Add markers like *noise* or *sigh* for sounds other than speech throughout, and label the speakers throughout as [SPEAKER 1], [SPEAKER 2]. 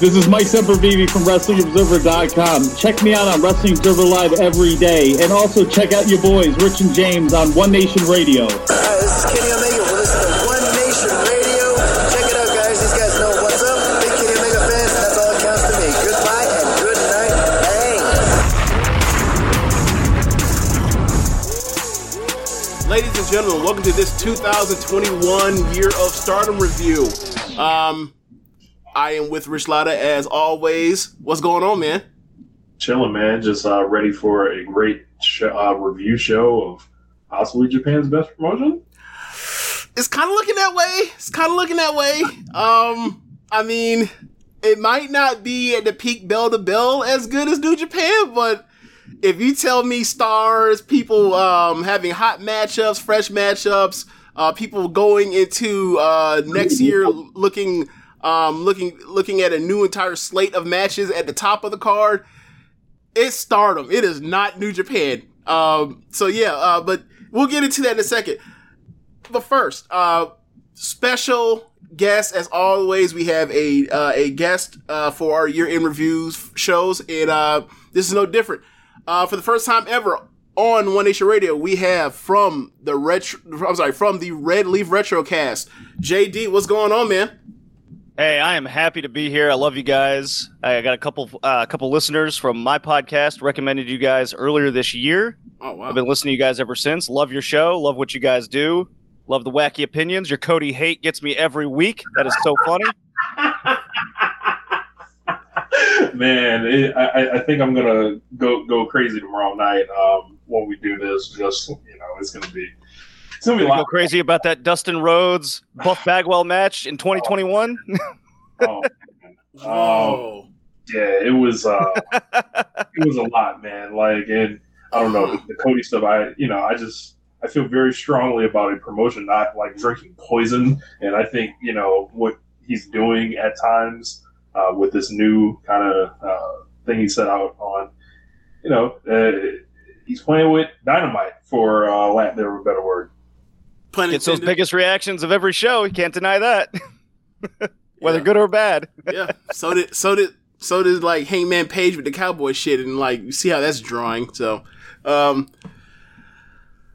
[SPEAKER 1] This is Mike Sempervive from WrestlingObserver.com. Check me out on Wrestling Observer Live every day. And also check out your boys, Rich and James, on One Nation Radio.
[SPEAKER 2] Hi, this is Kenny Omega. We're listening to One Nation Radio. Check it out, guys. These guys know what's up. Big Kenny Omega fans, and that's all that counts to me. Goodbye and good night. Bang.
[SPEAKER 3] Ladies and gentlemen, welcome to this 2021 Year of Stardom review. Um, I am with Rich Latta as always. What's going on, man?
[SPEAKER 4] chilling, man. Just uh, ready for a great sh- uh, review show of possibly Japan's best promotion.
[SPEAKER 3] It's kind of looking that way. It's kind of looking that way. Um, I mean, it might not be at the peak bell to bell as good as New Japan, but if you tell me stars, people um, having hot matchups, fresh matchups, uh, people going into uh, next year looking um, looking looking at a new entire slate of matches at the top of the card, it's Stardom. It is not New Japan. Um, so yeah, uh, but we'll get into that in a second. But first, uh, special guest as always. We have a uh, a guest uh, for our year in reviews shows, and uh, this is no different. Uh, for the first time ever on One Nation Radio, we have from the retro. I'm sorry, from the Red Leaf Retrocast, JD. What's going on, man?
[SPEAKER 5] Hey, I am happy to be here. I love you guys. I got a couple uh, couple listeners from my podcast recommended you guys earlier this year.
[SPEAKER 3] Oh wow!
[SPEAKER 5] I've been listening to you guys ever since. Love your show. Love what you guys do. Love the wacky opinions. Your Cody hate gets me every week. That is so funny. *laughs*
[SPEAKER 4] man, it, I, I think I'm gonna go go crazy tomorrow night um, when we do this. Just you know, it's gonna be it's gonna be a
[SPEAKER 5] Go crazy about that Dustin Rhodes Buff *sighs* Bagwell match in 2021.
[SPEAKER 4] Oh, man. Um,
[SPEAKER 3] Oh,
[SPEAKER 4] yeah, it was uh, it was a lot, man. Like, and I don't know the Cody stuff. I you know, I just I feel very strongly about a promotion not like drinking poison, and I think you know what he's doing at times uh, with this new kind of uh, thing he set out on. You know, uh, he's playing with dynamite for uh, lack there of a better word.
[SPEAKER 3] Pun
[SPEAKER 5] Gets those biggest reactions of every show. You can't deny that. *laughs* Whether
[SPEAKER 3] Yeah.
[SPEAKER 5] good or bad. *laughs*
[SPEAKER 3] yeah. So did so did so did like Hangman Page with the cowboy shit, and like you see how that's drawing. So, um,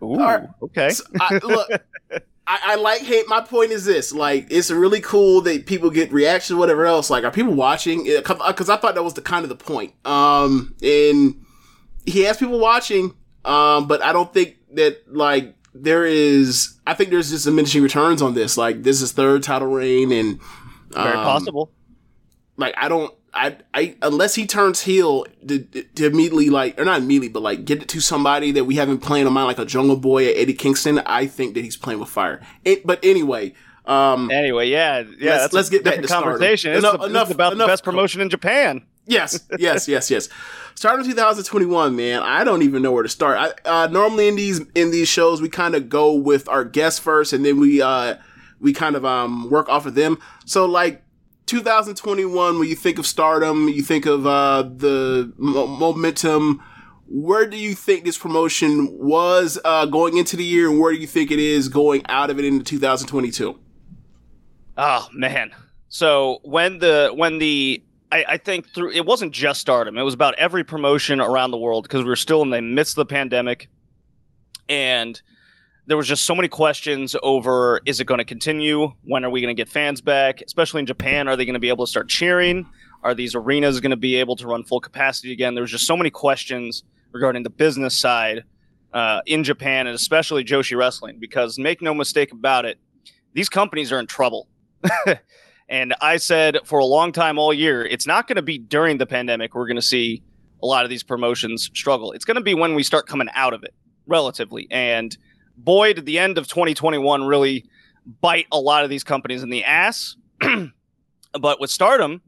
[SPEAKER 5] Ooh,
[SPEAKER 3] right.
[SPEAKER 5] okay.
[SPEAKER 3] so I, look, *laughs* I, I like hate. My point is this: like, it's really cool that people get reactions, whatever else. Like, are people watching? Because I thought that was the kind of the point. Um, and he has people watching. Um, but I don't think that like there is. I think there's just diminishing returns on this. Like, this is third title reign, and
[SPEAKER 5] Very
[SPEAKER 3] um,
[SPEAKER 5] possible.
[SPEAKER 3] like I don't I I unless he turns heel to, to immediately like or not immediately but like get it to somebody that we haven't playing on mind like a Jungle Boy or Eddie Kingston I think that he's playing with fire. It, but anyway, um
[SPEAKER 5] Anyway, yeah, yeah.
[SPEAKER 3] Let's-
[SPEAKER 5] that's
[SPEAKER 3] let's
[SPEAKER 5] a
[SPEAKER 3] get back
[SPEAKER 5] different
[SPEAKER 3] to Stardom.
[SPEAKER 5] conversation. It's,
[SPEAKER 3] Enough-
[SPEAKER 5] this
[SPEAKER 3] enough-
[SPEAKER 5] is about
[SPEAKER 3] enough-
[SPEAKER 5] the best promotion in Japan.
[SPEAKER 3] yes, yes, yes, yes. Starting 2021, man. I don't even know where to start. I, uh, normally in these in these shows, we kind of go with our guests first, and then we uh we kind of um work off of them. So like 2021, when you think of Stardom, you think of uh the mo- momentum. Where do you think this promotion was uh, going into the year, and where do you think it is going out of it into 2022?
[SPEAKER 5] Oh man. So when the when the I, I think through it wasn't just Stardom. It was about every promotion around the world because we were still in the midst of the pandemic, and there was just so many questions over: Is it going to continue? When are we going to get fans back? Especially in Japan, are they going to be able to start cheering? Are these arenas going to be able to run full capacity again? there was just so many questions regarding the business side uh, in Japan and especially Joshi Wrestling because make no mistake about it, these companies are in trouble. *laughs* and I said for a long time all year, it's not going to be during the pandemic we're going to see a lot of these promotions struggle. It's going to be when we start coming out of it, relatively. And boy, did the end of 2021 really bite a lot of these companies in the ass. *clears throat* but with Stardom,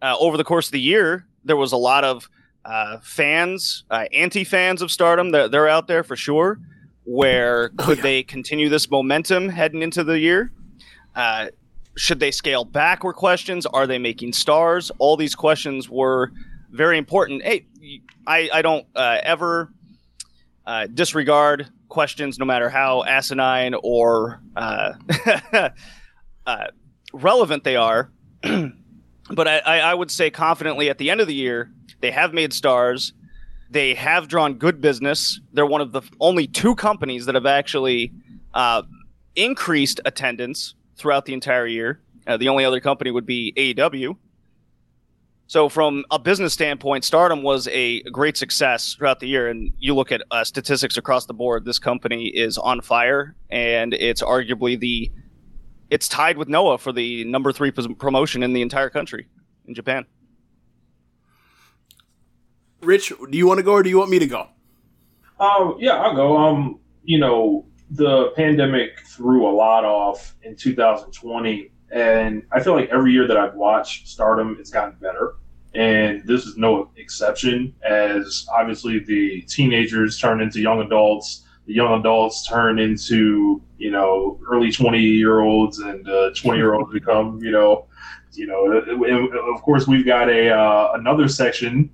[SPEAKER 5] uh, over the course of the year, there was a lot of uh, fans, uh, anti fans of Stardom. They're, they're out there for sure. Where
[SPEAKER 3] Oh,
[SPEAKER 5] could
[SPEAKER 3] yeah.
[SPEAKER 5] they continue this momentum heading into the year? Should they scale back? Were questions. Are they making stars? All these questions were very important. Hey, I, I don't uh, ever uh, disregard questions, no matter how asinine or uh, *laughs* uh, relevant they are. *clears throat* but I, I I would say confidently at the end of the year, they have made stars. They have drawn good business. They're one of the only two companies that have actually uh, increased attendance throughout the entire year. Uh, the only other company would be AEW. So, from a business standpoint, Stardom was a great success throughout the year. And you look at uh, statistics across the board, this company is on fire, and it's arguably the it's tied with Noah for the number three pos- promotion in the entire country in Japan.
[SPEAKER 3] Rich, do you want to go or do you want me to go?
[SPEAKER 4] Um, yeah, I'll go. Um, you know, the pandemic threw a lot off in 2020, and I feel like every year that I've watched Stardom, it's gotten better. And this is no exception, as obviously the teenagers turn into young adults, the young adults turn into you know early 20 year olds, and 20 year olds become you know, you know. Of course, we've got a uh, another section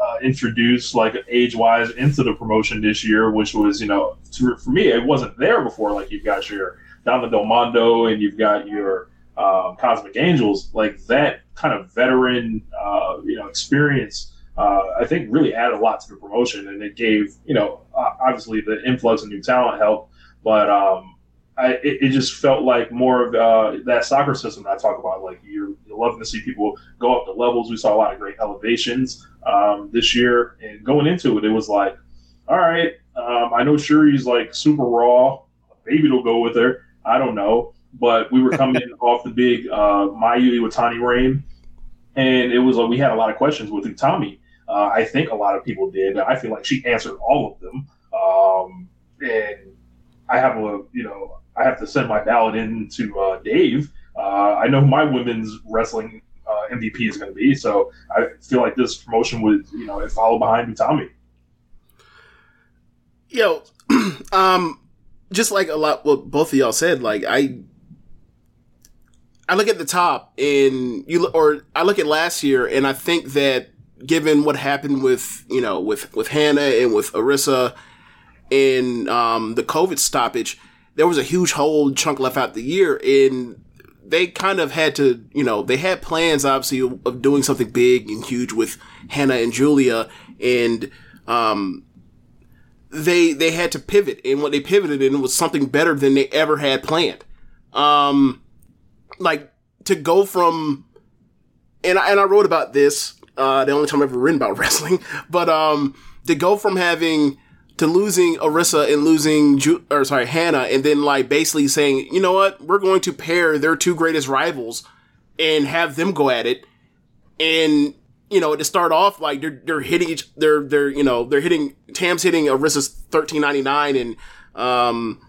[SPEAKER 4] uh, introduced like age wise into the promotion this year, which was you know to, for me it wasn't there before. Like you've got your Donna Del Mondo and you've got your um, Cosmic Angels, like that kind of veteran uh, you know experience. Uh, I think really added a lot to the promotion, and it gave you know obviously the influx of new talent helped, but um, I, it, it just felt like more of uh, that soccer system that I talk about. Like you're, you're loving to see people go up the levels. We saw a lot of great elevations um, this year, and going into it, it was like, all right, um, I know Shuri's like super raw. Maybe it'll go with her. I don't know, but we were coming in *laughs* off the big uh, Mayu Iwatani reign, and it was like we had a lot of questions with Utami. Uh, I think a lot of people did. I feel like she answered all of them, um, and I have a you know I have to send my ballot in to uh, Dave. Uh, I know my women's wrestling uh, MVP is going to be, so I feel like this promotion would you know follow behind Utami.
[SPEAKER 3] Yo, *clears throat* um, just like a lot what both of y'all said, like I, I look at the top and you or I look at last year and I think that given what happened with you know with with Hana and with Arisa and um, the COVID stoppage, there was a huge hole chunk left out the year and they kind of had to, you know, they had plans obviously of, doing something big and huge with Hana and Giulia, and um, they they had to pivot, and what they pivoted in was something better than they ever had planned. Um, like to go from, and I, and I wrote about this. Uh, the only time I've ever written about *laughs* wrestling, but um, to go from having to losing Arisa and losing Ju- or sorry Hana, and then like basically saying, you know what, we're going to pair their two greatest rivals and have them go at it, and you know to start off like they're they're hitting each they're they're you know they're hitting Tam's hitting Arisa's thirteen ninety nine and um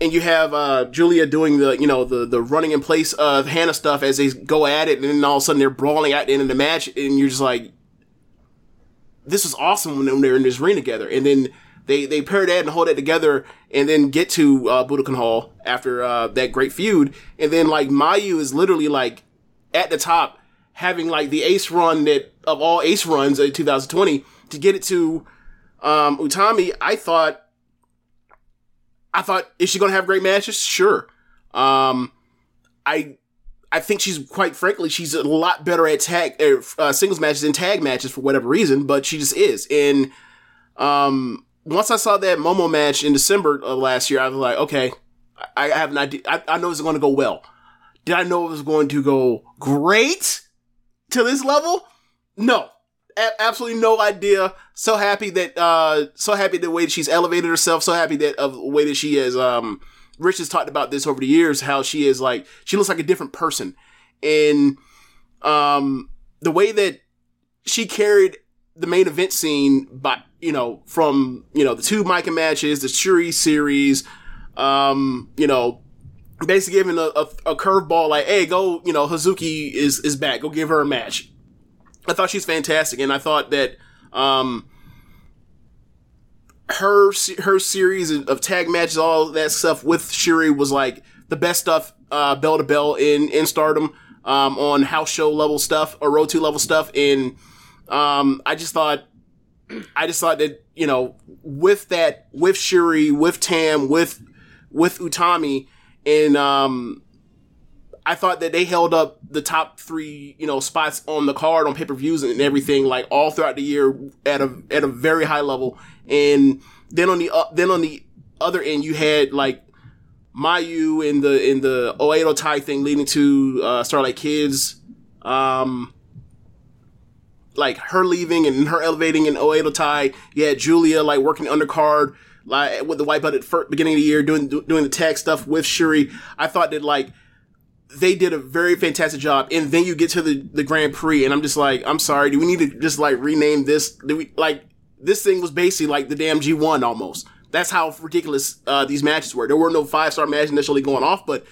[SPEAKER 3] and you have uh, Giulia doing the you know the the running in place of Hana stuff as they go at it, and then all of a sudden they're brawling at the end of the match, and you're just like, this was awesome when they're in this ring together, and then they they pair that and hold that together, and then get to uh, Budokan Hall after uh, that great feud, and then like Mayu is literally like at the top, having like the ace run that of all ace runs in 2020 to get it to um, Utami. I thought I thought, is she going to have great matches? Sure. Um, I I think she's quite frankly she's a lot better at tag er, uh, singles matches than tag matches for whatever reason, but she just is. And um, once I saw that Momo match in December of last year, I was like, okay, I, have an idea. I, I know it's going to go well. Did I know it was going to go great? to this level? No, A- absolutely no idea. So happy that uh, so happy the way that she's elevated herself. So happy that of the way that she has. Um, Rich has talked about this over the years. How she is like she looks like a different person, and um, the way that she carried the main event scene by you know from you know the two Maika matches, the Shuri series, um, you know, basically giving a, a, a curveball like, hey, go, you know, Hazuki is is back, go give her a match. I thought she's fantastic, and I thought that um, her her series of, tag matches, all that stuff with Shuri was like the best stuff, uh, bell to bell in in Stardom, um, on house show level stuff or road two level stuff, and um, I just thought, I just thought that you know, with that, with Shuri, with Tam, with with Utami, and um, I thought that they held up the top three, you know, spots on the card on pay per views and everything, like all throughout the year at a at a very high level. And then on the uh, then on the other end, you had like Mayu in the in the Oedo Tai thing leading to uh, Starlight Kids, um, like her leaving and her elevating in Oedo Tai. You had Giulia like working undercard like with the white belt at first, beginning of the year doing doing the tag stuff with Shuri. I thought that like they did a very fantastic job. And then you get to the, the Grand Prix, and I'm just like, I'm sorry, do we need to just like rename this? Do we like this thing was basically like the damn G1 almost. That's how ridiculous uh, these matches were. There were no five star matches initially going off, but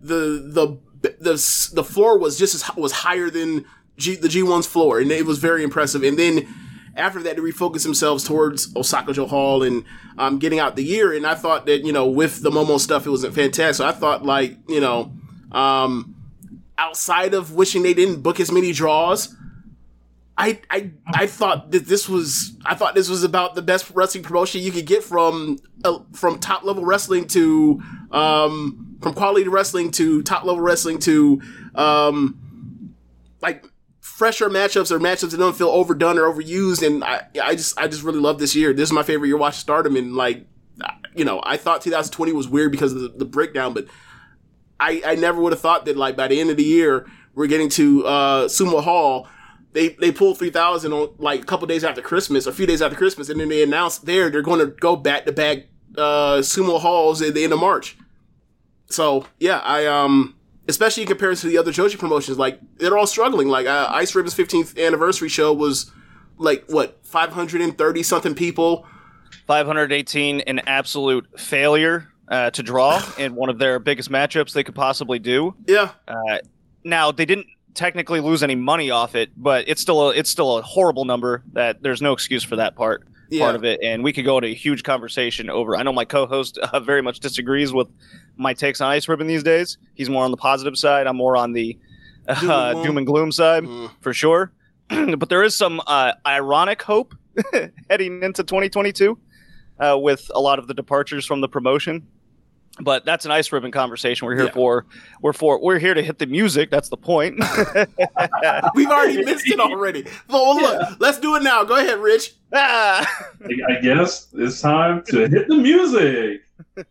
[SPEAKER 3] the the the the floor was just as was higher than G, the G1's floor, and it was very impressive. And then after that, they refocused themselves towards Osaka-jo Hall and um, getting out the year. And I thought that you know with the Momo stuff, it wasn't fantastic. So I thought like you know um, outside of wishing they didn't book as many draws, I, I I thought that this was I thought this was about the best wrestling promotion you could get from uh, from top level wrestling to um, from quality wrestling to top level wrestling to um, like fresher matchups or matchups that don't feel overdone or overused and I I just I just really love this year. This is my favorite year watching Stardom and like you know I thought 2020 was weird because of the, the breakdown, but I, I never would have thought that like by the end of the year we're getting to uh, Sumo Hall. They they pulled three thousand on like a couple days after Christmas, a few days after Christmas, and then they announced there they're going to go back to back uh, Sumo Halls at the end of March. So yeah, I um especially in comparison to the other Joshi promotions, like they're all struggling. Like uh, Ice Ribbon's fifteenth anniversary show was like what five hundred and thirty something people.
[SPEAKER 5] 518, an absolute failure uh, to draw *sighs* in one of their biggest matchups they could possibly do.
[SPEAKER 3] Yeah.
[SPEAKER 5] Uh, now they didn't technically lose any money off it, but it's still a, it's still a horrible number. That there's no excuse for that part
[SPEAKER 3] Yeah.
[SPEAKER 5] part of it, and we could go into a huge conversation over. I know my co-host uh, very much disagrees with my takes on Ice Ribbon these days. He's more on the positive side. I'm more on the *laughs* uh,
[SPEAKER 3] Doom and gloom.
[SPEAKER 5] doom and gloom side
[SPEAKER 3] Mm.
[SPEAKER 5] for sure. *clears throat* but there is some uh, ironic hope *laughs* heading into 2022 uh, with a lot of the departures from the promotion. But that's an ice ribbon conversation we're here
[SPEAKER 3] Yeah.
[SPEAKER 5] for. We're for we're here to hit the music. That's the point. *laughs*
[SPEAKER 3] We've already *laughs* missed it already. Well, look, let's do it now. Go ahead, Rich.
[SPEAKER 5] ah!
[SPEAKER 4] I I guess it's time to hit the music. *laughs*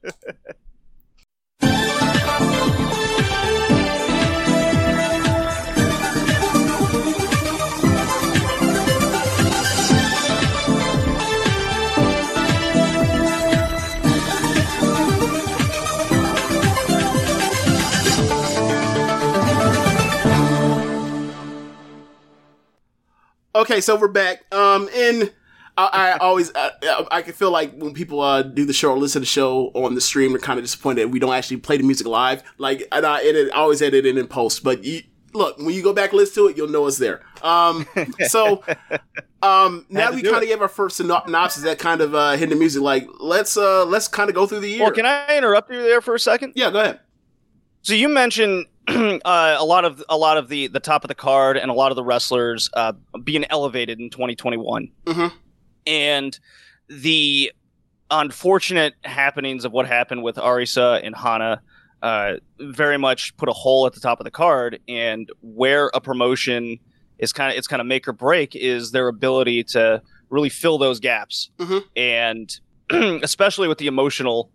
[SPEAKER 3] Okay, so we're back. Um, and I, I always I, I can feel like when people uh do the show or listen to the show on the stream, they're kind of disappointed we don't actually play the music live. Like, and I edit, I always edit it in post. But you, look, when you go back and listen to it, you'll know it's there. Um, *laughs* so um, now we kind of gave our first synopsis that kind of uh hit the music. Like, let's uh let's kind of go through the year.
[SPEAKER 5] Well, can I interrupt you there for a second?
[SPEAKER 3] yeah, go ahead.
[SPEAKER 5] So you mentioned *clears throat* uh, a lot of a lot of the the top of the card and a lot of the wrestlers uh, being elevated in 2021,
[SPEAKER 3] Mhm.
[SPEAKER 5] and the unfortunate happenings of what happened with Arisa and Hana uh, very much put a hole at the top of the card. And where a promotion is kind of it's kind of make or break is their ability to really fill those gaps,
[SPEAKER 3] Mhm.
[SPEAKER 5] and *clears throat* especially with the emotional.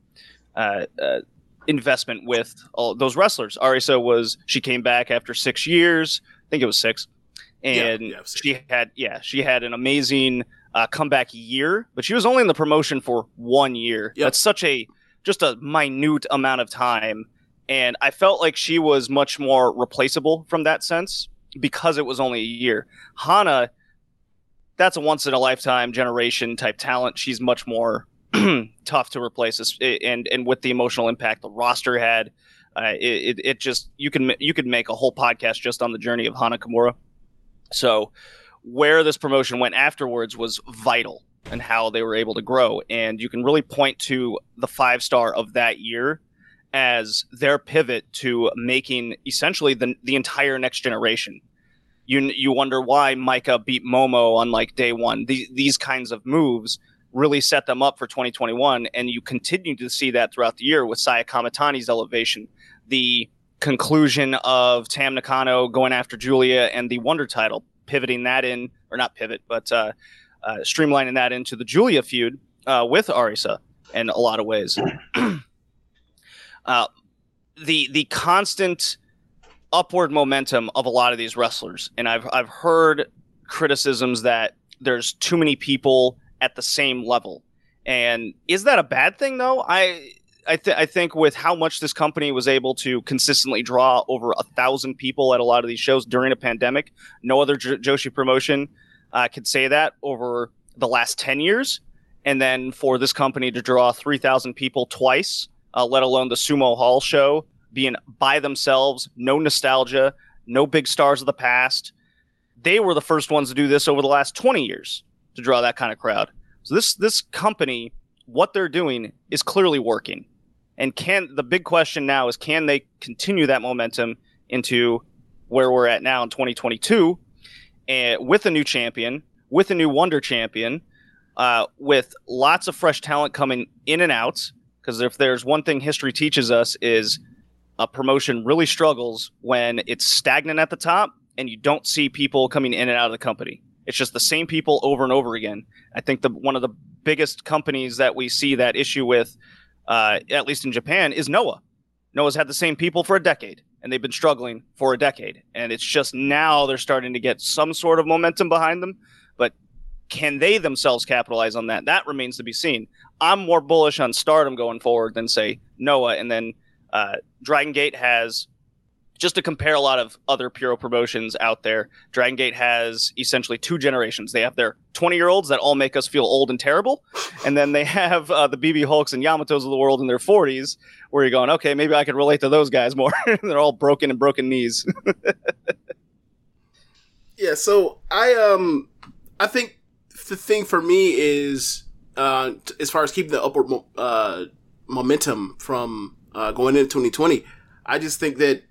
[SPEAKER 5] Uh, uh, investment with all those wrestlers. Arisa was she came back after six years, I think it was six, and
[SPEAKER 3] Yeah, yeah, I've
[SPEAKER 5] she had yeah she had an amazing uh, comeback year, but she was only in the promotion for one year.
[SPEAKER 3] Yep.
[SPEAKER 5] That's such a just a minute amount of time, and I felt like she was much more replaceable from that sense because it was only a year. Hana, that's a once in a lifetime generation type talent. She's much more *clears throat* tough to replace, and and with the emotional impact the roster had, uh, it, it it just you can you could make a whole podcast just on the journey of Hana Kimura. So where this promotion went afterwards was vital and how they were able to grow. And you can really point to the five star of that year as their pivot to making essentially the, the entire next generation. You, you wonder why Maika beat Momo on like day one. These, these kinds of moves really set them up for 2021. And you continue to see that throughout the year with Saya Kamatani's elevation, the conclusion of Tam Nakano going after Giulia and the Wonder title, pivoting that in, or not pivot, but uh, uh, streamlining that into the Giulia feud uh, with Arisa in a lot of ways. *clears throat* uh, the the constant upward momentum of a lot of these wrestlers, and I've I've heard criticisms that there's too many people at the same level, and is that a bad thing though? I I, th- I think with how much this company was able to consistently draw over a thousand people at a lot of these shows during a pandemic, no other J- Joshi promotion uh, could say that over the last 10 years. And then for this company to draw 3,000 people twice, uh, let alone the Sumo Hall show, being by themselves, no nostalgia, no big stars of the past. They were the first ones to do this over the last 20 years to draw that kind of crowd. So this this company, what they're doing is clearly working. And can the big question now is can they continue that momentum into where we're at now in 2022 and with a new champion, with a new Wonder champion, uh, with lots of fresh talent coming in and out. Because if there's one thing history teaches us is a promotion really struggles when it's stagnant at the top and you don't see people coming in and out of the company. It's just the same people over and over again. I think the one of the biggest companies that we see that issue with, uh, at least in Japan, is Noah. Noah's had the same people for a decade, and they've been struggling for a decade. And it's just now they're starting to get some sort of momentum behind them. But can they themselves capitalize on that? That remains to be seen. I'm more bullish on Stardom going forward than say Noah, and then uh, Dragon Gate has just to compare a lot of other Puro promotions out there, Dragon Gate has essentially two generations. They have their 20 year olds that all make us feel old and terrible. *laughs* And then they have uh, the BB Hulks and Yamatos of the world in their 40s, where you're going, okay, maybe I could relate to those guys more. *laughs* They're all broken and broken knees. *laughs*
[SPEAKER 3] Yeah, so I um I think the thing for me is uh t- as far as keeping the upward mo- uh momentum from uh going into 2020, I just think that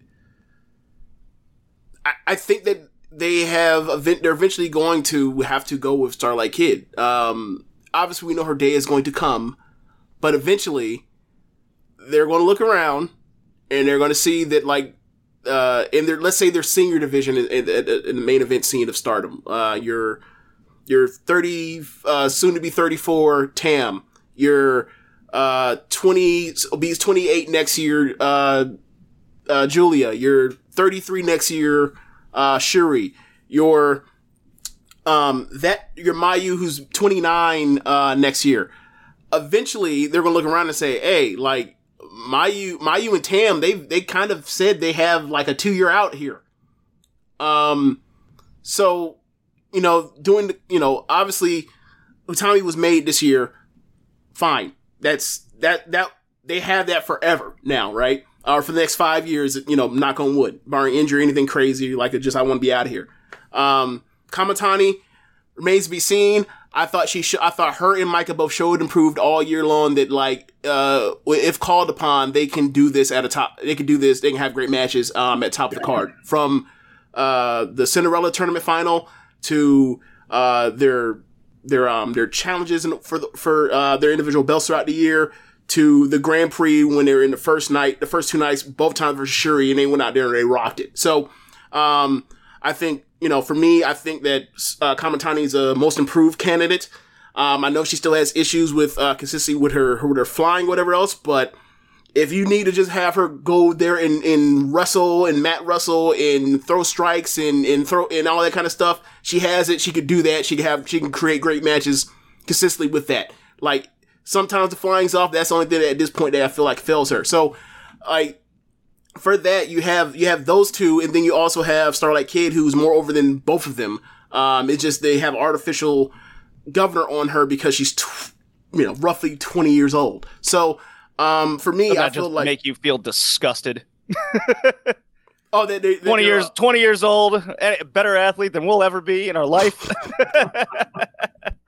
[SPEAKER 3] I, I think that they have event they're eventually going to have to go with Starlight Kid. Um obviously we know her day is going to come, but eventually they're going to look around and they're going to see that like uh, in their let's say their senior division in, in, in the main event scene of Stardom. Uh, your your thirty uh, soon to be thirty four Tam. Your uh, twenty will be twenty eight next year. Uh, uh, Giulia. Your thirty three next year. Uh, Shuri. Your um that your Mayu who's twenty nine uh, next year. Eventually, they're gonna look around and say, "Hey, like." Mayu, Mayu and Tam, they they kind of said they have like a two year out here. Um, so you know, doing the, you know, obviously, Utami was made this year. Fine, that's that that they have that forever now, right? Or for the next five years, you know, knock on wood, barring injury, anything crazy, like it just I want to be out of here. Um, Kamatani remains to be seen. I thought she should. I thought her and Maika both showed improved all year long. That like, uh, if called upon, they can do this at a top. They can do this. They can have great matches um, at top of the card from uh, the Cinderella tournament final to uh, their their um their challenges in- for the, for uh, their individual belts throughout the year to the Grand Prix when they were in the first night, the first two nights, both times versus Shuri, and they went out there and they rocked it. So, um, I think you know, for me, I think that uh, Kamatani is a most improved candidate. Um, I know she still has issues with uh, consistency with her, with her flying, whatever else, but if you need to just have her go there and, and wrestle and mat wrestle and throw strikes and, and throw and all that kind of stuff, she has it. She could do that. She can have she can create great matches consistently with that. Like sometimes the flying's off. That's the only thing at this point that I feel like fails her. So, like for that, you have you have those two, and then you also have Starlight Kid, who's more over than both of them. Um, it's just they have artificial governor on her because she's tw- you know roughly twenty years old. So um, for me, I feel
[SPEAKER 5] just
[SPEAKER 3] like
[SPEAKER 5] make you feel disgusted. *laughs*
[SPEAKER 3] oh, they, they, they-
[SPEAKER 5] Twenty years, twenty years old, better athlete than we'll ever be in our life. *laughs* *laughs*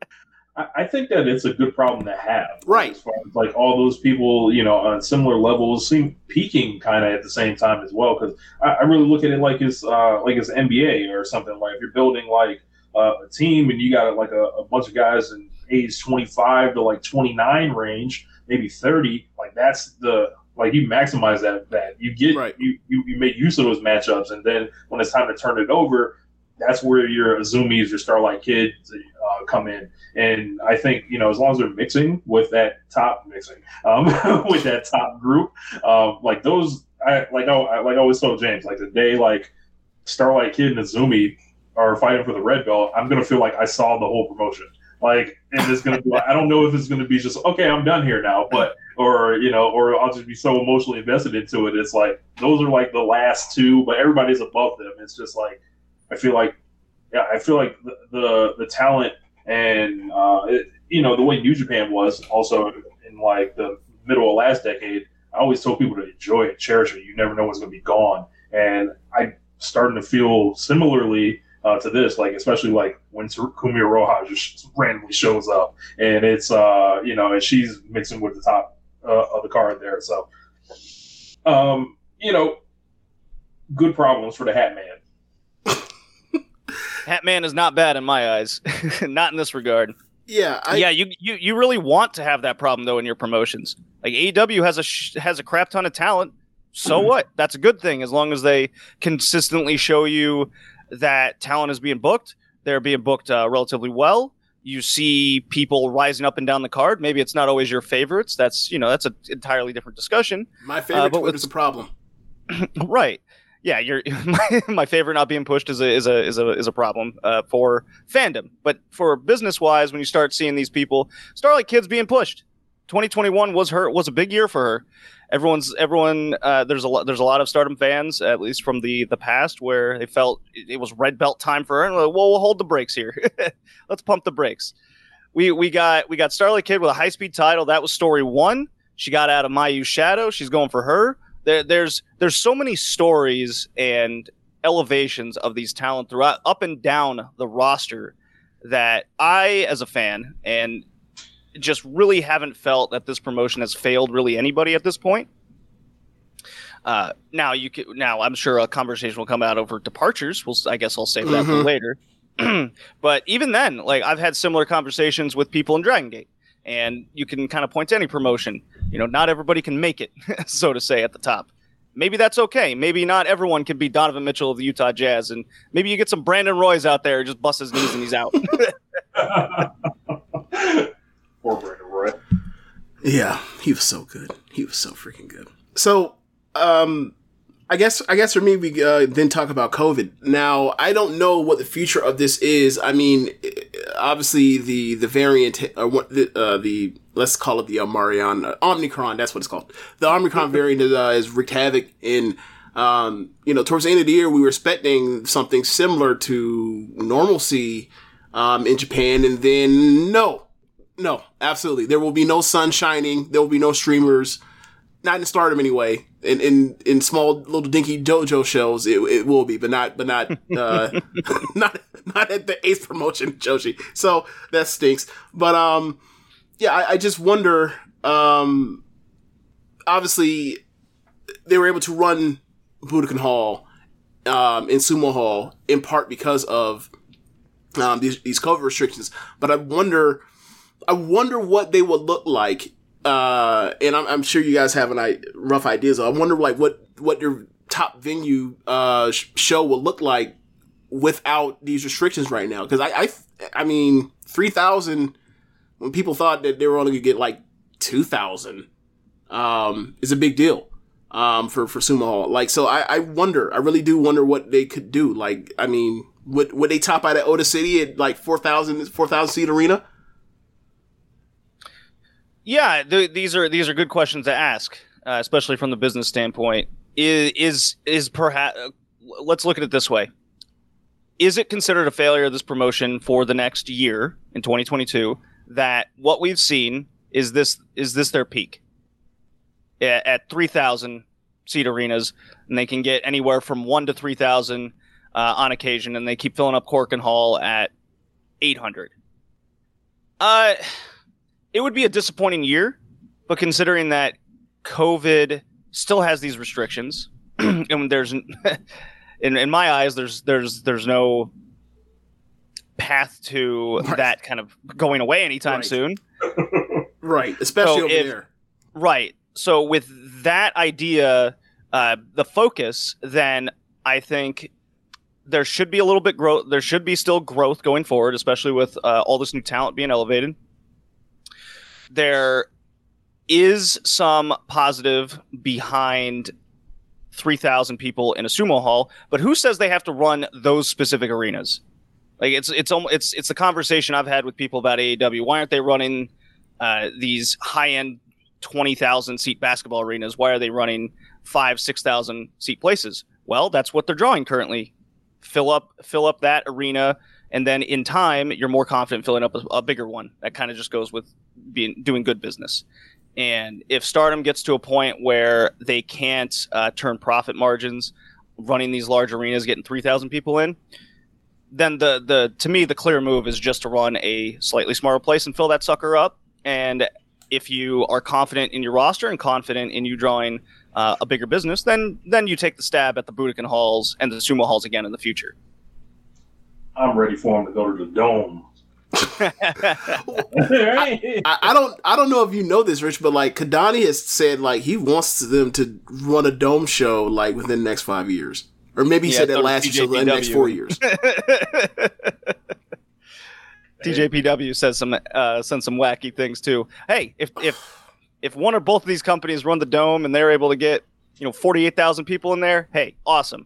[SPEAKER 4] I, think that it's a good problem to have.
[SPEAKER 3] Right.
[SPEAKER 4] As far as like all those people, you know, on similar levels seem peaking kind of at the same time as well. Because I, I really look at it like it's uh, like it's NBA or something. Like if you're building like uh, a team and you got like a, a bunch of guys in age 25 to like 29 range, maybe 30. Like that's the like you maximize that that you get
[SPEAKER 3] Right.
[SPEAKER 4] you, you you make use of those matchups, and then when it's time to turn it over, that's where your Azumis, your Starlight Kids uh, come in. And I think you know as long as they're mixing with that top mixing um, *laughs* with that top group, um, like those, I like I like I always told James, like the day like Starlight Kid and Azumi are fighting for the red belt, I'm gonna feel like I saw the whole promotion. Like, and it's gonna be like I don't know if it's gonna be just okay, I'm done here now, but or you know, or I'll just be so emotionally invested into it. It's like those are like the last two, but everybody's above them. It's just like I feel like yeah, I feel like the the, the talent and uh, it, you know the way New Japan was also in like the middle of last decade. I always told people to enjoy it, cherish it. You never know what's going to be gone, and I'm starting to feel similarly uh, to this, like especially like when Kumio Roja just randomly shows up, and it's uh you know, and she's mixing with the top uh, of the card there. So, um, you know, good problems for the Hat Man.
[SPEAKER 5] Hat Man is not bad in my eyes, *laughs* not in this regard.
[SPEAKER 3] yeah, I,
[SPEAKER 5] yeah, you, you you really want to have that problem though in your promotions. Like AEW has a sh- has a crap ton of talent. So what? That's a good thing as long as they consistently show you that talent is being booked. They're being booked uh, relatively well. You see people rising up and down the card. Maybe it's not always your favorites. That's you know that's an entirely different discussion.
[SPEAKER 3] my
[SPEAKER 5] Uh,
[SPEAKER 3] favorite
[SPEAKER 5] but
[SPEAKER 3] Twitter's a problem. *laughs*
[SPEAKER 5] right yeah you're *laughs* my, my favorite not being pushed is a is a is a is a problem uh, for fandom. But for business wise when you start seeing these people starlight kids being pushed. 2021 was her was a big year for her. Everyone's everyone uh, there's a lot there's a lot of stardom fans at least from the the past where they felt it, was red belt time for her and like, well we'll hold the brakes here. *laughs* Let's pump the brakes. We we got we got starlight kid with a high speed title. That was story one. She got out of Mayu's shadow. She's going for her there, there's there's so many stories and elevations of these talent throughout up and down the roster that I, as a fan, and just really haven't felt that this promotion has failed really anybody at this point. Uh, now you can, now I'm sure a conversation will come out over departures. We'll, I guess I'll save that for
[SPEAKER 3] Mhm.
[SPEAKER 5] later. *clears throat* but even then, like I've had similar conversations with people in Dragon Gate, and you can kind of point to any promotion. You know, not everybody can make it, *laughs* so to say, at the top. Maybe that's okay. Maybe not everyone can be Donovan Mitchell of the Utah Jazz, and maybe you get some Brandon Roy's out there, just bust his knees and he's out. *laughs*
[SPEAKER 4] Poor Brandon Roy.
[SPEAKER 3] Yeah, he was so good. He was so freaking good. So, um, I guess I guess for me, we uh, then talk about COVID. Now, I don't know what the future of this is. I mean, obviously the the variant or what the uh, the let's call it the Omarion uh, Omicron. That's what it's called. The Omicron *laughs* variant uh, is wreaked havoc in. Um, you know, towards the end of the year, we were expecting something similar to normalcy um, in Japan, and then no, no, absolutely. There will be no sun shining. There will be no streamers. Not in Stardom anyway. In in, in small little dinky dojo shows, it, it will be, but not but not *laughs* uh, *laughs* not not at the Ace promotion Joshi. So that stinks. But um, yeah, I, I just wonder. Um, obviously, they were able to run Budokan Hall um, in Sumo Hall in part because of um, these these COVID restrictions. But I wonder, I wonder what they would look like. Uh, and I'm, I'm sure you guys have an I- rough ideas. I wonder like what what your top venue uh, sh- show will look like without these restrictions right now. Because I, I I mean three thousand when people thought that they were only gonna get like two thousand. um, is a big deal um, for for Sumo Hall. Like, so I, I wonder, I really do wonder what they could do. Like, I mean, would would they top out at Ota City at like 4,000 4,000 seat arena?
[SPEAKER 5] Yeah, th- these are these are good questions to ask, uh, especially from the business standpoint. Is is is perhaps let's look at it this way: Is it considered a failure of this promotion for the next year in 2022? That what we've seen is this is this their peak at, at 3,000 seat arenas, and they can get anywhere from one to 3,000 uh, on occasion, and they keep filling up Korakuen Hall at 800. Uh it would be a disappointing year, but considering that COVID still has these restrictions, *clears throat* and there's *laughs* in, in my eyes, there's there's there's no path to
[SPEAKER 3] Right.
[SPEAKER 5] that kind of going away anytime
[SPEAKER 3] Right.
[SPEAKER 5] soon. *laughs*
[SPEAKER 3] Right, especially
[SPEAKER 5] So
[SPEAKER 3] over
[SPEAKER 5] if-
[SPEAKER 3] there.
[SPEAKER 5] Right. So with that idea, uh, the focus, then I think there should be a little bit growth. There should be still growth going forward, especially with uh, all this new talent being elevated. There is some positive behind 3,000 people in a sumo hall, but who says they have to run those specific arenas? Like it's it's it's it's the conversation I've had with people about AEW. Why aren't they running uh, these high end twenty thousand seat basketball arenas? Why are they running five six thousand seat places? Well, that's what they're drawing currently. Fill up fill up that arena, and then in time you're more confident filling up a, a bigger one. That kind of just goes with being doing good business. And if Stardom gets to a point where they can't uh, turn profit margins running these large arenas, getting three thousand people in, then the the to me the clear move is just to run a slightly smaller place and fill that sucker up. And if you are confident in your roster and confident in you drawing uh, a bigger business, then then you take the stab at the Budokan halls and the sumo halls again in the future.
[SPEAKER 4] I'm ready for him to go to the dome. *laughs* *laughs*
[SPEAKER 3] I, I don't I don't know if you know this, Rich, but like Kidani has said like he wants them to run a dome show like within the next five years. Or maybe he
[SPEAKER 5] Yeah,
[SPEAKER 3] said that
[SPEAKER 5] so does
[SPEAKER 3] last year, so the next four years. *laughs*
[SPEAKER 5] TJPW says some uh, sends some wacky things too. Hey, if if if one or both of these companies run the dome and they're able to get you know forty eight thousand people in there, hey, awesome,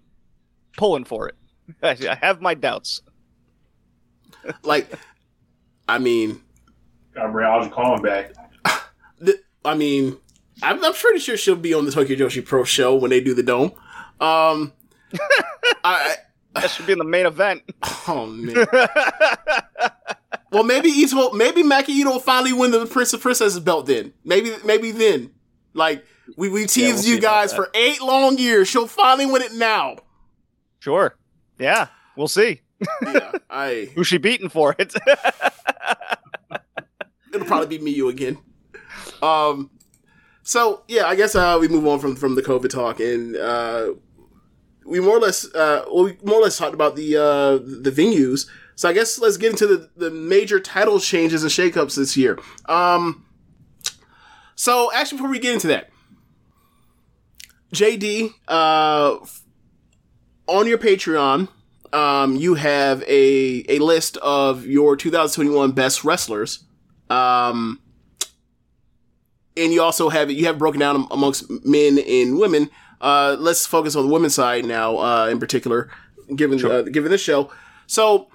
[SPEAKER 5] pulling for it. I I have my doubts. *laughs*
[SPEAKER 3] Like, I mean,
[SPEAKER 4] Got Raj Khan back. *sighs*
[SPEAKER 3] th- I mean, I'm, I'm pretty sure she'll be on the Tokyo Joshi Pro show when they do the dome. Um, *laughs* I,
[SPEAKER 5] That should be in the main event. *laughs*
[SPEAKER 3] oh man. Well, maybe Ito, maybe Maki Ito will finally win the Prince of Princesses belt. Then maybe, maybe then, like we we teased
[SPEAKER 5] we'll
[SPEAKER 3] you guys for eight long years. She'll finally win it now.
[SPEAKER 5] Sure. Yeah, we'll see.
[SPEAKER 3] Yeah, I. *laughs*
[SPEAKER 5] Who's she beating for it? *laughs*
[SPEAKER 3] It'll probably be me, you again. Um. So yeah, I guess uh, we move on from from the COVID talk, and uh, we more or less uh, well, we more or less talked about the uh, the venues. So I guess let's get into the, the major title changes and shakeups this year. Um. So actually, before we get into that, JD, uh, on your Patreon, um, you have a a list of your 2021 best wrestlers. Um, and you also have it. you have broken down amongst men and women. Uh, let's focus on the women's side now, uh, in particular, given uh, given this show. So,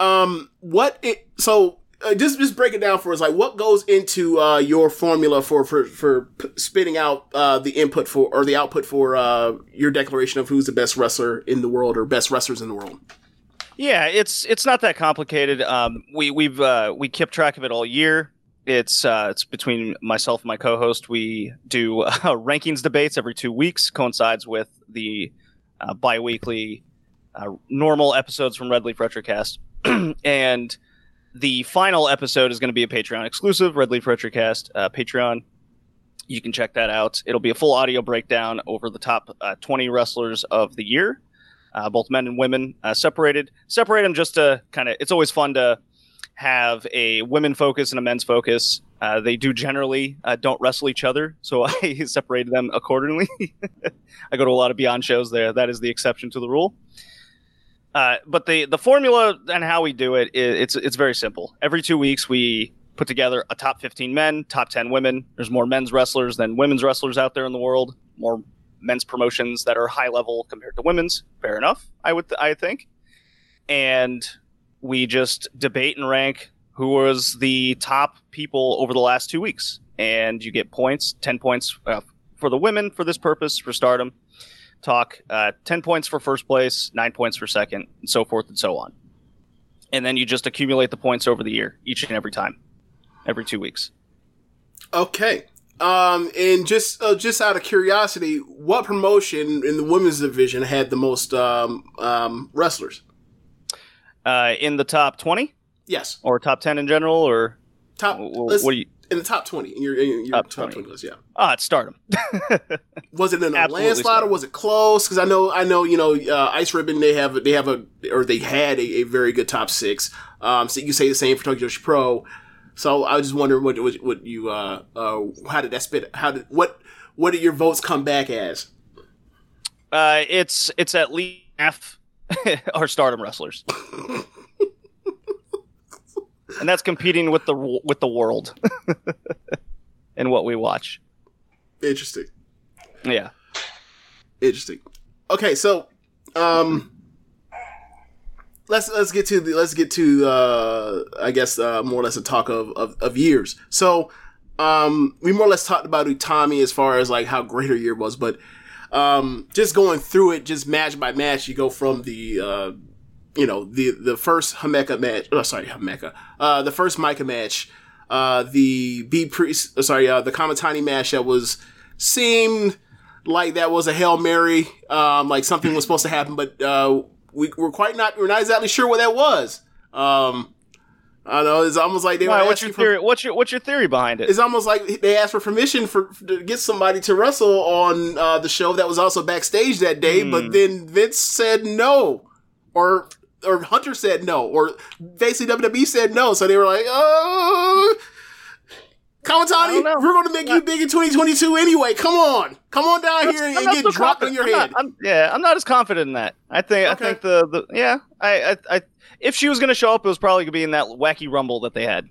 [SPEAKER 3] um, what it so uh, just just break it down for us. Like, what goes into uh, your formula for for for spitting out uh, the input for or the output for uh, your declaration of who's the best wrestler in the world or best wrestlers in the world?
[SPEAKER 5] Yeah, it's it's not that complicated. Um, we we've uh, we kept track of it all year. It's uh, it's between myself and my co-host. We do *laughs* rankings debates every two weeks. Coincides with the bi-weekly normal episodes from Red Leaf Retrocast, *clears throat* and the final episode is going to be a Patreon exclusive. Red Leaf Retrocast uh, Patreon. You can check that out. It'll be a full audio breakdown over the top uh, 20 wrestlers of the year uh, both men and women uh, separated. Separate them just to kind of. It's always fun to have a women focus and a men's focus. Uh, they do generally uh, don't wrestle each other, so *laughs* I separated them accordingly. *laughs* I go to a lot of Beyond shows there. That is the exception to the rule. Uh, but the the formula and how we do it, i it's it's very simple. Every two weeks we put together a top 15 men, top 10 women. There's more men's wrestlers than women's wrestlers out there in the world. More men's promotions that are high level compared to women's. Fair enough, I would I think. And we just debate and rank who was the top people over the last two weeks, and you get points, 10 points uh, for the women for this purpose for Stardom. Talk uh, 10 points for first place, nine points for second, and so forth and so on. And then you just accumulate the points over the year, each and every time, every two weeks.
[SPEAKER 3] Okay. Um, and just uh, just out of curiosity, what promotion in the women's division had the most um, um, wrestlers?
[SPEAKER 5] Uh, in the top 20
[SPEAKER 3] Yes,
[SPEAKER 5] or top 10 in general, or
[SPEAKER 3] top.
[SPEAKER 5] wh- what do you?
[SPEAKER 3] In the top twenty? In your, in your
[SPEAKER 5] Top
[SPEAKER 3] top,
[SPEAKER 5] 20.
[SPEAKER 3] 20. list, yeah.
[SPEAKER 5] Ah, it's Stardom. *laughs*
[SPEAKER 3] Was it in a
[SPEAKER 5] Absolutely
[SPEAKER 3] landslide or was it close? Because I know, I know, you know, uh, Ice Ribbon they have they have a or they had a, a very good top six. Um, so you say the same for Tokyo Joshi Pro. So I was just wondering what what, what you uh, uh how did that spit? How did what what did your votes come back as?
[SPEAKER 5] Uh, it's it's at least half *laughs* are Stardom wrestlers, *laughs* and that's competing with the with the world *laughs* and what we watch.
[SPEAKER 3] Interesting.
[SPEAKER 5] Yeah.
[SPEAKER 3] Interesting. Okay, so um let's let's get to the let's get to uh I guess uh more or less a talk of of, of years. So um we more or less talked about Utami as far as like how great her year was, but um just going through it just match by match you go from the uh you know the the first Himeka match oh sorry Himeka uh the first Maika match uh the B priest uh, sorry uh the Kamitani match that was seemed like that was a hail mary, um, like something was supposed to happen, but uh, we we're quite not we're not exactly sure what that was. Um, I don't know it's almost like they
[SPEAKER 5] Why,
[SPEAKER 3] were
[SPEAKER 5] what's your theory?
[SPEAKER 3] for.
[SPEAKER 5] What's your what's your theory behind it?
[SPEAKER 3] It's almost like they asked for permission for to get somebody to wrestle on uh, the show that was also backstage that day,
[SPEAKER 5] Hmm.
[SPEAKER 3] but then Vince said no, or or Hunter said no, or basically WWE said no, so they were like, oh.
[SPEAKER 5] Kamitani,
[SPEAKER 3] we're going to make you big in 2022 anyway. Come on, come on down here and,
[SPEAKER 5] I'm not
[SPEAKER 3] get dropped on your
[SPEAKER 5] I'm not-
[SPEAKER 3] head.
[SPEAKER 5] I'm- yeah, I'm not as confident in that. I think
[SPEAKER 3] Okay.
[SPEAKER 5] I think the, the yeah, I, I I if she was going to show up, it was probably going to be in that wacky rumble that they had.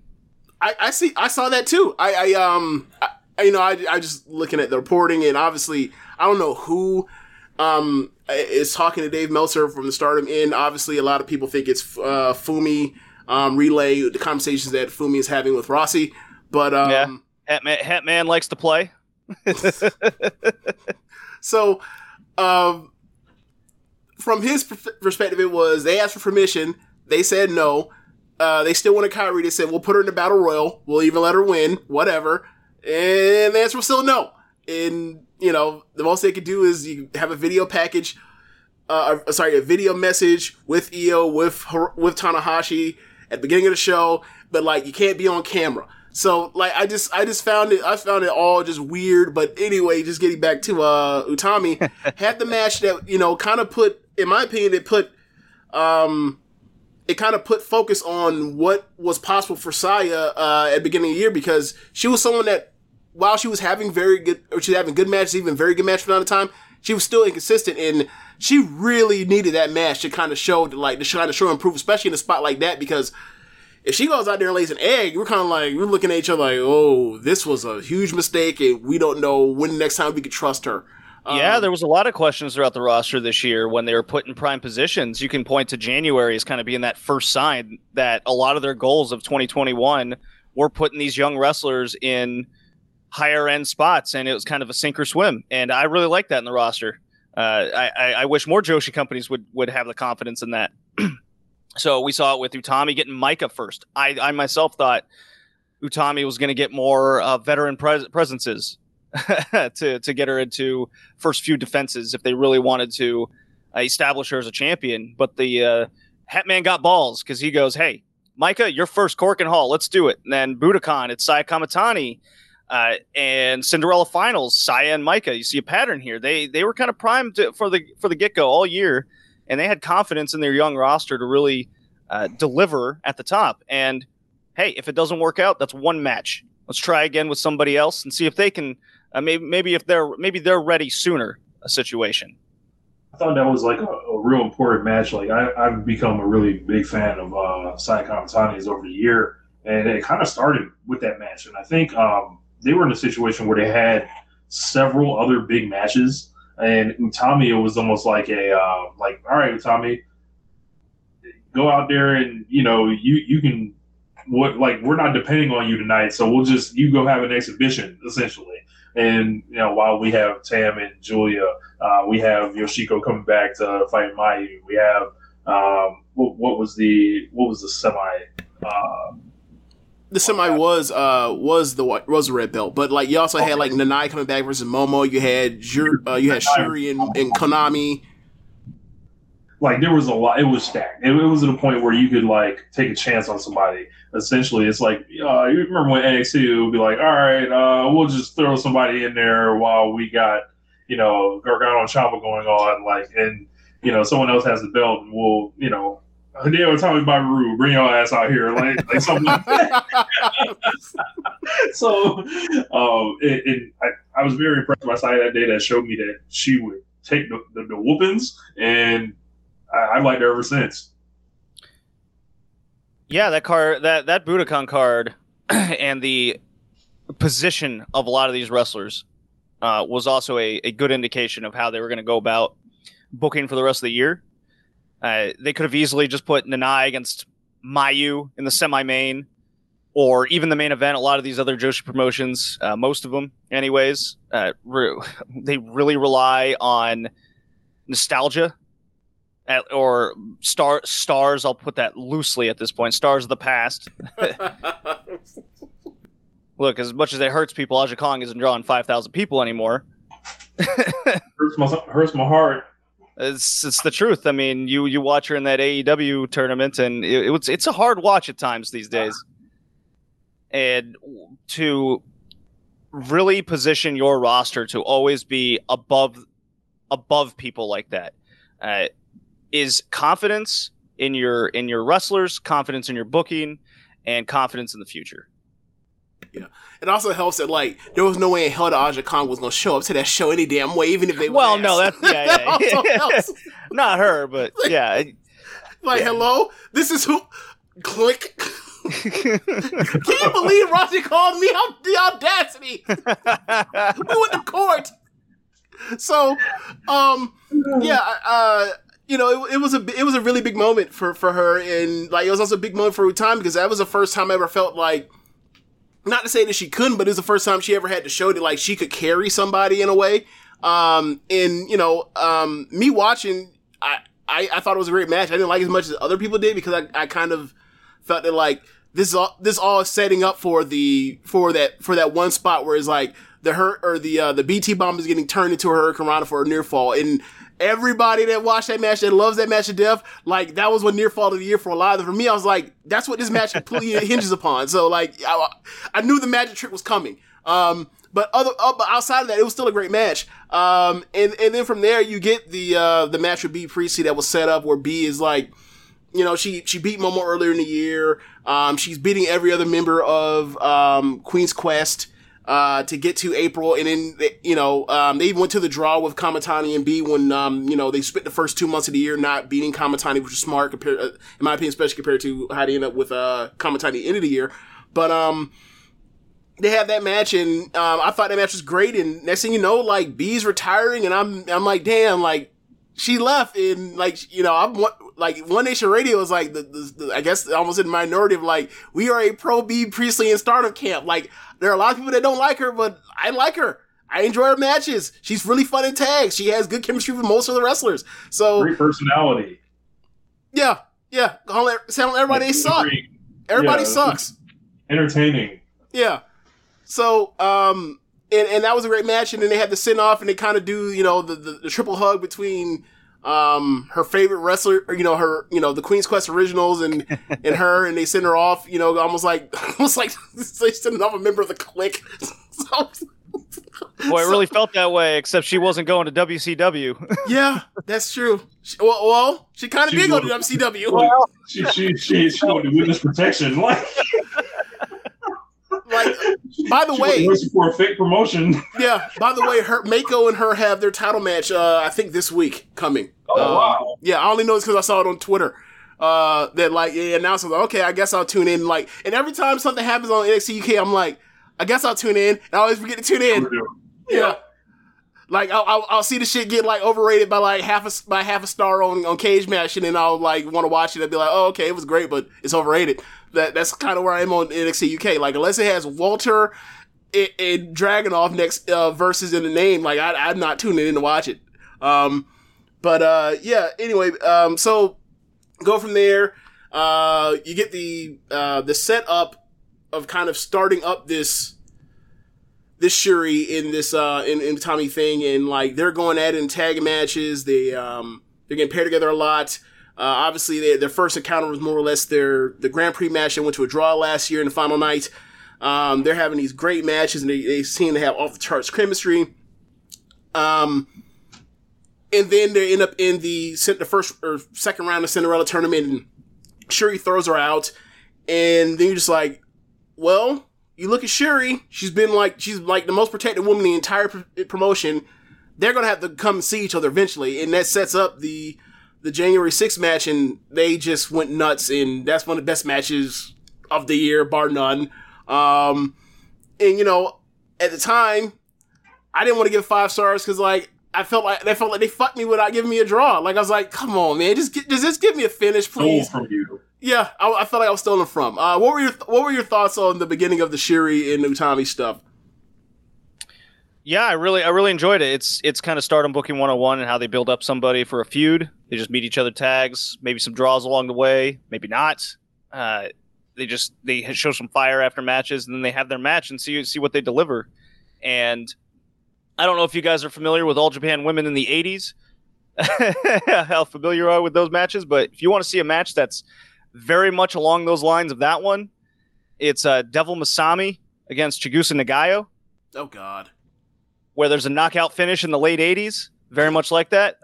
[SPEAKER 3] I, I see. I saw that too. I, I um, I, you know, I, I just looking at the reporting, and obviously, I don't know who um is talking to Dave Meltzer from the Stardom Inn. Obviously, a lot of people think it's uh, Fumi um, relay the conversations that Fumi is having with Rossy, but um,
[SPEAKER 5] Yeah. Hatman, Hatman likes to play. *laughs*
[SPEAKER 3] So, um, from his perspective, it was they asked for permission. They said no. Uh, they still wanted Kairi. They said we'll put her in the battle royal. We'll even let her win, whatever. And the answer was still no. And you know, the most they could do is you have a video package. Uh, uh, sorry, a video message with Io with with Tanahashi at the beginning of the show, but like you can't be on camera. So like I just I just found it I found it all just weird. But anyway, just getting back to uh Utami *laughs* had the match that you know kind of put in my opinion it put um it kind of put focus on what was possible for Saya uh, at the beginning of the year because she was someone that while she was having very good or she was having good matches, even very good match from time to time, she was still inconsistent and she really needed that match to kind of show like to kind of show improve, especially in a spot like that because if she goes out there and lays an egg, we're kind of like we're looking at each other like, oh, this was a huge mistake, and we don't know when the next time we could trust her.
[SPEAKER 5] yeah,
[SPEAKER 3] Um,
[SPEAKER 5] there was a lot of questions throughout the roster this year when they were put in prime positions. You can point to January as kind of being that first sign that a lot of their goals of 2021 were putting these young wrestlers in higher end spots, and it was kind of a sink or swim. And I really like that in the roster. Uh, I, I, wish more Joshi companies would would have the confidence in that. *clears throat* so we saw it with Utami getting Maika first. I, I myself thought Utami was going to get more uh, veteran pres- presences *laughs* to to get her into first few defenses if they really wanted to uh, establish her as a champion. But the uh, Hatman got balls because he goes, "Hey, Maika, you're first Korakuen Hall. Let's do it." And then Budokan, it's Saya Kamitani. Uh, and Cinderella Finals, Saya and Maika. You see a pattern here. They they were kind of primed to, for the for the get go all year, and they had confidence in their young roster to really uh, deliver at the top. And hey, if it doesn't work out, that's one match. Let's try again with somebody else and see if they can. Uh, maybe maybe if they're maybe they're ready sooner. A situation.
[SPEAKER 4] I thought that was like a, a real important match. Like I, I've become a really big fan of uh, Sai Kamitani's over the year, and it kind of started with that match. And I think um, they were in a situation where they had several other big matches, and Utami it was almost like a uh, like, all right, Utami, go out there and you know you you can what like we're not depending on you tonight, so we'll just you go have an exhibition essentially. And you know, while we have Tam and Giulia, uh, we have Yoshiko coming back to fight Mayu. We have um, what, what was the what was the semi? Uh,
[SPEAKER 3] the semi was uh was the white- was the red belt, but like you also had like Nanae coming back versus Momo. You had uh, you had Shuri and, and Konami.
[SPEAKER 4] like there was a lot. It was stacked. It, it was at a point where you could like take a chance on somebody. Essentially, it's like uh, you remember when NXT would be like, all right, uh, we'll just throw somebody in there while we got you know Gargano and Ciampa going on, like, and you know someone else has the belt, and we'll you know. Hideo Tommy Babaru, bring your ass out here, like, like something like that. *laughs* *laughs* so, um, it, it, I, I was very impressed by Saya that day that showed me that she would take the, the, the whoopings, and I, I've liked her ever since.
[SPEAKER 5] Yeah, that card, that that Budokan card, *clears throat* and the position of a lot of these wrestlers uh, was also a, a good indication of how they were going to go about booking for the rest of the year. Uh, they could have easily just put Nanae against Mayu in the semi-main, or even the main event. A lot of these other Joshi promotions, uh, most of them, anyways, uh, re- they really rely on nostalgia at, or star stars. I'll put that loosely at this point. Stars of the past. *laughs* Look, as much as it hurts people, Aja Kong isn't drawing five thousand people anymore. *laughs*
[SPEAKER 4] hurts my hurts my heart.
[SPEAKER 5] It's it's the truth. I mean, you you watch her in that AEW tournament, and it, it was it's a hard watch at times these days. And to really position your roster to always be above above people like that uh, is confidence in your in your wrestlers, confidence in your booking, and confidence in the future. Yeah.
[SPEAKER 3] It also helps that like there was no way in hell that Aja Kong was gonna show up to that show any damn way, even if they.
[SPEAKER 5] Well, no, that's yeah,
[SPEAKER 3] That
[SPEAKER 5] yeah, *laughs*
[SPEAKER 3] also helps. *laughs*
[SPEAKER 5] not her, but yeah.
[SPEAKER 3] Like, hello, this is who. Click. *laughs* Can you believe Roger called me out the audacity? we went to court. So, um, yeah, uh, you know, it, it was a it was a really big moment for for her, and like it was also a big moment for Utami because that was the first time I ever felt like, not to say that she couldn't, but it was the first time she ever had to show that like she could carry somebody in a way. Um, and you know, um, me watching, I, I I thought it was a great match. I didn't like as much as other people did because I I kind of felt that like this is all this all is setting up for the for that for that one spot where it's like the hurt or the uh, the BT bomb is getting turned into a hurricanrana for a near fall. And everybody that watched that match that loves that match to death like that was what near fall of the year for a lot of them. for me I was like that's what this match completely *laughs* hinges upon. So like I, I knew the magic trick was coming. Um but other uh, but outside of that it was still a great match. Um and and then from there you get the uh the match with Bea Priestley that was set up where Bea is like you know, she she beat Momo earlier in the year. Um, she's beating every other member of um, Queen's Quest uh, to get to April, and then you know um, they went to the draw with Kamitani and Bea when um, you know they spent the first two months of the year not beating Kamitani, which was smart compared, uh, in my opinion, especially compared to how they end up with uh, Kamitani end of the year. But um, they had that match, and um, I thought that match was great. And next thing you know, like Bea's retiring, and I'm I'm like, damn, like she left, and like you know, I'm like One Nation Radio is like the, the, the I guess almost in the minority of like we are a pro Bea Priestley and Stardom camp. Like there are a lot of people that don't like her, but I like her. I enjoy her matches. She's really fun in tags. She has good chemistry with most of the wrestlers. So
[SPEAKER 4] Great personality.
[SPEAKER 3] yeah, yeah. Call everybody they suck. Everybody
[SPEAKER 4] Yeah.
[SPEAKER 3] sucks.
[SPEAKER 4] Entertaining.
[SPEAKER 3] Yeah. So, um, and, and that was a great match. And then they had the send off and they kind of do, you know, the, the, the triple hug between, um, her favorite wrestler, or, you know, her, you know, the Queen's Quest originals and, and her, and they send her off, you know, almost like, *laughs* almost like they send off a member of the clique. *laughs* so,
[SPEAKER 5] Boy, it really felt that way, except she wasn't going to WCW. *laughs*
[SPEAKER 3] yeah, that's true. She, well, well, she kind of did go to
[SPEAKER 4] was-
[SPEAKER 3] WCW.
[SPEAKER 4] She she she she wanted witness protection. Like
[SPEAKER 3] by the
[SPEAKER 4] she
[SPEAKER 3] way,
[SPEAKER 4] for a fake promotion. *laughs*
[SPEAKER 3] yeah, by the way, her Meiko and her have their title match, uh, I think this week coming.
[SPEAKER 4] Oh
[SPEAKER 3] Um,
[SPEAKER 4] wow.
[SPEAKER 3] Yeah, I only know this because I saw it on Twitter. uh, that like they announced, like, okay, I guess I'll tune in. Like, and every time something happens on NXT UK, I'm like, I guess I'll tune in. And I always forget to tune in. Yeah. Like I'll, I'll, I'll see the shit get like overrated by like half a by half a star on on Cagematch, and then I'll like want to watch it and be like, oh okay, it was great, but it's overrated. That that's kind of where I am on NXT UK. Like unless it has Walter and, and Dragunov next uh, versus in the name, like I, I'm not tuning in to watch it. Um, but uh, yeah. Anyway, um, so go from there. Uh, you get the uh, the setup of kind of starting up this this Shuri in this uh in, in Tommy thing and like they're going at it in tag matches. They um they're getting paired together a lot. Uh, obviously, they, their first encounter was more or less their the Grand Prix match and went to a draw last year in the final night. Um, they're having these great matches and they, they seem to have off the charts chemistry. Um, and then they end up in the the first or second round of Cinderella tournament, and Shuri throws her out, and then you're just like, well, you look at Shuri, she's been like she's like the most protected woman in the entire pr- promotion. They're gonna have to come see each other eventually, and that sets up the the January 6th match, and they just went nuts, and that's one of the best matches of the year, bar none. Um, and you know, at the time, I didn't want to give five stars because like I felt like they felt like they fucked me without giving me a draw. Like I was like, come on, man, just get, just, just give me a finish, please.
[SPEAKER 4] from you.
[SPEAKER 3] Yeah, I, I felt like I was stolen from. Uh, what were your What were your thoughts on the beginning of the Shuri and Utami stuff?
[SPEAKER 5] Yeah, I really, I really enjoyed it. It's it's kind of Stardom Booking 101 and how they build up somebody for a feud. They just meet each other tags, maybe some draws along the way, maybe not. Uh, they just they show some fire after matches, and then they have their match and see see what they deliver. And I don't know if you guys are familiar with All Japan Women in the 80s, *laughs* how familiar you are with those matches, but if you want to see a match that's very much along those lines of that one, it's uh, Devil Masami against Chigusa Nagayo
[SPEAKER 3] Oh God,
[SPEAKER 5] where there's a knockout finish in the late 80s, very much like that.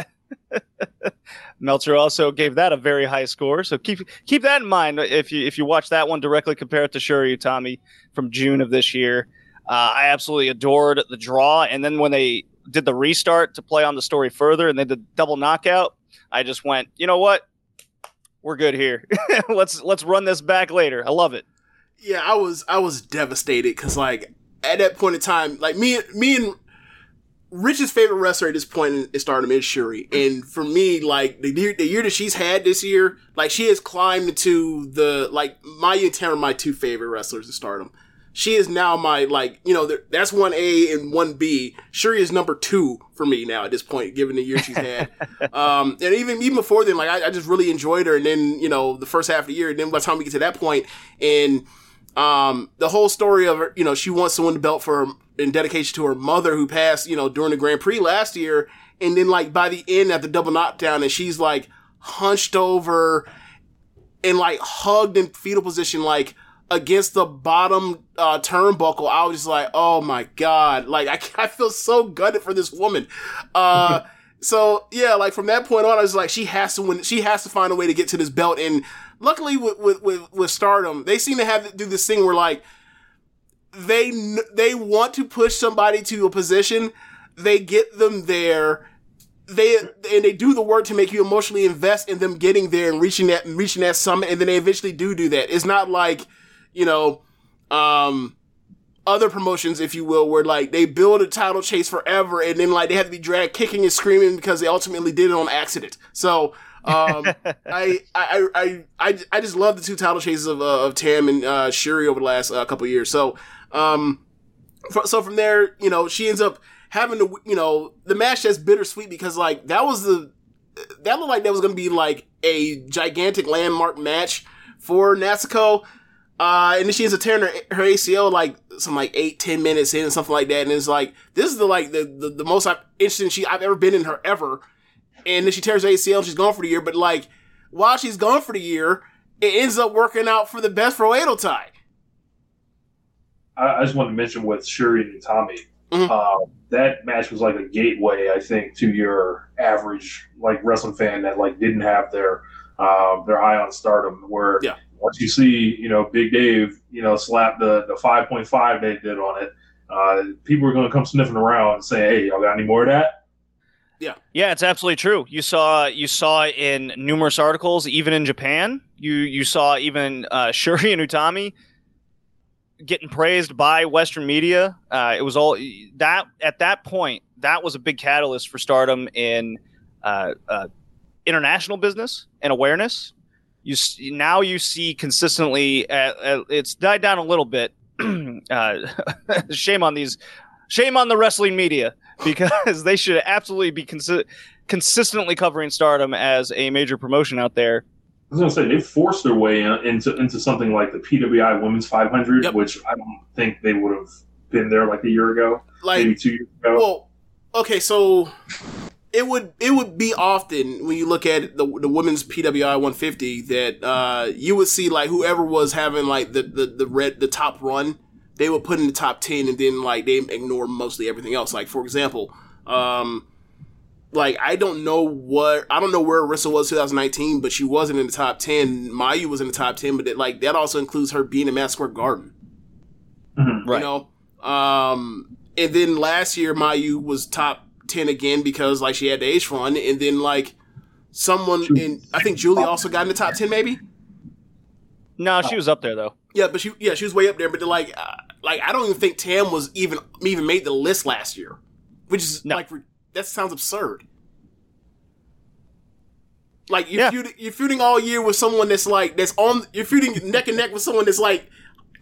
[SPEAKER 5] *laughs* Meltzer also gave that a very high score, so keep keep that in mind if you if you watch that one directly compare it to Shuri Utami from June of this year. Uh, I absolutely adored the draw, and then when they did the restart to play on the story further, and they did double knockout, I just went, you know what, we're good here. *laughs* let's let's run this back later. I love it.
[SPEAKER 3] yeah, I was I was devastated because like at that point in time, like me me and Rich's favorite wrestler at this point in, in Stardom is Shuri, and for me, like the year, the year that she's had this year, like she has climbed into the like Maya and are my two favorite wrestlers in Stardom. She is now my like you know that's one A and one B. Shuri is number two for me now at this point, given the year she's had. *laughs* um, and even even before then, like I, I just really enjoyed her. And then you know the first half of the year, and then by the time we get to that point, and um, the whole story of her, you know, she wants to win the belt for in dedication to her mother who passed, you know, during the Grand Prix last year. And then like by the end at the double knockdown, and she's like hunched over and like hugged in fetal position, like against the bottom uh, turnbuckle. I was just like, oh my god, like I, *laughs* I feel so gutted for this woman. Uh, *laughs* so yeah, like from that point on, I was like, she has to win. She has to find a way to get to this belt. And luckily, with with with, with Stardom, they seem to have to do this thing where like they they want to push somebody to a position, they get them there. They and they do the work to make you emotionally invest in them getting there and reaching that reaching that summit, and then they eventually do do that. It's not like you know, um, other promotions, if you will, where like they build a title chase forever and then like they have to be dragged kicking and screaming because they ultimately did it on accident. So, um, *laughs* I, I, I, I, I just love the two title chases of, uh, of Tam and, uh, Shuri over the last uh, couple of years. So, um, fr- so from there, you know, she ends up having to, you know, the match that's bittersweet because like that was the, that looked like that was going to be like a gigantic landmark match for Natsuko. Uh, and then she ends up tearing her, her ACL like some like eight, ten minutes in, and something like that. And it's like, this is the like the, the, the most interesting she I've ever been in her ever. And then she tears her ACL, she's gone for the year. But like, while she's gone for the year, it ends up working out for the best for Oedo Tai.
[SPEAKER 4] I, I just wanted to mention with Shuri and Tommy,
[SPEAKER 3] Mhm.
[SPEAKER 4] uh, that match was like a gateway, I think, to your average like wrestling fan that like didn't have their uh, their eye on Stardom. Where
[SPEAKER 3] Yeah.
[SPEAKER 4] once you see, you know, Big Dave, you know, slap the the five point five they did on it, uh, people are going to come sniffing around and say, "Hey, y'all got any more of that?"
[SPEAKER 5] Yeah, Yeah, it's absolutely true. You saw you saw in numerous articles, even in Japan. You you saw even uh, *laughs* Shuri and Utami getting praised by Western media. Uh, it was all that at that point. That was a big catalyst for Stardom in uh, uh, international business and awareness. You s- now you see consistently. Uh, uh, it's died down a little bit. *clears throat* *laughs* shame on these. Shame on the wrestling media because *laughs* they should absolutely be consi- consistently covering Stardom as a major promotion out there.
[SPEAKER 4] I was gonna say they forced their way in, into into something like the PWI Women's 500,
[SPEAKER 3] Yep.
[SPEAKER 4] which I don't think they would have been there like a year ago,
[SPEAKER 3] Like,
[SPEAKER 4] maybe two years ago.
[SPEAKER 3] well, okay, so it would it would be often when you look at the the women's PWI 150 that uh, you would see like whoever was having like the the the red the top run, they were put in the top 10 and then like they ignore mostly everything else. Like for example, um, like I don't know what I don't know where Arisa was 2019, but she wasn't in the top 10. Mayu was in the top 10, but it, like that also includes her being in Madison Square Garden.
[SPEAKER 4] Mhm.
[SPEAKER 5] Right.
[SPEAKER 3] You know, um, and then last year Mayu was top ten again because like she had the H run, and then like someone in I think Julie also got in the top ten maybe.
[SPEAKER 5] No, she was up there though.
[SPEAKER 3] Yeah, but she yeah she was way up there, but like uh, like I don't even think Tam was even even made the list last year, which is
[SPEAKER 5] No.
[SPEAKER 3] like that sounds absurd. Like you're
[SPEAKER 5] Yeah.
[SPEAKER 3] feuding, you're feuding all year with someone that's like that's on you're feuding neck and neck with someone that's like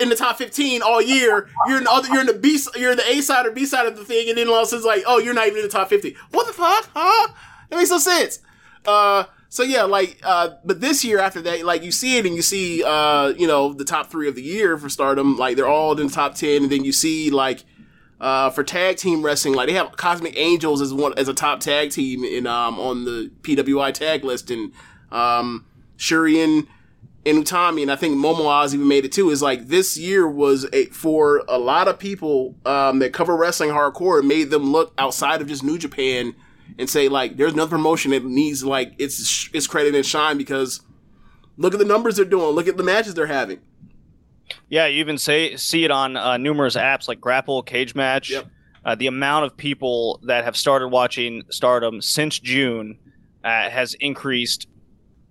[SPEAKER 3] in the top 15 all year. You're in the other, you're in the B, you're in the A side or B side of the thing, and then all of a sudden it's like, oh, you're not even in the top 50. What the fuck, huh? That makes no sense. Uh, so yeah, like, uh, but this year after that, like you see it and you see, uh, you know, the top three of the year for Stardom, like they're all in the top 10, and then you see like. Uh, for tag team wrestling, like they have Cosmic Angels as one as a top tag team in um on the PWI tag list, and um Shurian and Utami, and I think Momoaz even made it too, is like this year was a, for a lot of people um, that cover wrestling hardcore, it made them look outside of just New Japan and say like, there's another promotion that needs like its its credit and shine because look at the numbers they're doing, look at the matches they're having.
[SPEAKER 5] Yeah, you even say see it on uh, numerous apps like Grapple, Cagematch.
[SPEAKER 3] Yep.
[SPEAKER 5] Uh, the amount of people that have started watching Stardom since June uh, has increased.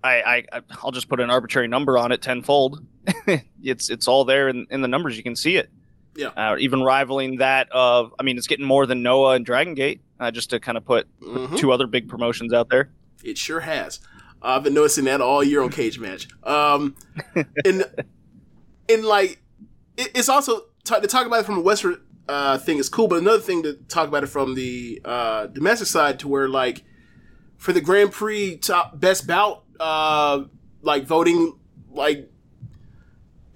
[SPEAKER 5] I, I I'll just put an arbitrary number on it, tenfold. *laughs* it's it's all there in, in the numbers. You can see it.
[SPEAKER 3] Yeah.
[SPEAKER 5] Uh, even rivaling that of, I mean, it's getting more than Noah and Dragon Gate. Uh, just to kind of put
[SPEAKER 3] Mhm.
[SPEAKER 5] two other big promotions out there.
[SPEAKER 3] It sure has. Uh, I've been noticing that all year on Cagematch. Um, *laughs* and and like it, it's also to talk about it from a Western uh, thing is cool, but another thing to talk about it from the uh, domestic side to where like for the Grand Prix top best bout, uh, like voting, like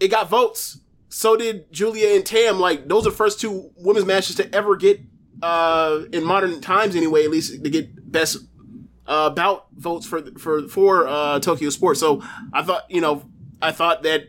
[SPEAKER 3] it got votes. So did Giulia and Tam. Like those are the first two women's matches to ever get uh, in modern times anyway, at least to get best uh, bout votes for for for uh, Tokyo Sports. So I thought, you know, I thought that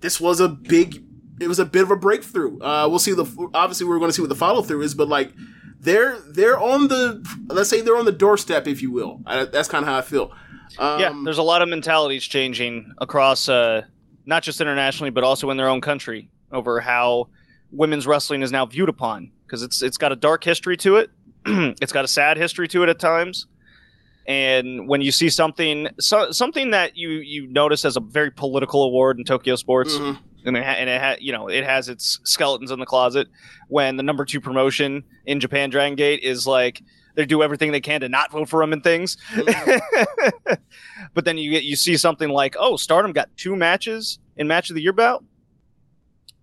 [SPEAKER 3] this was a big, it was a bit of a breakthrough. Uh, we'll see the obviously we're going to see what the follow through is, but like they're they're on the let's say they're on the doorstep, if you will. I, that's kind of how I feel. Um,
[SPEAKER 5] yeah, there's a lot of mentalities changing across, uh, not just internationally, but also in their own country over how women's wrestling is now viewed upon. Because it's it's got a dark history to it, *clears throat* it's got a sad history to it at times. And when you see something, so, something that you you notice as a very political award in Tokyo sports,
[SPEAKER 3] mhm.
[SPEAKER 5] and it, ha- and it ha- you know it has its skeletons in the closet. When the number two promotion in Japan, Dragon Gate, is like they do everything they can to not vote for him and things. *laughs* but then you get you see something like, oh, Stardom got two matches in match of the year bout.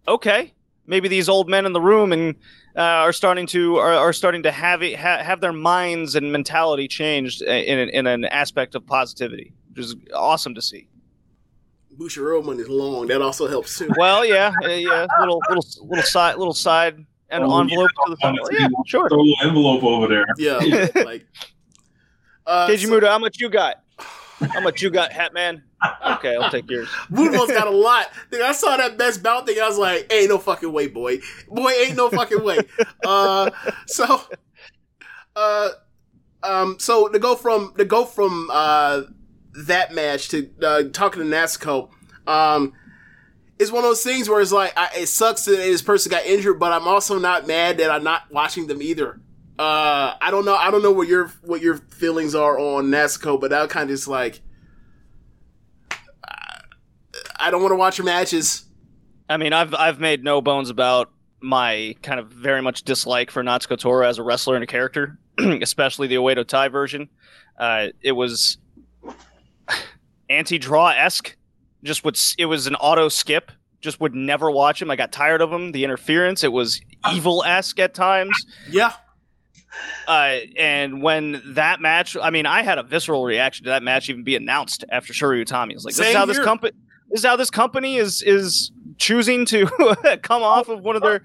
[SPEAKER 5] Okay, maybe these old men in the room and uh, are starting to are, are starting to have it, ha- have their minds and mentality changed in an, in an aspect of positivity, which is awesome to see.
[SPEAKER 3] Bushiroad one is long. That also helps too.
[SPEAKER 5] Well, yeah, uh, *laughs* yeah, little little little side little side and
[SPEAKER 4] Oh,
[SPEAKER 5] envelope to the
[SPEAKER 4] On
[SPEAKER 5] top. Yeah, sure.
[SPEAKER 4] Throw a little envelope over there.
[SPEAKER 3] Yeah, *laughs* like. Uh,
[SPEAKER 5] Keiji
[SPEAKER 3] so-
[SPEAKER 5] Muda, how much you got? How much you got, Hat Man? Okay, I'll take yours. *laughs*
[SPEAKER 3] Budo's got a lot. Dude, I saw that best bout thing. I was like, ain't no fucking way, boy. Boy, ain't no fucking way. *laughs* Uh, so, uh, um, so to go from to go from uh that match to uh, talking to Natsuko, um, it's one of those things where it's like I, it sucks that this person got injured, but I'm also not mad that I'm not watching them either. uh, I don't know. I don't know what your what your feelings are on Natsuko, but that kind of is like, I don't want to watch your matches.
[SPEAKER 5] I mean, I've I've made no bones about my kind of very much dislike for Natsuko Tora as a wrestler and a character, *clears throat* especially the Oedo Tai version. Uh, it was *sighs* anti-draw esque. Just would it was an auto skip. Just would never watch him. I got tired of him. The interference. It was evil esque at times.
[SPEAKER 3] Yeah,
[SPEAKER 5] Uh, and when that match, I mean, I had a visceral reaction to that match even be announced after Shuri Utami. I was like, this is
[SPEAKER 3] Same
[SPEAKER 5] how this company, this is how this company is is choosing to *laughs* come off of one of their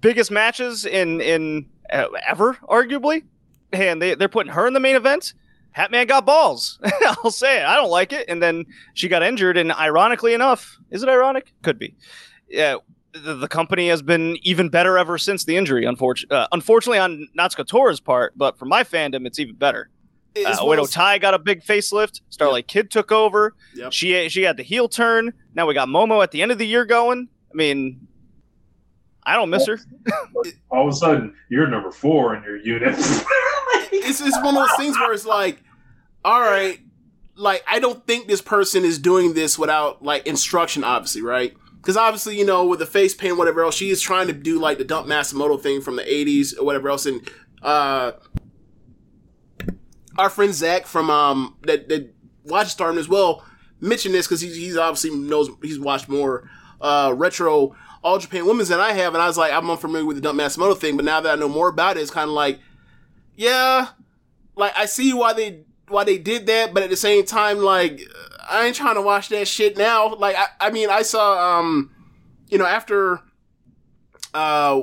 [SPEAKER 5] biggest matches in in uh, ever, arguably. And they they're putting her in the main event. Hatman got balls. *laughs* I'll say it. I don't like it. And then she got injured. And ironically enough, is it ironic? Could be. Yeah, the, company has been even better ever since the injury. Unfortunately, uh, unfortunately on Natsuko Tora's part, but for my fandom, it's even better. Uh,
[SPEAKER 3] It's one of
[SPEAKER 5] Oedo got a big facelift. Starlight Kid took over.
[SPEAKER 3] Yep.
[SPEAKER 5] She she had the heel turn. Now we got Momo at the end of the year going. I mean, I don't miss her. *laughs*
[SPEAKER 4] All of a sudden, you're number four in your unit. *laughs*
[SPEAKER 3] it's it's one of those things where it's like, all right, like I don't think this person is doing this without like instruction, obviously, right? Because obviously, you know, with the face paint, whatever else, she is trying to do like the dump Matsumoto thing from the '80s or whatever else, and uh, our friend Zach from um that that watches Stardom as well mentioned this because he's he's obviously knows he's watched more uh retro All Japan Women's than I have, and I was like, I'm unfamiliar with the dump Matsumoto thing, but now that I know more about it, it's kind of like, yeah, like I see why they why they did that, but at the same time, like I ain't trying to watch that shit now. Like I, I mean, I saw um, you know, after uh,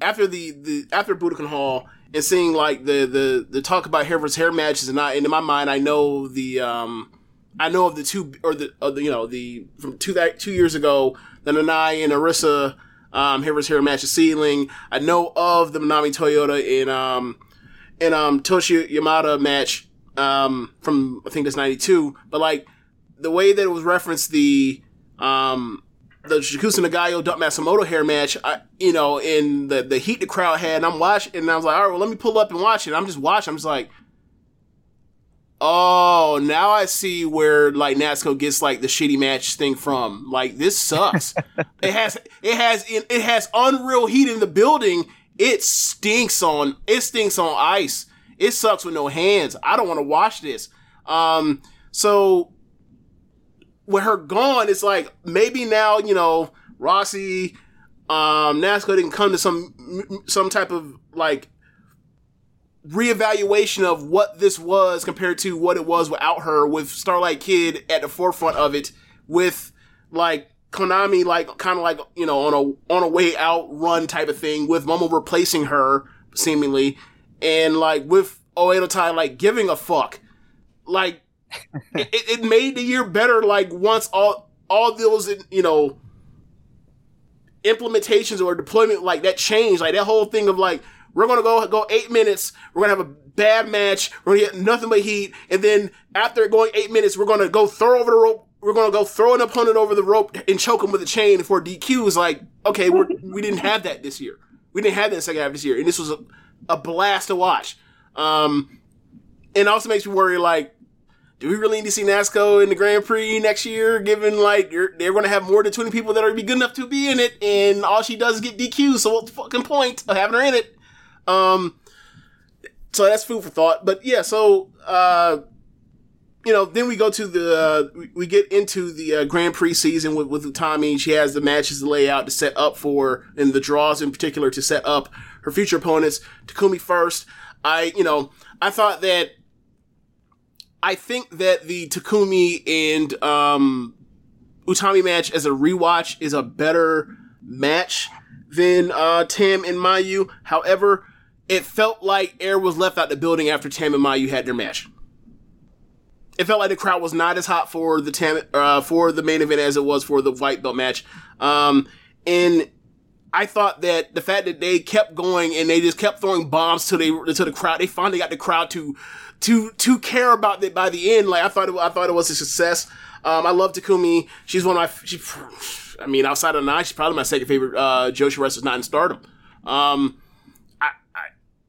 [SPEAKER 3] after the the after Budokan Hall and seeing like the the the talk about hair versus hair matches, and I and in my mind, I know the um, I know of the two or the, or the you know the from two that two years ago, the Nanae and Arisa um, hair versus hair match is ceiling. I know of the Manami Toyota and um and um Toshiyo Yamada match um from I think that's ninety two, but like the way that it was referenced the um the Chigusa Nagayo Dump Matsumoto hair match, I, you know, in the the heat the crowd had, and I'm watching, and I was like, all right, well, let me pull up and watch it. I'm just watching. I'm just like, oh, now I see where like Natsuko gets like the shitty match thing from. Like this sucks. *laughs* it has it has it has unreal heat in the building. It stinks on it stinks on ice. It sucks with no hands. I don't want to watch this. Um, so with her gone, it's like maybe now you know Rossy, um, Natsuko didn't come to some some type of like reevaluation of what this was compared to what it was without her, with Starlight Kid at the forefront of it, with like Konami like kind of like you know on a on a way out run type of thing, with Momo replacing her seemingly, and like with Oedo Tai like giving a fuck, like it, it made the year better. Like once all all those you know implementations or deployment like that changed, like that whole thing of like we're gonna go go eight minutes, we're gonna have a bad match, we're gonna get nothing but heat, and then after going eight minutes, we're gonna go throw over the rope. We're gonna go throw an opponent over the rope and choke him with a chain for DQ. Is like, okay, we're, we didn't have that this year. We didn't have that second half this year, and this was a, a blast to watch. Um, and also makes me worry, like, do we really need to see Natsuko in the Grand Prix next year? Given like they're going to have more than twenty people that are be good enough to be in it, and all she does is get DQ. So what's the fucking point of having her in it? Um, so that's food for thought. But yeah, so uh, you know, then we go to the uh, we- get into the uh, Grand Prix season with with Utami. She has the matches to lay out to set up for, and the draws in particular to set up her future opponents. Takumi first. I you know I thought that I think that the Takumi and um, Utami match as a rewatch is a better match than uh, Tam and Mayu. However, it felt like air was left out the building after Tam and Mayu had their match. It felt like the crowd was not as hot for the Tam uh, for the main event as it was for the white belt match. Um, and I thought that the fact that they kept going and they just kept throwing bombs to they to the crowd, they finally got the crowd to to to care about it by the end. Like I thought it, I thought it was a success. Um, I love Takumi. She's one of my she. I mean, outside of nine, she's probably my second favorite uh, Joshi wrestler not in Stardom. Um, I, I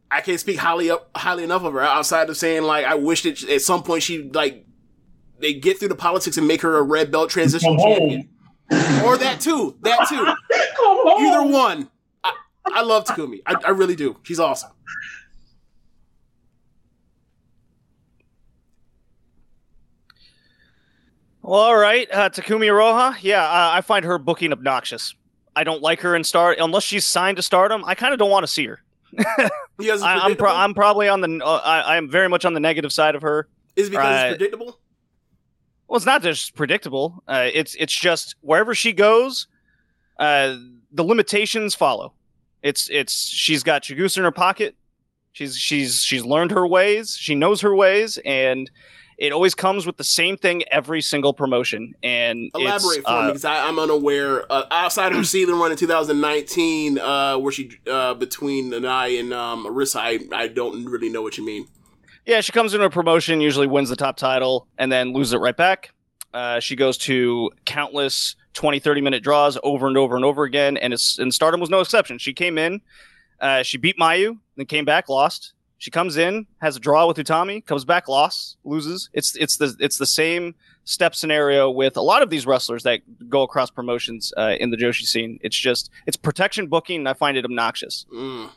[SPEAKER 3] I can't speak highly up highly enough of her outside of saying like I wish that at some point she like they get through the politics and make her a red belt
[SPEAKER 4] transition
[SPEAKER 3] champion. Or that too. That too. *laughs* Either one. I, I love Takumi. I, I really do. She's awesome.
[SPEAKER 5] Well, all right, uh, Takumi Iroha. Yeah, uh, I find her booking obnoxious. I don't like her in Star unless she's signed to Stardom. I kind of don't want to see her. *laughs* I, I'm pro- I'm probably on the uh, I, I'm very much on the negative side of her.
[SPEAKER 3] Is it because
[SPEAKER 5] uh,
[SPEAKER 3] it's predictable?
[SPEAKER 5] Well, it's not just predictable. Uh, it's it's just wherever she goes, uh, the limitations follow. It's it's she's got Chigusa in her pocket. She's she's she's learned her ways. She knows her ways, and it always comes with the same thing every single promotion. And
[SPEAKER 3] Elaborate for
[SPEAKER 5] uh,
[SPEAKER 3] me because I'm unaware. Uh, outside of her season run in 2019, uh, where she uh, between Nanae and um, Arisa, I, I don't really know what you mean.
[SPEAKER 5] Yeah, she comes into a promotion, usually wins the top title, and then loses it right back. Uh, she goes to countless 20, 30 minute draws over and over and over again, and, it's, and Stardom was no exception. She came in, uh, she beat Mayu, then came back, lost. She comes in, has a draw with Utami, comes back, lost, loses. It's it's the it's the same step scenario with a lot of these wrestlers that go across promotions uh, in the Joshi scene. It's just it's protection booking, and I find it obnoxious.
[SPEAKER 3] Mm.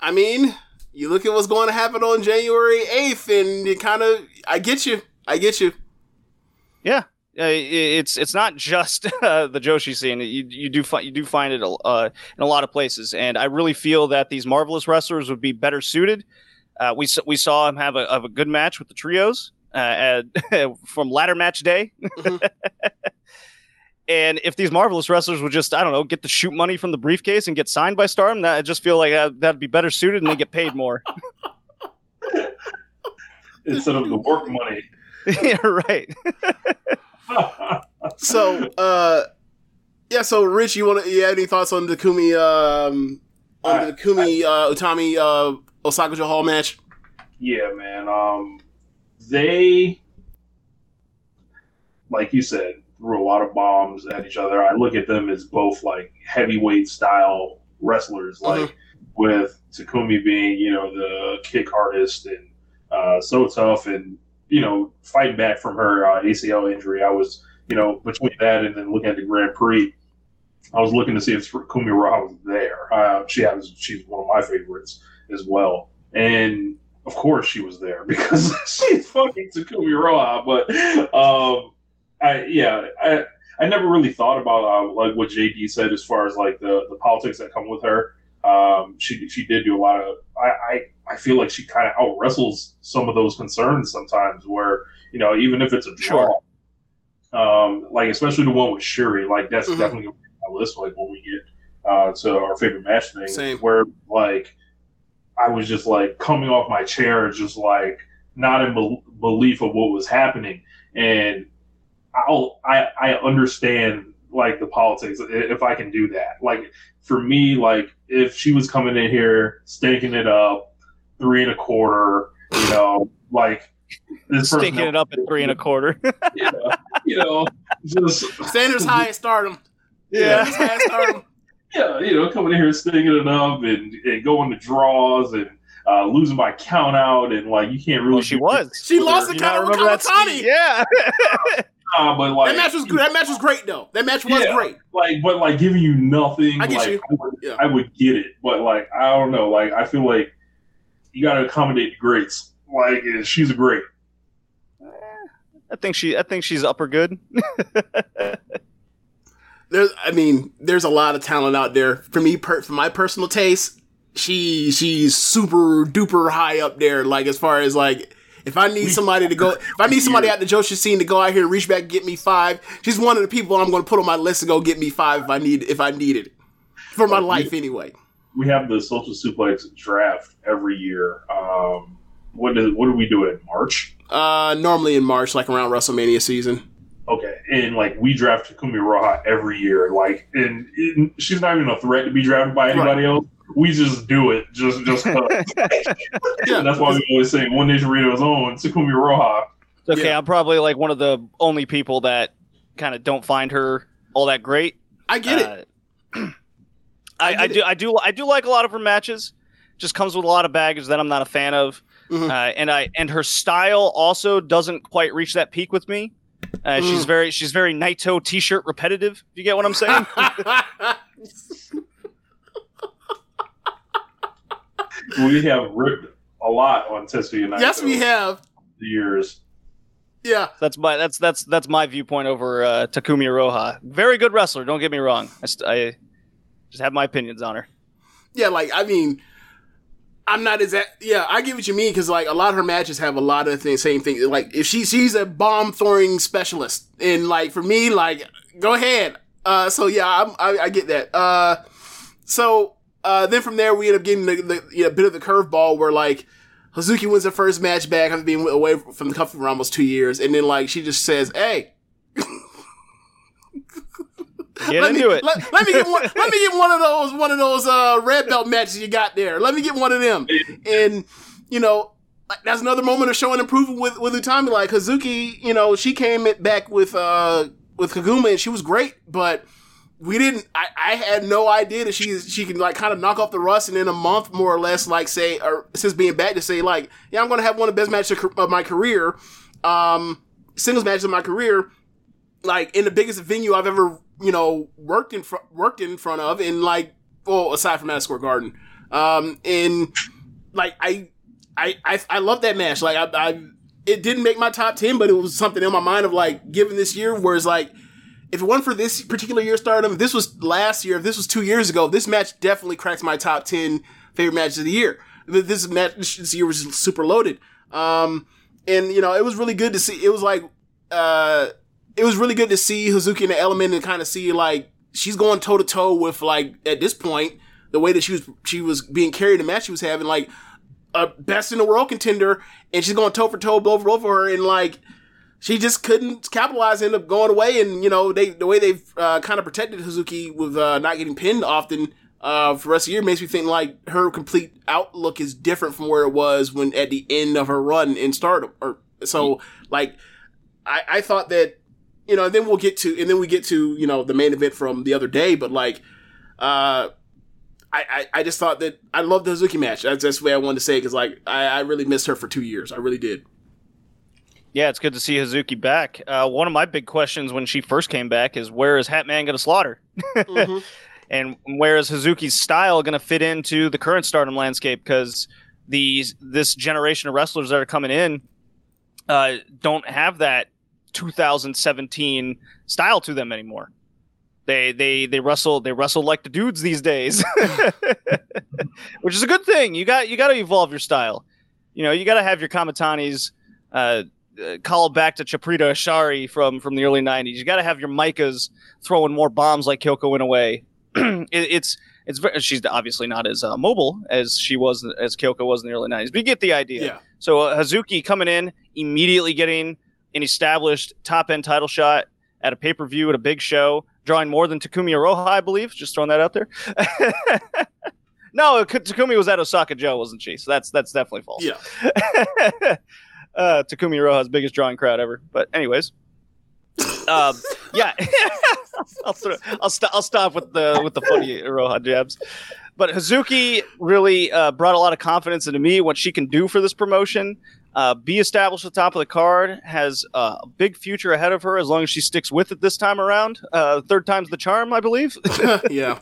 [SPEAKER 3] I mean, you look at what's going to happen on January 8th, and you kind of, I get you. I get you.
[SPEAKER 5] Yeah, it's it's not just *laughs* uh, the Joshi scene. You you do fi- you do find it uh, in a lot of places, and I really feel that these marvelous wrestlers would be better suited. Uh, we we saw him have a have a good match with the trios uh, at, *laughs* from ladder match day. *laughs* And if these marvelous wrestlers would just, I don't know, get the shoot money from the briefcase and get signed by Stardom, that I just feel like that, that'd be better suited and they get paid more.
[SPEAKER 4] Instead of the work money.
[SPEAKER 5] yeah, right.
[SPEAKER 3] So, uh, yeah. So, Rich, you want to? You have any thoughts on the Kumi, um, on
[SPEAKER 4] I-
[SPEAKER 3] the Kumi uh, Utami uh, Osaka-jo Hall match?
[SPEAKER 4] Yeah, man. Um, they, like you said, threw a lot of bombs at each other. I look at them as both like heavyweight style wrestlers, like with Takumi being, you know, the kick artist and uh, so tough, and you know, fighting back from her uh, ACL injury. I was, you know, between that and then looking at the Grand Prix. I was looking to see if Kumi Raha was there. Uh, she has, she's one of my favorites as well, and of course she was there *laughs* because *laughs* she's fucking Takumi Iroha. But um, I yeah, I I never really thought about uh, like what JD said as far as like the the politics that come with her. Um, she she did do a lot of. I I, I feel like she kind of out wrestles some of those concerns sometimes. Where you know even if it's a draw, um, like especially the one with Shuri, like that's
[SPEAKER 3] Mhm.
[SPEAKER 4] definitely on my list. Like when we get uh, to our favorite match thing,
[SPEAKER 3] Same.
[SPEAKER 4] where like I was just like coming off my chair, just like not in bel belief of what was happening, and I'll I I understand like the politics if I can do that. Like for me, like if she was coming in here stinking it up, three and a quarter, you know, like this person-
[SPEAKER 5] Stinking it up at three and a quarter. *laughs*
[SPEAKER 4] yeah, you know, just
[SPEAKER 3] Standards *laughs* high at Stardom.
[SPEAKER 5] Yeah.
[SPEAKER 3] Standards high Stardom.
[SPEAKER 4] yeah, you know, coming in here stinging it up and, and going to draws and uh, losing by count out and like you can't really.
[SPEAKER 5] Well, she was.
[SPEAKER 3] She lost the
[SPEAKER 5] count not
[SPEAKER 3] Kyle
[SPEAKER 5] remember Kamitani. Yeah. *laughs*
[SPEAKER 4] Nah, but like
[SPEAKER 3] that match was good. That match was great, though. That match was
[SPEAKER 4] Yeah.
[SPEAKER 3] great.
[SPEAKER 4] like but like giving you nothing.
[SPEAKER 3] I get
[SPEAKER 4] like,
[SPEAKER 3] you.
[SPEAKER 4] I would,
[SPEAKER 3] Yeah.
[SPEAKER 4] I would get it, but like I don't know. Like I feel like you got to accommodate the greats. Like and she's a great.
[SPEAKER 5] Eh, I think she. I think she's upper good. *laughs*
[SPEAKER 3] There's, I mean, there's a lot of talent out there. For me, per, for my personal taste, she she's super duper high up there. Like as far as like, if I need somebody to go, if I need somebody out the Joshi scene to go out here and reach back and get me five, she's one of the people I'm going to put on my list to go get me five if I need if I need it for my life anyway.
[SPEAKER 4] We have the social suplex draft every year. Um, what do what do we do in March?
[SPEAKER 3] Uh, normally in March, like around WrestleMania season.
[SPEAKER 4] Okay, and like we draft Takumi Iroha every year, like, and, and she's not even a threat to be drafted by anybody else. We just do it, just just *laughs*
[SPEAKER 3] Yeah,
[SPEAKER 4] that's why we always say One Nation Radio's own Takumi Iroha.
[SPEAKER 5] Okay,
[SPEAKER 3] Yeah.
[SPEAKER 5] I'm probably like one of the only people that kind of don't find her all that great.
[SPEAKER 3] I get it.
[SPEAKER 5] Uh, *clears throat* I, I
[SPEAKER 3] get
[SPEAKER 5] do, I do, I do like a lot of her matches. just comes with a lot of baggage that I'm not a fan of. Uh, and I and her style also doesn't quite reach that peak with me. Uh, She's very she's very Naito t-shirt repetitive. If you get what I'm saying? *laughs* *laughs*
[SPEAKER 4] we have ripped a lot on Tetsuya Naito.
[SPEAKER 3] yes, we have.
[SPEAKER 4] years.
[SPEAKER 3] Yeah.
[SPEAKER 5] that's my that's that's that's my viewpoint over uh, Takumi Iroha. Very good wrestler. Don't get me wrong. I, st- I just have my opinions on her.
[SPEAKER 3] Yeah, like I mean, I'm not as that. Yeah, I get what you mean because like a lot of her matches have a lot of the same thing. Like if she she's a bomb throwing specialist, and like for me, like go ahead. Uh, so yeah, I'm, I I get that. Uh, so uh, then from there we end up getting the, the you know, bit of the curveball where like. Hazuki wins her first match back after being away from the company for almost two years, and then like she just says, "Hey,
[SPEAKER 5] Get
[SPEAKER 3] let
[SPEAKER 5] into
[SPEAKER 3] me,
[SPEAKER 5] it.
[SPEAKER 3] Let, let me get one. let me get one of those. One of those uh, red belt matches you got there. Let me get one of them. And you know, like, that's another moment of showing improvement with with Utami. Like Hazuki, you know, she came back with uh with Koguma and she was great, but we didn't. I, I had no idea that she she can like kind of knock off the rust and in a month more or less like say or since being back to say like yeah I'm gonna have one of the best matches of my career, um singles matches of my career like in the biggest venue I've ever you know worked in fr- worked in front of, and like well aside from Madison Square Garden, um, and like I I I, I love that match. Like I, I it didn't make my top ten, but it was something in my mind of like given this year, where it's like if it wasn't for this particular year stardom, this was last year, if this was two years ago, this match definitely cracks my top ten favorite matches of the year. This match this year was super loaded. Um, and you know, it was really good to see. It was like, uh, it was really good to see Hazuki in the element and kind of see like she's going toe to toe with like at this point the way that she was she was being carried the match she was having like a best in the world contender and she's going toe for toe blow for blow for her and like she just couldn't capitalize end up going away and you know they the way they've uh, kind of protected Hazuki with uh, not getting pinned often uh, for the rest of the year makes me think like her complete outlook is different from where it was when at the end of her run in Stardom or so like I, I thought that you know, and then we'll get to, and then we get to, you know, the main event from the other day, but like, uh, I, I, I just thought that I loved the Hazuki match. That's, that's the way I wanted to say it, because like, I, I really missed her for two years. I really did.
[SPEAKER 5] Yeah, it's good to see Hazuki back. Uh, one of my big questions when she first came back is where is Hatman going to slaughter? *laughs*
[SPEAKER 3] Mhm.
[SPEAKER 5] and where is Hazuki's style going to fit into the current Stardom landscape? Because these this generation of wrestlers that are coming in uh, don't have that 2017 style to them anymore. They they they wrestle they wrestle like the dudes these days, *laughs* which is a good thing. You got you got to evolve your style. You know you got to have your Kamitanis. Uh, uh, call back to Chaparita Asari from from the early '90s. You got to have your Maikas throwing more bombs like Kyoko in a way. it, it's it's very, she's obviously not as uh, mobile as she was as Kyoko was in the early '90s, but you get the idea.
[SPEAKER 3] Yeah.
[SPEAKER 5] So uh, Hazuki coming in immediately getting an established top end title shot at a pay per view at a big show, drawing more than Takumi Iroha, I believe. Just throwing that out there. *laughs* no, Takumi was at Osaka-jo, wasn't she? So that's that's definitely false.
[SPEAKER 3] Yeah. *laughs*
[SPEAKER 5] uh, Takumi Iroha's biggest drawing crowd ever. But anyways, um, yeah, *laughs* I'll, throw, I'll, st- I'll stop with the with the funny Iroha jabs. But Hazuki really uh, brought a lot of confidence into me what she can do for this promotion. Uh, be established at the top of the card has uh, a big future ahead of her as long as she sticks with it this time around. Uh, third time's the charm, I believe. *laughs*
[SPEAKER 3] yeah.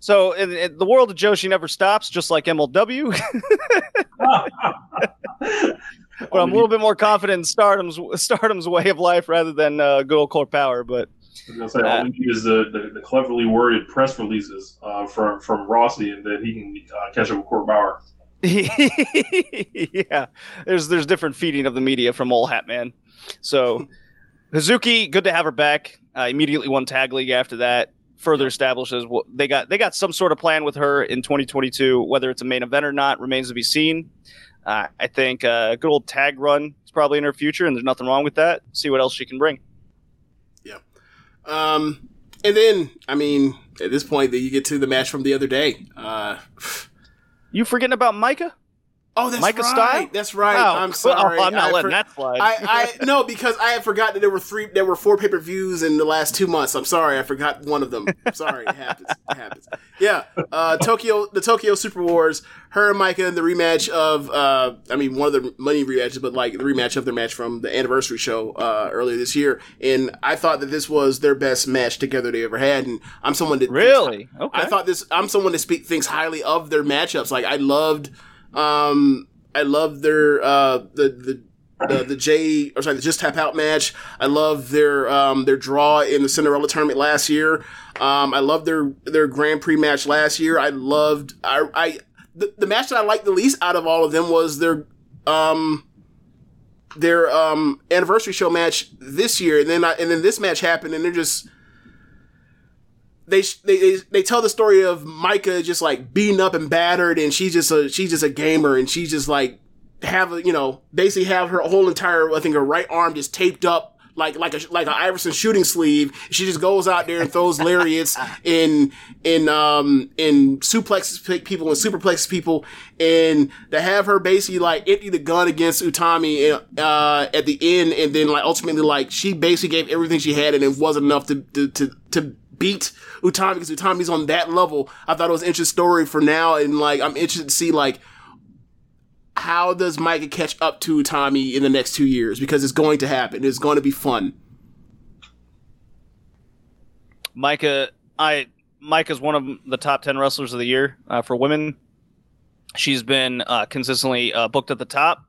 [SPEAKER 5] So in, in the world of Joe, she never stops, just like MLW. *laughs* but I'm a little bit more confident in Stardom's Stardom's way of life rather than uh, good old Court Bauer. But
[SPEAKER 4] I was say all we need is the, the, the cleverly worded press releases uh, from from Rossy, and then he can uh, catch up with Court Bauer. *laughs*
[SPEAKER 5] yeah, there's there's different feeding of the media from old Hat Man. So *laughs* Hazuki, good to have her back. Uh, immediately won tag league after that. Further establishes what they got. They got some sort of plan with her in 2022. Whether it's a main event or not remains to be seen. Uh, I think uh, a good old tag run is probably in her future, and there's nothing wrong with that. See what else she can bring. Yeah.
[SPEAKER 3] Um, and then, I mean, at this point, that you get to the match from the other day. Uh,
[SPEAKER 5] You forgetting about Maika?
[SPEAKER 3] Oh, that's
[SPEAKER 5] Maika
[SPEAKER 3] right.
[SPEAKER 5] Style?
[SPEAKER 3] That's right. *laughs*
[SPEAKER 5] Oh,
[SPEAKER 3] I'm
[SPEAKER 5] cool.
[SPEAKER 3] sorry.
[SPEAKER 5] I'm not
[SPEAKER 3] I
[SPEAKER 5] letting that slide.
[SPEAKER 3] I, I *laughs* no because I had forgot that there were three, there were four pay per views in the last two months. I'm sorry, I forgot one of them. sorry, it happens. It happens. Yeah, uh, Tokyo, the Tokyo Super Wars. Her and Maika in the rematch of, uh, I mean, one of the money rematches, but like the rematch of their match from the anniversary show uh, earlier this year. And I thought that this was their best match together they ever had. And I'm someone that
[SPEAKER 5] Really? Okay.
[SPEAKER 3] I thought this. I'm someone that speak thinks highly of their matchups. Like I loved, um, I love their uh the the. The, the J or sorry the just tap out match. I love their um their draw in the Cinderella tournament last year. Um, I love their their Grand Prix match last year. I loved I I the, the match that I liked the least out of all of them was their um their um anniversary show match this year. And then I, and then this match happened, and they're just they, they they tell the story of Maika just like beaten up and battered, and she's just a she's just a gamer, and she's just like have a you know basically have her whole entire I think her right arm just taped up like like a like an Iverson shooting sleeve. She just goes out there and throws lariats *laughs* in in um in suplexes people and superplexes people, and to have her basically like empty the gun against Utami uh, at the end, and then like ultimately like she basically gave everything she had, and it wasn't enough to to to, to beat Utami because Utami's on that level. I thought it was an interesting story for now, and like I'm interested to see like how does Maika catch up to Utami in the next two years because it's going to happen. It's going to be fun.
[SPEAKER 5] Maika, I Maika's one of the top ten wrestlers of the year uh, for women. She's been uh, consistently uh, booked at the top.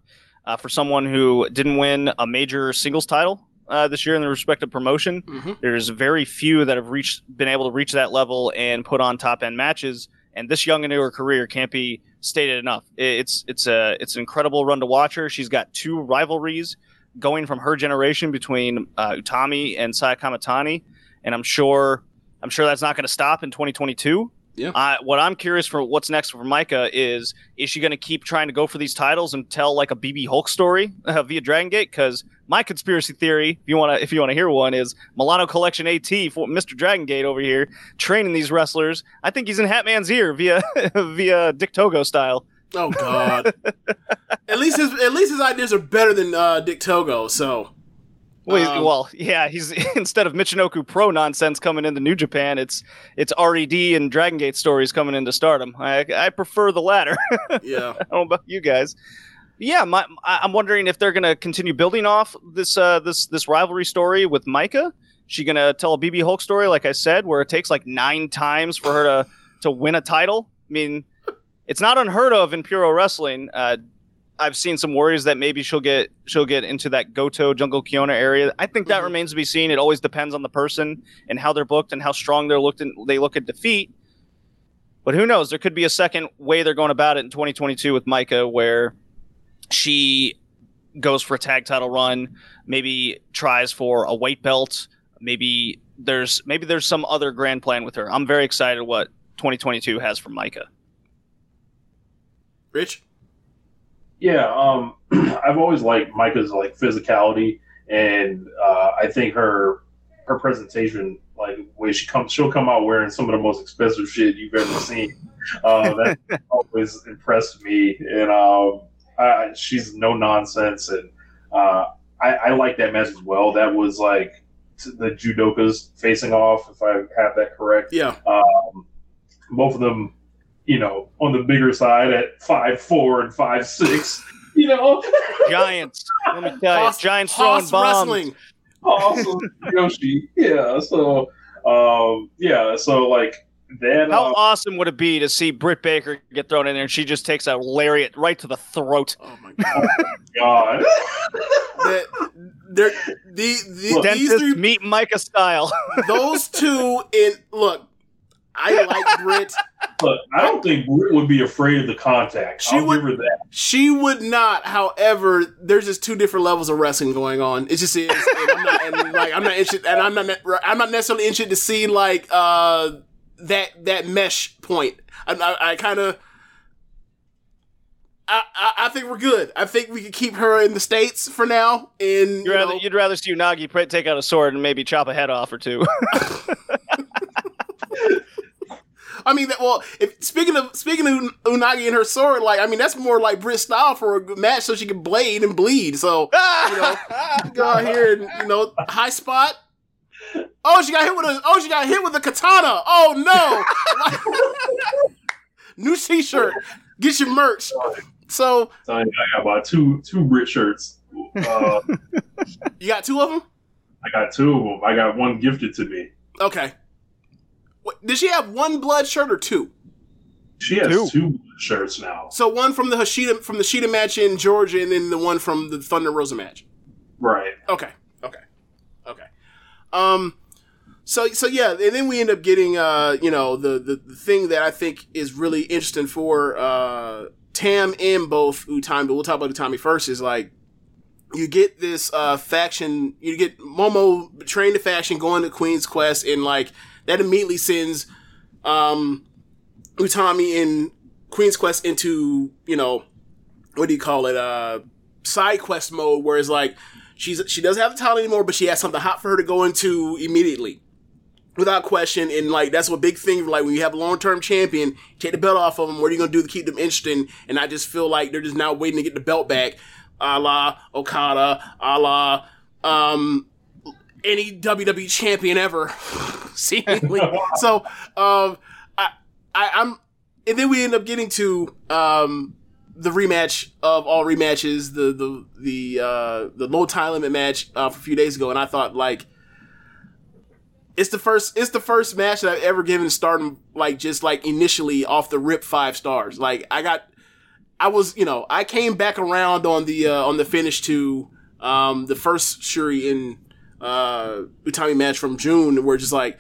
[SPEAKER 5] Uh, for someone who didn't win a major singles title uh, this year in the respective promotion, there's very few that have reached been able to reach that level and put on top end matches. And this young into her career can't be stated enough. It's it's a it's an incredible run to watch her. She's got two rivalries going from her generation between uh, Utami and Saya Kamitani, and I'm sure I'm sure that's not going to stop in 2022.
[SPEAKER 3] Yeah.
[SPEAKER 5] Uh, what I'm curious for what's next for Maika is is she going to keep trying to go for these titles and tell like a BB Hulk story *laughs* uh, via Dragon Gate? Because my conspiracy theory, if you want to if you want to hear one, is Milano Collection AT for Mr. Dragon Gate over here training these wrestlers. I think he's in Hatman's ear via *laughs* via Dick Togo style.
[SPEAKER 3] Oh God! *laughs* at least his at least his ideas are better than uh, Dick Togo. So
[SPEAKER 5] Well,
[SPEAKER 3] Um,
[SPEAKER 5] well, yeah, he's *laughs* instead of Michinoku Pro nonsense coming into New Japan, it's it's RED and Dragon Gate stories coming into Stardom. I I prefer the latter. *laughs*
[SPEAKER 3] yeah,
[SPEAKER 5] I don't know about you guys. Yeah, my, I'm wondering if they're going to continue building off this uh, this this rivalry story with Maika. She going to tell a BB Hulk story, like I said, where it takes like nine times for her to to win a title. I mean, it's not unheard of in Puro Wrestling. Uh, I've seen some worries that maybe she'll get she'll get into that Goto Jungle Kyona area. I think that mm-hmm. remains to be seen. It always depends on the person and how they're booked and how strong they're looked in, they look at defeat. But who knows? There could be a second way they're going about it in 2022 with Maika, where she goes for a tag title run, maybe tries for a weight belt, maybe there's maybe there's some other grand plan with her. I'm very excited what 2022 has for Maika.
[SPEAKER 3] Rich.
[SPEAKER 4] Yeah, um, *clears throat* I've always liked Maika's like physicality, and uh, I think her her presentation, like way she comes, she'll come out wearing some of the most expensive shit you've ever seen. Uh, that *laughs* always impressed me, and um, I, she's no nonsense, and uh, I, I like that match as well. That was like the judokas facing off, if I have that correct
[SPEAKER 3] Yeah,
[SPEAKER 4] um, both of them, you know, on the bigger side at five four and five six. You know,
[SPEAKER 5] Giants, let me tell you,
[SPEAKER 3] Hoss-
[SPEAKER 5] Giants throwing
[SPEAKER 3] Hoss
[SPEAKER 5] bombs.
[SPEAKER 3] wrestling.
[SPEAKER 4] awesome *laughs* Yoshi. Yeah. So, um, yeah. So like that.
[SPEAKER 5] How
[SPEAKER 4] uh,
[SPEAKER 5] awesome would it be to see Britt Baker get thrown in there and she just takes a lariat right to the throat?
[SPEAKER 3] Oh my God!
[SPEAKER 4] God.
[SPEAKER 3] that, they're, the, the,
[SPEAKER 4] Look,
[SPEAKER 3] these
[SPEAKER 5] Dentist
[SPEAKER 3] three,
[SPEAKER 5] meet Maika style.
[SPEAKER 3] those two in look. I like Brit. *laughs*
[SPEAKER 4] Look, I don't think Britt would be afraid of the contact.
[SPEAKER 3] She
[SPEAKER 4] I'll
[SPEAKER 3] would-
[SPEAKER 4] give her that.
[SPEAKER 3] She would not. However, there's just two different levels of wrestling going on. It just is. And I'm not. And like I'm not interested. And I'm not. I'm not necessarily interested to see like uh that that mesh point. I, I, I kind of. I, I, I think we're good. I think we can keep her in the states for now. And
[SPEAKER 5] You'd
[SPEAKER 3] you
[SPEAKER 5] rather,
[SPEAKER 3] know,
[SPEAKER 5] you'd rather see Unagi take out a sword and maybe chop a head off or two. *laughs* *laughs*
[SPEAKER 3] I mean, that, well, if speaking of speaking of Unagi and her sword, like I mean, that's more like Brit style for a match, so she can blade and bleed. So you know, *laughs* go out here and you know, high spot. Oh, she got hit with a. Oh, she got hit with a katana. Oh no! *laughs* New T-shirt. Get your merch. So
[SPEAKER 4] So I got about two two Brit shirts. Uh, *laughs*
[SPEAKER 3] you got two of them.
[SPEAKER 4] I got two of them. I got one gifted to me.
[SPEAKER 3] Okay. What, did she have one blood shirt or two?
[SPEAKER 4] She has
[SPEAKER 5] Two.
[SPEAKER 4] two, shirts now.
[SPEAKER 3] So one from the Hashida from the Shida match in Georgia, and then the one from the Thunder Rosa match.
[SPEAKER 4] Right.
[SPEAKER 3] Okay. Okay. Okay. Um. So so yeah, and then we end up getting uh you know the the, the thing that I think is really interesting for uh Tam and both Utami, but we'll talk about Utami first. Is like you get this uh faction, you get Momo betraying the faction, going to Queen's Quest, and like that immediately sends um Utami in Queen's Quest into you know what do you call it uh side quest mode, where it's like she's she doesn't have the talent anymore, but she has something hot for her to go into immediately. Without question, and like that's what big thing. Like when you have a long term champion, take the belt off of them. What are you gonna do to keep them interesting? And I just feel like they're just now waiting to get the belt back, a la Okada, a la um, any WWE champion ever, *sighs* seemingly. so um, I, I I'm, and then we end up getting to um the rematch of all rematches, the the the uh, the low time limit match uh, for a few days ago, and I thought like it's the first it's the first match that I've ever given Stardom like just like initially off the rip five stars. Like I got I was you know I came back around on the uh, on the finish to um, the first Shuri in uh, Utami match from June, where just like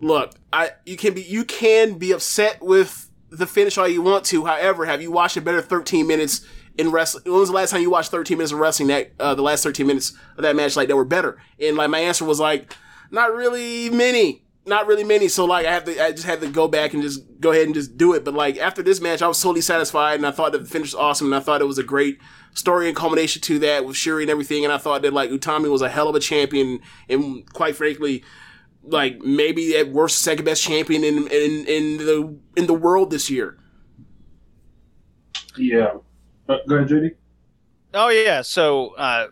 [SPEAKER 3] look I you can be you can be upset with the finish all you want to. However, have you watched a better 13 minutes in wrestling? When was the last time you watched 13 minutes of wrestling? That uh, the last 13 minutes of that match, like that were better. And like my answer was like, not really many, not really many. So like I have to, I just had to go back and just go ahead and just do it. But like after this match, I was totally satisfied, and I thought that the finish was awesome, and I thought it was a great story and culmination to that with Shuri and everything. And I thought that like Utami was a hell of a champion, and quite frankly like maybe at worst second best champion in in in the in the world this year.
[SPEAKER 4] Yeah. Uh, go ahead, JD.
[SPEAKER 5] Oh yeah. So uh,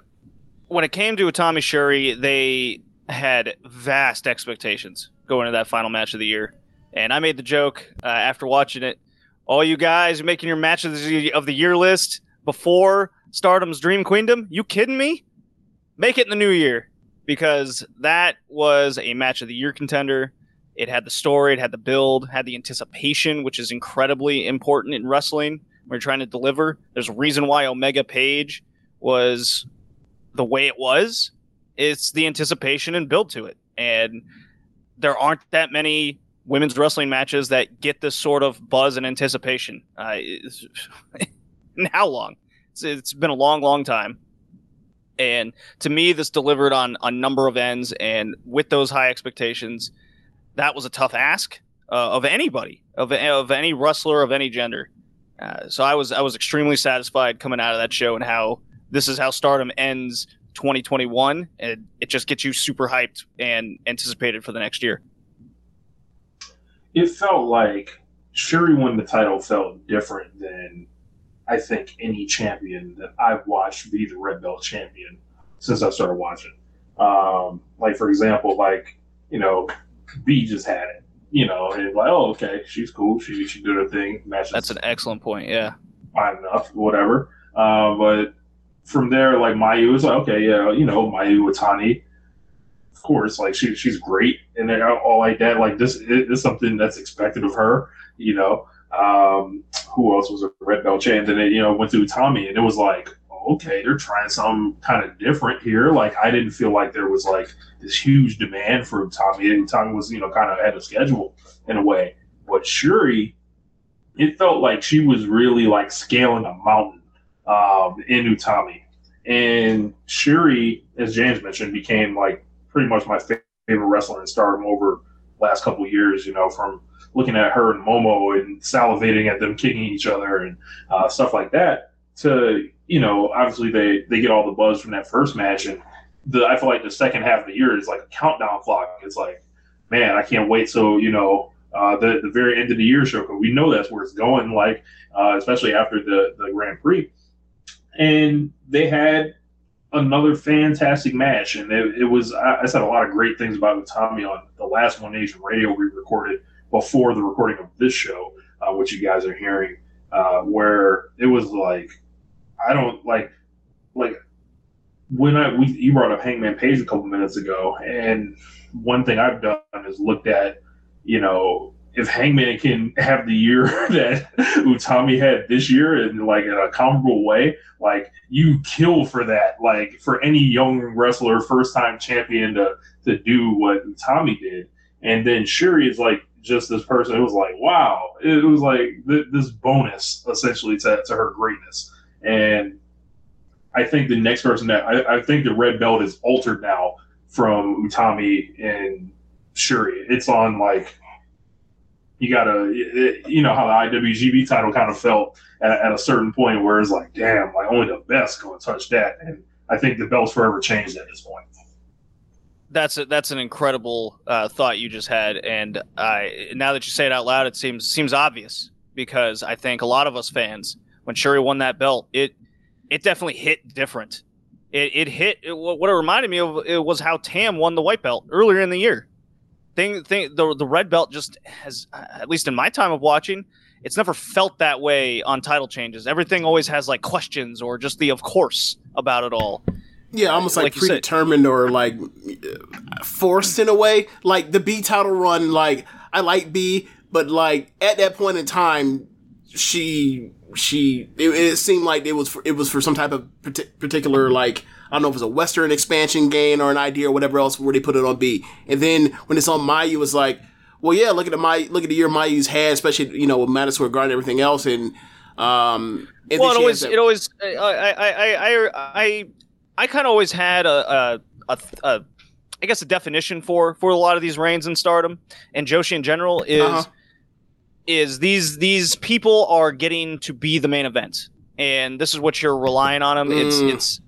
[SPEAKER 5] when it came to Utami Shuri, they had vast expectations going into that final match of the year, and I made the joke uh, after watching it. All you guys making your match of the, of the year list before Stardom's Dream Queendom? You kidding me? Make it in the new year because that was a match of the year contender. It had the story, it had the build, had the anticipation, which is incredibly important in wrestling. You're trying to deliver, there's a reason why Omega Page was the way it was. It's the anticipation and build to it, and there aren't that many women's wrestling matches that get this sort of buzz and anticipation. Uh, how *laughs* long? It's, it's been a long, long time. And to me, this delivered on a number of ends, and with those high expectations, that was a tough ask uh, of anybody, of of any wrestler of any gender. Uh, so I was I was extremely satisfied coming out of that show and how this is how Stardom ends 2021, and it just gets you super hyped and anticipated for the next year.
[SPEAKER 4] It felt like Shuri won the title felt different than I think any champion that I've watched be the red belt champion since I started watching. Um, like for example, like you know, Bea just had it. You know, and like, oh, okay, she's cool. She she did her thing. Matches
[SPEAKER 5] That's an excellent point. Yeah.
[SPEAKER 4] fine enough, whatever. Uh, but from there, like Mayu was like, okay, yeah, you know, Mayu Iwatani, of course, like she she's great, and all like that. Like this is something that's expected of her, you know. Um, who else was a red belt champ? And then you know went through Utami, and it was like, okay, they're trying something kind of different here. Like I didn't feel like there was like this huge demand for Utami, and Utami was you know kind of ahead of schedule in a way. But Shuri, it felt like she was really like scaling a mountain um, in Utami. And Shuri, as James mentioned, became like pretty much my favorite wrestler in Stardom over last couple years. You know, from looking at her and Momo and salivating at them kicking each other and uh, stuff like that. To you know, obviously they they get all the buzz from that first match, and the I feel like the second half of the year is like a countdown clock. It's like, man, I can't wait till you know uh, the the very end of the year show because we know that's where it's going. Like uh, especially after the the Grand Prix, and they had another fantastic match, and it, it was I, I said a lot of great things about Utami on the last One Nation Radio we recorded before the recording of this show, uh, which you guys are hearing, uh, where it was like I don't like like when I we you brought up Hangman Page a couple minutes ago, and one thing I've done is looked at, you know, if Hangman can have the year *laughs* that Utami had this year in like in a comparable way, like you kill for that. Like for any young wrestler, first time champion to to do what Utami did, and then Shuri is like just this person. It was like wow, it was like th- this bonus essentially to to her greatness, and I think the next person that I, I think the red belt is altered now from Utami and Shuri. It's on like you gotta you know how the IWGP title kind of felt at, at, a certain point where it's like damn like only the best gonna touch that and I think the belt's forever changed at this point.
[SPEAKER 5] That's a, that's an incredible uh, thought you just had, and I now that you say it out loud, it seems seems obvious because I think a lot of us fans, when Shuri won that belt, it it definitely hit different. It, it hit it, what it reminded me of it was how Tam won the white belt earlier in the year. Thing, thing, the the red belt just has, at least in my time of watching, it's never felt that way on title changes. Everything always has like questions or just the of course about it all.
[SPEAKER 3] Yeah, almost like, like predetermined or like forced in a way. Like the Bea title run, like I like Bea, but like at that point in time, she she it, it, seemed like it was for, it was for some type of particular like I don't know if it's a Western expansion game or an idea or whatever else where they put it on Bea. And then when it's on Mayu, it was like, well, yeah, look at the My look at the year Mayu's had, especially you know with Madison Square Garden and everything else, and um. And
[SPEAKER 5] well, it always that- it always I I I I I, I kind of always had a, a a, a I guess a definition for for a lot of these reigns in Stardom and Joshi in general is. Uh-huh is these these people are getting to be the main event, and this is what you're relying on them. Mm. It's it's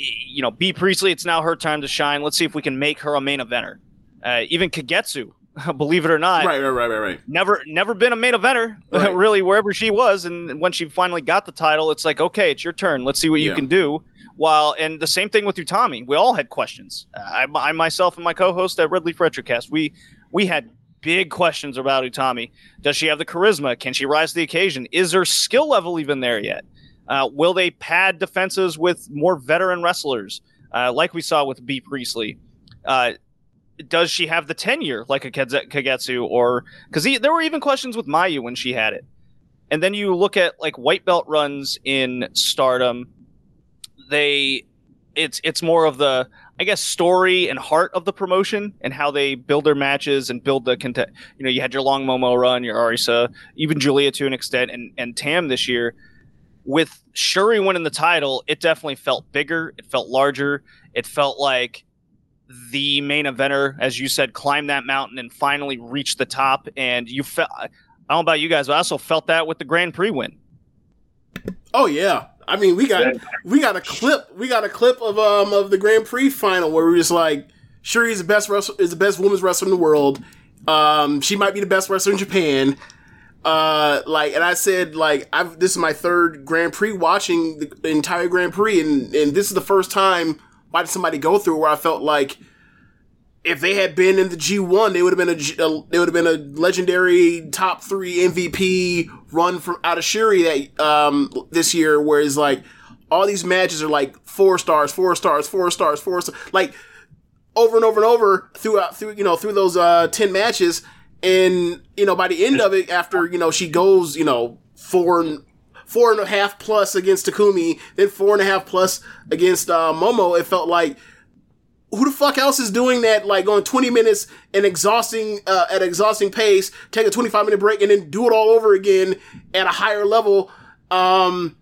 [SPEAKER 5] you know, Bea Priestley. It's now her time to shine. Let's see if we can make her a main eventer. Uh, even Kagetsu, *laughs* believe it or not,
[SPEAKER 3] right, right, right, right, right.
[SPEAKER 5] Never, never been a main eventer, *laughs* right. really, wherever she was. And when she finally got the title, it's like, okay, it's your turn. Let's see what yeah. you can do. While, and the same thing with Utami. We all had questions. Uh, I, I, myself, and my co-host at Red Leaf Retrocast, we we had big questions about Utami. Does she have the charisma? Can she rise to the occasion? Is her skill level even there yet? Uh, will they pad defenses with more veteran wrestlers, uh, like we saw with Bea Priestley? Uh, does she have the tenure like a Kagetsu? Or because there were even questions with Mayu when she had it. And then you look at like white belt runs in Stardom. They, it's it's more of the I guess, story and heart of the promotion and how they build their matches and build the content. You know, you had your long Momo run, your Arisa, even Giulia to an extent, and and Tam this year. With Shuri winning the title, it definitely felt bigger. It felt larger. It felt like the main eventer, as you said, climbed that mountain and finally reached the top. And you felt, I don't know about you guys, but I also felt that with the Grand Prix win.
[SPEAKER 3] Oh yeah, I mean, we got we got a clip. We got a clip of um of the Grand Prix final where we're just like, Shuri is the best wrestler, is the best women's wrestler in the world. Um, she might be the best wrestler in Japan. Uh, like, and I said like, I've this is my third Grand Prix watching the entire Grand Prix, and and this is the first time why did somebody go through where I felt like if they had been in the G1, they would have been a, a they would have been a legendary top three MVP run from out of Shuri that um this year. Whereas like all these matches are like four stars, four stars, four stars, four stars, like over and over and over throughout through you know through those uh ten matches. And you know by the end of it, after you know she goes you know four and four and a half plus against Takumi, then four and a half plus against uh, Momo, it felt like who the fuck else is doing that? Like going 20 minutes and exhausting, uh, at exhausting pace, take a 25 minute break and then do it all over again at a higher level. Um,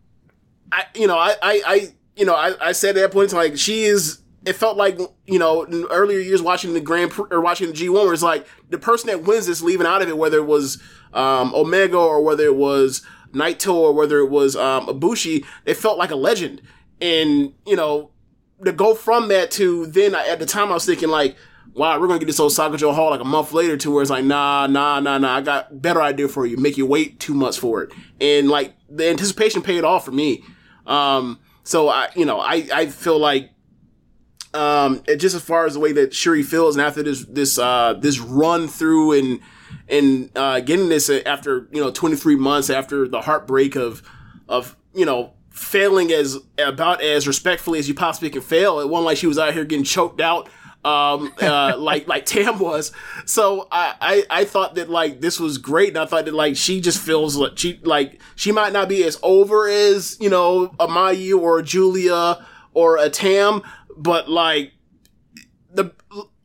[SPEAKER 3] I, you know, I, I, I you know, I, I said at that point, like, she is, it felt like, you know, earlier years watching the Grand Prix or watching the G1 where it's like the person that wins this leaving out of it, whether it was, um, Omega or whether it was Naito or whether it was, um, it felt like a legend. And, you know, to go from that to then at the time I was thinking like, wow, we're gonna get this Osaka-jo Hall like a month later to where it's like, nah, nah, nah, nah, I got better idea for you. Make you wait two months for it. And like the anticipation paid off for me. Um, so I, you know, I, I feel like, um, it, just as far as the way that Shuri feels and after this, this, uh, this run through and, and, uh, getting this after, you know, 23 months after the heartbreak of, of, you know, failing as about as respectfully as you possibly can fail. It wasn't like she was out here getting choked out um uh *laughs* like like Tam was. So I, I I thought that like this was great and I thought that like she just feels like she like she might not be as over as, you know, a Mayu or a Giulia or a Tam, but like the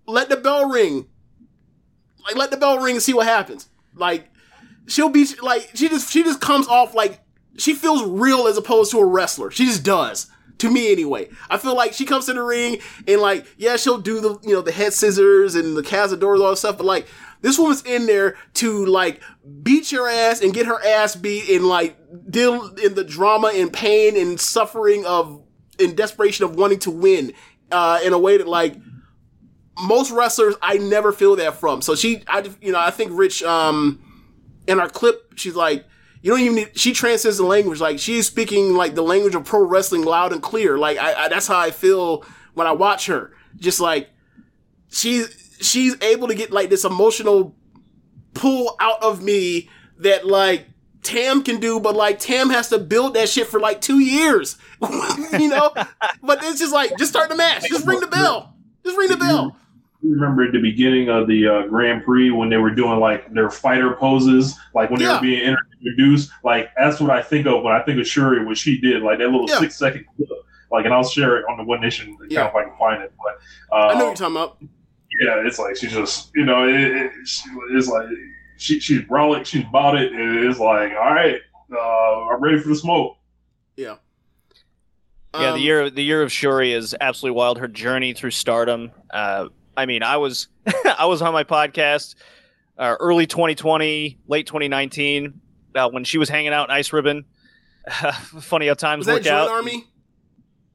[SPEAKER 3] let the bell ring. Like let the bell ring and see what happens. Like she'll be like she just she just comes off like she feels real as opposed to a wrestler. She just does. To me anyway. I feel like she comes to the ring and like, yeah, she'll do the you know, the head scissors and the cazadores, all that stuff, but like this woman's in there to like beat your ass and get her ass beat and like deal in the drama and pain and suffering of in desperation of wanting to win uh, in a way that like most wrestlers I never feel that from. So she, I you know I think Rich um in our clip she's like you don't even need, she transcends the language like she's speaking like the language of pro wrestling loud and clear. Like I, I that's how I feel when I watch her. Just like she's she's able to get like this emotional pull out of me that like Tam can do, but like Tam has to build that shit for like two years, *laughs* you know. but it's just like just start the match, just ring the bell, just ring the bell.
[SPEAKER 4] Remember at the beginning of the uh, Grand Prix when they were doing like their fighter poses, like when they were being introduced. Like that's what I think of when I think of Shuri, what she did, like that little
[SPEAKER 3] Yeah.
[SPEAKER 4] six second clip. Like, and I'll share it on the One Nation account
[SPEAKER 3] Yeah.
[SPEAKER 4] if I can find it. But uh,
[SPEAKER 3] I know what you're talking about.
[SPEAKER 4] yeah, it's like she just, you know, it, it, it's like she she's rolling, she's bought it, and it's like, all right, uh, I'm ready for the smoke.
[SPEAKER 3] Yeah.
[SPEAKER 5] Yeah,
[SPEAKER 3] Um,
[SPEAKER 5] the year the year of Shuri is absolutely wild. Her journey through stardom. Uh, I mean, I was *laughs* I was on my podcast uh, early 2020, late 2019, uh, when she was hanging out in Ice Ribbon. *laughs* Funny how times
[SPEAKER 3] Was that
[SPEAKER 5] work
[SPEAKER 3] Joint
[SPEAKER 5] out.
[SPEAKER 3] Army?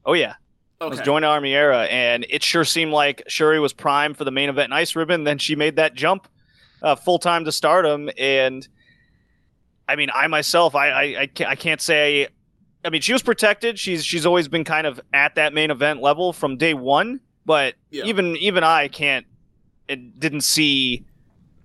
[SPEAKER 5] Oh yeah, it was
[SPEAKER 3] Okay.
[SPEAKER 5] Joint Army era, and it sure seemed like Shuri was prime for the main event in Ice Ribbon. Then she made that jump uh, full time to stardom, and I mean, I myself, I, I, I, can't, I can't say. I mean, she was protected. She's she's always been kind of at that main event level from day one. But
[SPEAKER 3] Yeah.
[SPEAKER 5] even even I can't. It didn't see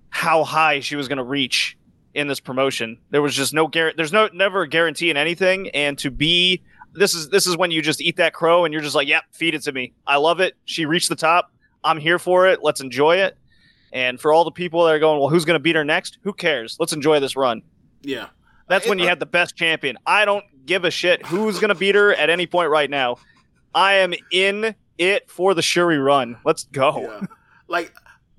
[SPEAKER 5] how high she was going to reach in this promotion. There was just no guarantee. There's no never a guarantee in anything, and to be this is this is when you just eat that crow and you're just like, yep, feed it to me. I love it. She reached the top. I'm here for it. Let's enjoy it. And for all the people that are going, well, who's going to beat her next? Who cares? Let's enjoy this run.
[SPEAKER 3] Yeah.
[SPEAKER 5] That's when you have the best champion. I don't give a shit who's going to beat her at any point right now. I am in it for the Shuri run. Let's go.
[SPEAKER 3] Yeah. Like,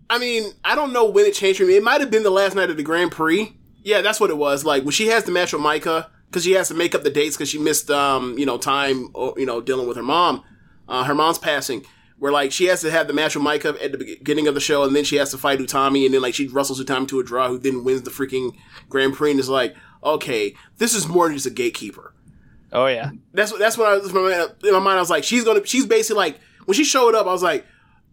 [SPEAKER 3] I mean, I don't know when it changed for me. It might have been the last night of the Grand Prix. Yeah, that's what it was. Like when she has the match with Maika, because she has to make up the dates because she missed, um, you know, time, you know, dealing with her mom, uh, her mom's passing. Where like she has to have the match with Maika at the beginning of the show, and then she has to fight Utami, and then like she wrestles Utami to a draw, who then wins the freaking Grand Prix, and is like, okay, this is more than just a gatekeeper.
[SPEAKER 5] Oh yeah.
[SPEAKER 3] That's what that's what I was in my mind. In my mind, I was like, she's gonna. She's basically like when she showed up, I was like,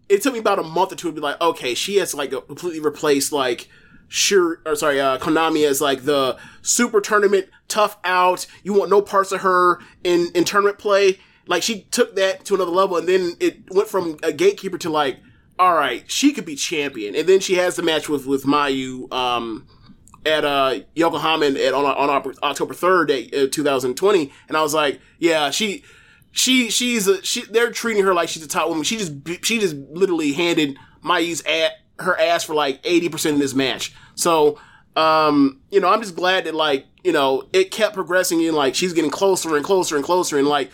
[SPEAKER 3] it took me about a month or two to be like, okay, she has to like completely replace like sure or sorry, uh, Konami as like the super tournament tough out. You want no parts of her in in tournament play. Like she took that to another level, and then it went from a gatekeeper to like, all right, she could be champion, and then she has the match with with Mayu. Um, at uh Yokohama at, on on October third, uh, 2020, and I was like, yeah, she, she, she's a, she. They're treating her like she's a top woman. She just she just literally handed Mayu's at her ass for like 80 percent of this match. So, um, you know, I'm just glad that like you know it kept progressing and like she's getting closer and closer and closer and like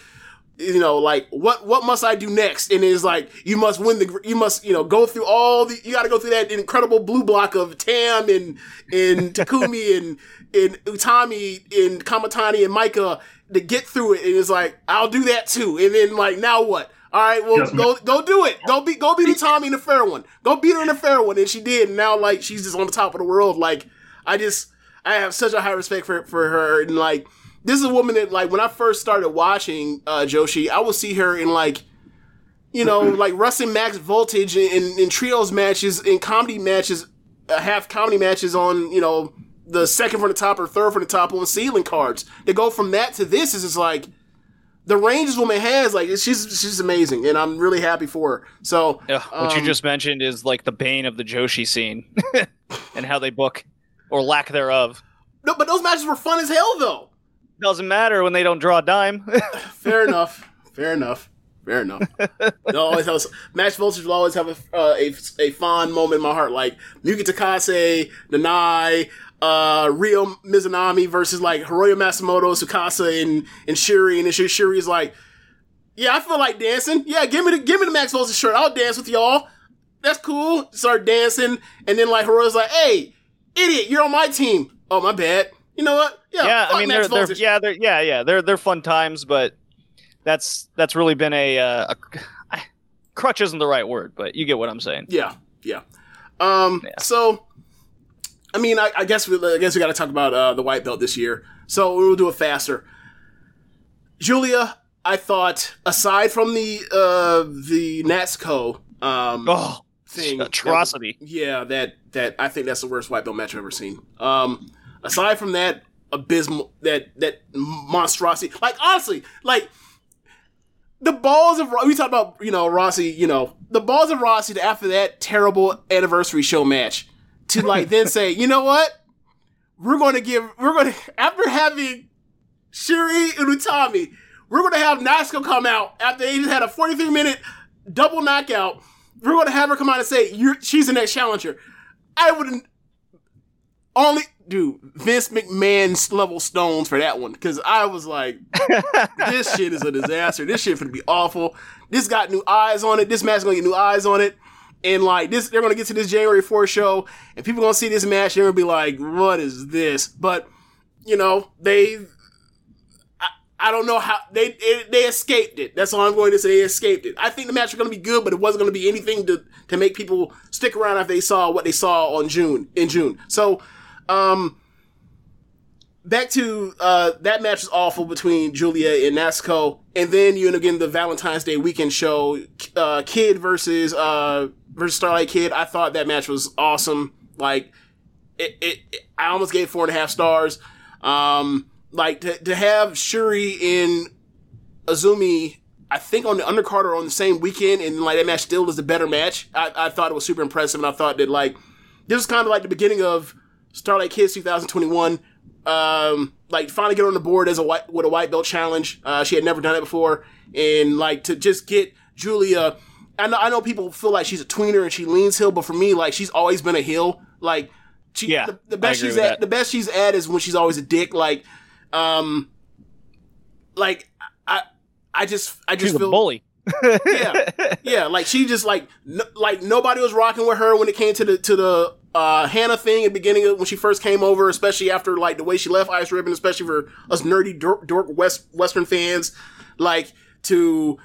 [SPEAKER 3] you know, like what what must I do next? And it's like you must win the you must you know go through all the you got to go through that incredible blue block of Tam and and *laughs* Takumi and and Utami and Kamitani and Maika to get through it. And it's like I'll do that too. And then like now what? All right, well
[SPEAKER 4] Yes,
[SPEAKER 3] go go do it. Go be go beat Utami in the fair one. Go beat her in the fair one, and she did. And now like she's just on the top of the world. Like I just I have such a high respect for for her and like this is a woman that like when I first started watching uh Joshi, I would see her in like you know, *laughs* like Russ and max voltage in, in, in trios matches, in comedy matches, uh, half comedy matches on, you know, the second from the top or third from the top on ceiling cards. To go from that to this is just like the range this woman has. Like she's she's amazing, and I'm really happy for her. So
[SPEAKER 5] Yeah, what you
[SPEAKER 3] um,
[SPEAKER 5] just mentioned is like the bane of the Joshi scene *laughs* and how they book or lack thereof.
[SPEAKER 3] no, but those matches were fun as hell though.
[SPEAKER 5] Doesn't matter when they don't draw a dime. *laughs*
[SPEAKER 3] Fair enough. Fair enough. Fair enough. *laughs* They'll always have match voltage will always have a, uh, a a fond moment in my heart, like Yuki Takase, Nanae, uh, Rio Mizunami versus like Hiroyo Matsumoto, Tsukasa, and and Shuri, and Shuri- Shuri's like, yeah, I feel like dancing. Yeah, give me the give me the Max Voltage shirt. I'll dance with y'all. That's cool. Start dancing, and then like Hiroyo's like, hey, idiot, you're on my team. Oh my bad. You know what? Yeah,
[SPEAKER 5] yeah, I mean they're, they're yeah they're yeah yeah they're they're fun times, but that's that's really been a, uh, a crutch isn't the right word, but you get what I'm saying.
[SPEAKER 3] Yeah, yeah. Um, so, I mean, I, I guess we, I guess we got to talk about uh, the white belt this year. So we'll do it faster. Giulia, I thought, aside from the uh, the Natsuko um,
[SPEAKER 5] Oh,
[SPEAKER 3] thing,
[SPEAKER 5] atrocity.
[SPEAKER 3] that- yeah, that that I think that's the worst white belt match I've ever seen. Um, aside from that abysmal, that that monstrosity, like honestly, like the balls of we talked about you know Rossy, you know the balls of Rossy to after that terrible anniversary show match to like then *laughs* say, you know what, we're going to give we're going to after having Shuri and Utami, we're going to have Natsuko come out after they just had a 43 minute double knockout. We're going to have her come out and say, "You're she's the next challenger." I wouldn't only do Vince McMahon's level stones for that one because I was like, *laughs* this shit is a disaster. This shit gonna be awful. This got new eyes on it. This match gonna get new eyes on it. And like this, they're gonna get to this January 4th show, and people gonna see this match. They're gonna be like, "What is this?" But you know, they, I, I don't know how they, they they escaped it. That's all I'm going to say. They escaped it. I think the match was gonna be good, but it wasn't gonna be anything to to make people stick around if they saw what they saw on June in June. So, um, back to uh, that match was awful between Giulia and Natsuko, and then you end up getting the Valentine's Day weekend show, uh, Kid versus uh, versus Starlight Kid. I thought that match was awesome. Like, it, it, it- I almost gave four and a half stars. Um, like to to have Shuri and Azumi. I think on the undercard or on the same weekend, and like that match still is the better match. I, I thought it was super impressive, and I thought that like this was kind of like the beginning of Starlight Kids 2021. Um, like finally get on the board as a white with a white belt challenge. Uh, she had never done it before, and like to just get Giulia. I know I know people feel like she's a tweener and she leans hill, but for me, like she's always been a hill. Like she,
[SPEAKER 5] Yeah,
[SPEAKER 3] the, the best she's at,
[SPEAKER 5] that.
[SPEAKER 3] the best she's at is when she's always a dick. Like, um, like I, I just, I just
[SPEAKER 5] She's a
[SPEAKER 3] feel
[SPEAKER 5] bully.
[SPEAKER 3] yeah, *laughs* yeah. Like she just like no, like nobody was rocking with her when it came to the to the uh, Hana thing at the beginning of when she first came over, especially after like the way she left Ice Ribbon, especially for us nerdy dork, dork West Western fans. Like to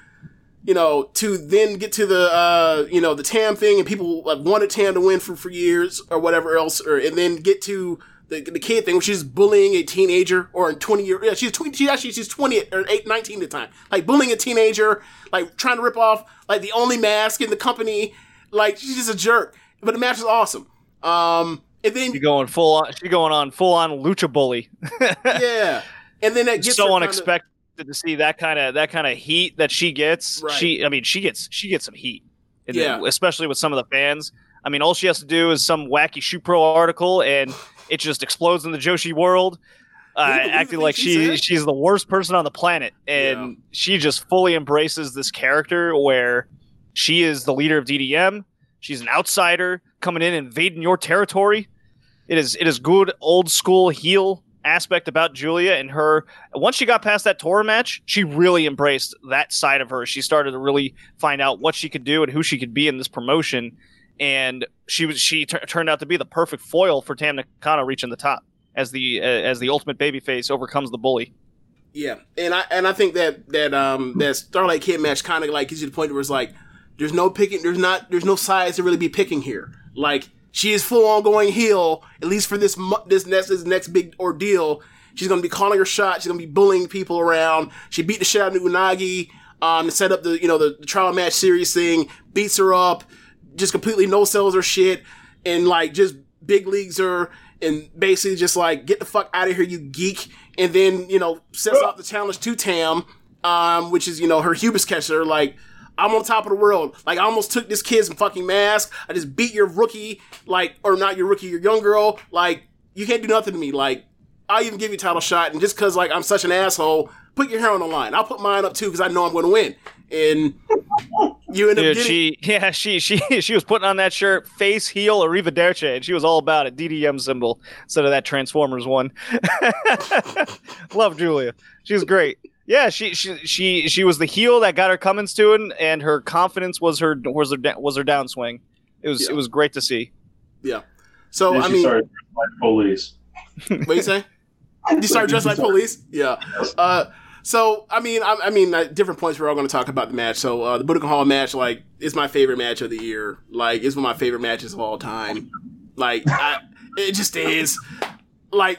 [SPEAKER 3] you know to then get to the uh, you know the Tam thing and people like wanted Tam to win for for years or whatever else, or and then get to. The, the kid thing, where she's bullying a teenager or a 20 year, yeah, she's 20, she actually, she's 20 or 8, 19 at the time. Like bullying a teenager, like trying to rip off, like the only mask in the company. Like she's just a jerk. But the match is awesome. Um, and then,
[SPEAKER 5] She going full on. She going on full on lucha bully. *laughs*
[SPEAKER 3] yeah. And then that gets
[SPEAKER 5] so
[SPEAKER 3] kinda-
[SPEAKER 5] unexpected to see that kind of that kind of heat that she gets.
[SPEAKER 3] Right.
[SPEAKER 5] She, I mean, she gets she gets some heat. And
[SPEAKER 3] Yeah.
[SPEAKER 5] then, especially with some of the fans. I mean, all she has to do is some wacky shoe pro article, and *sighs* it just explodes in the Joshi world. Uh,
[SPEAKER 3] Did you believe
[SPEAKER 5] acting like
[SPEAKER 3] she
[SPEAKER 5] she's the worst person on the planet, and
[SPEAKER 3] Yeah.
[SPEAKER 5] she just fully embraces this character where she is the leader of DDM. She's an outsider coming in, invading your territory. It is it is good old school heel aspect about Giulia and her. Once she got past that tour match, she really embraced that side of her. She started to really find out what she could do and who she could be in this promotion. And she was she tur turned out to be the perfect foil for Tam Nakano reaching the top as the uh, as the ultimate babyface overcomes the bully.
[SPEAKER 3] Yeah, and I and I think that that um that Starlight Kid match kind of like gives you the point where it's like there's no picking, there's not there's no sides to really be picking here. Like she is full on going heel at least for this this next this next big ordeal. She's gonna be calling her shot. She's gonna be bullying people around. She beat the shit out of Unagi. um, to set up the you know the, the trial match series thing. Beats her up, just completely no sells her shit, and like just big leagues her, and basically just like get the fuck out of here, you geek. And then you know sets out the challenge to Tam, um, which is you know her hubris catcher, like. I'm on top of the world. Like I almost took this kid's fucking mask. I just beat your rookie, like or not your rookie, your young girl. Like you can't do nothing to me. Like I'll even give you a title shot, and just because like I'm such an asshole, put your hair on the line. I'll put mine up too because I know I'm going to win. And you end up
[SPEAKER 5] Dude,
[SPEAKER 3] getting
[SPEAKER 5] she *laughs* yeah she she she was putting on that shirt face heel arrivederci and she was all about it DDM symbol instead of that Transformers one. *laughs* Love Giulia, she's great. Yeah, she she she she was the heel that got her Cummins to it, and her confidence was her was her da- was her downswing. It was
[SPEAKER 3] Yeah.
[SPEAKER 5] it was great to see.
[SPEAKER 3] yeah. So
[SPEAKER 4] Then
[SPEAKER 3] I
[SPEAKER 4] she
[SPEAKER 3] mean,
[SPEAKER 4] started like police. *laughs*
[SPEAKER 3] what you say? You start dressed like police? Yeah. Uh, so I mean, I, I mean, at different points we're all going to talk about the match. So uh, the Budokan Hall match, like, is my favorite match of the year. Like, it's one of my favorite matches of all time. Like, I, it just is. Like,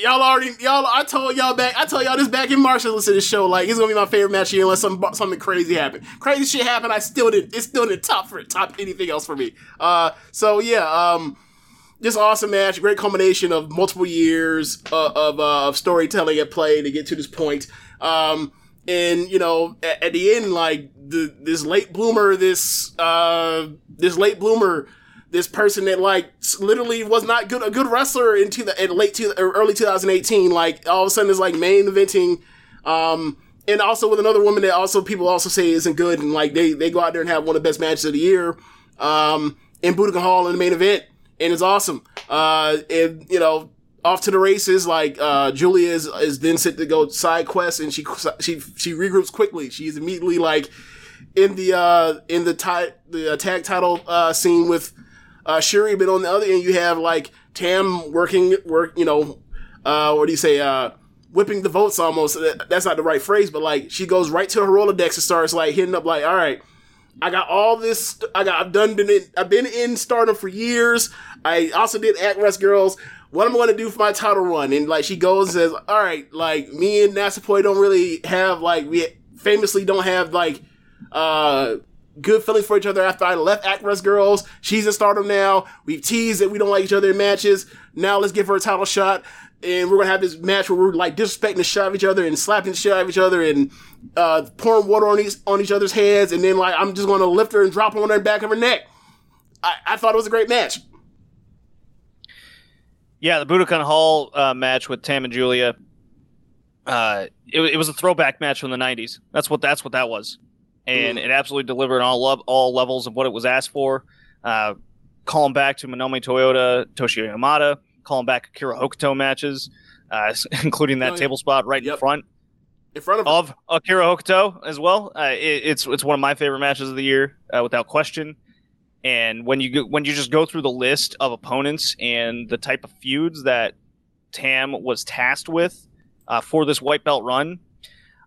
[SPEAKER 3] y'all already, y'all. I told y'all back. I told y'all this back in March. to Listen to this show. Like, it's gonna be my favorite match of year unless some something crazy happened. Crazy shit happened. I still didn't. It's still didn't top for top anything else for me. Uh, so yeah. Um just awesome match, great combination of multiple years uh, of uh, of storytelling at play to get to this point. Um, and you know, at, at the end, like the this late bloomer, this uh, this late bloomer, this person that like literally was not good a good wrestler into the in late to or early 2018, like all of a sudden is like main eventing. Um, and also with another woman that also people also say isn't good, and like they they go out there and have one of the best matches of the year. Um, in Budokan Hall in the main event, and it's awesome. Uh, and you know, off to the races. Like uh, Giulia is, is then set to go side quest, and she she she regroups quickly. She's immediately like in the uh in the ti- the uh, tag title uh scene with uh Shuri, but on the other end you have like Tam working work. You know, uh, what do you say? Uh, whipping the votes almost. That's not the right phrase, but like she goes right to her Rolodex and starts like hitting up like, all right. I got all this. I got. I've done. Been in. I've been in Stardom for years. I also did Actwres girl'Z. What am I'm going to do for my title run? And like she goes and says, "All right, like me and Natsupoi don't really have like we famously don't have like uh good feelings for each other after I left Actwres girl'Z. She's in Stardom now. We've teased that we don't like each other in matches. Now let's give her a title shot." And we're gonna have this match where we're like disrespecting the shit out of each other and slapping the shit out of each other and uh, pouring water on each on each other's heads, and then like I'm just gonna lift her and drop her on the back of her neck. I, I thought it was a great match.
[SPEAKER 5] Yeah, the Budokan Hall uh, match with Tam and Giulia. Uh, it, it was a throwback match from the '90s. That's what that's what that was, and it absolutely delivered on all lo- all levels of what it was asked for. Uh, calling back to Manami Toyota, Toshiyo Yamada, calling back Akira Hokuto matches, uh, *laughs* including that
[SPEAKER 3] Oh, yeah.
[SPEAKER 5] table spot right in front
[SPEAKER 3] In front of
[SPEAKER 5] of Akira Hokuto as well. Uh, it, it's it's one of my favorite matches of the year, uh, without question. And when you go, when you just go through the list of opponents and the type of feuds that Tam was tasked with uh, for this white belt run,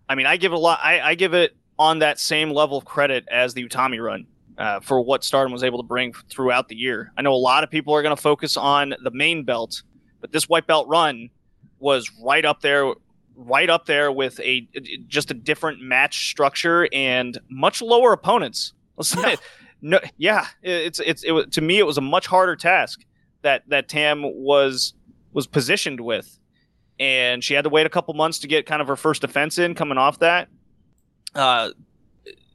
[SPEAKER 5] I mean, I give it a lot. I, I give it on that same level of credit as the Utami run uh, for what Stardom was able to bring throughout the year. I know a lot of people are going to focus on the main belt, but this white belt run was right up there right up there with a just a different match structure and much lower opponents. Let's *laughs* say, no, yeah, it's it's it was, to me it was a much harder task that that Tam was was positioned with, and she had to wait a couple months to get kind of her first defense in coming off that. Uh,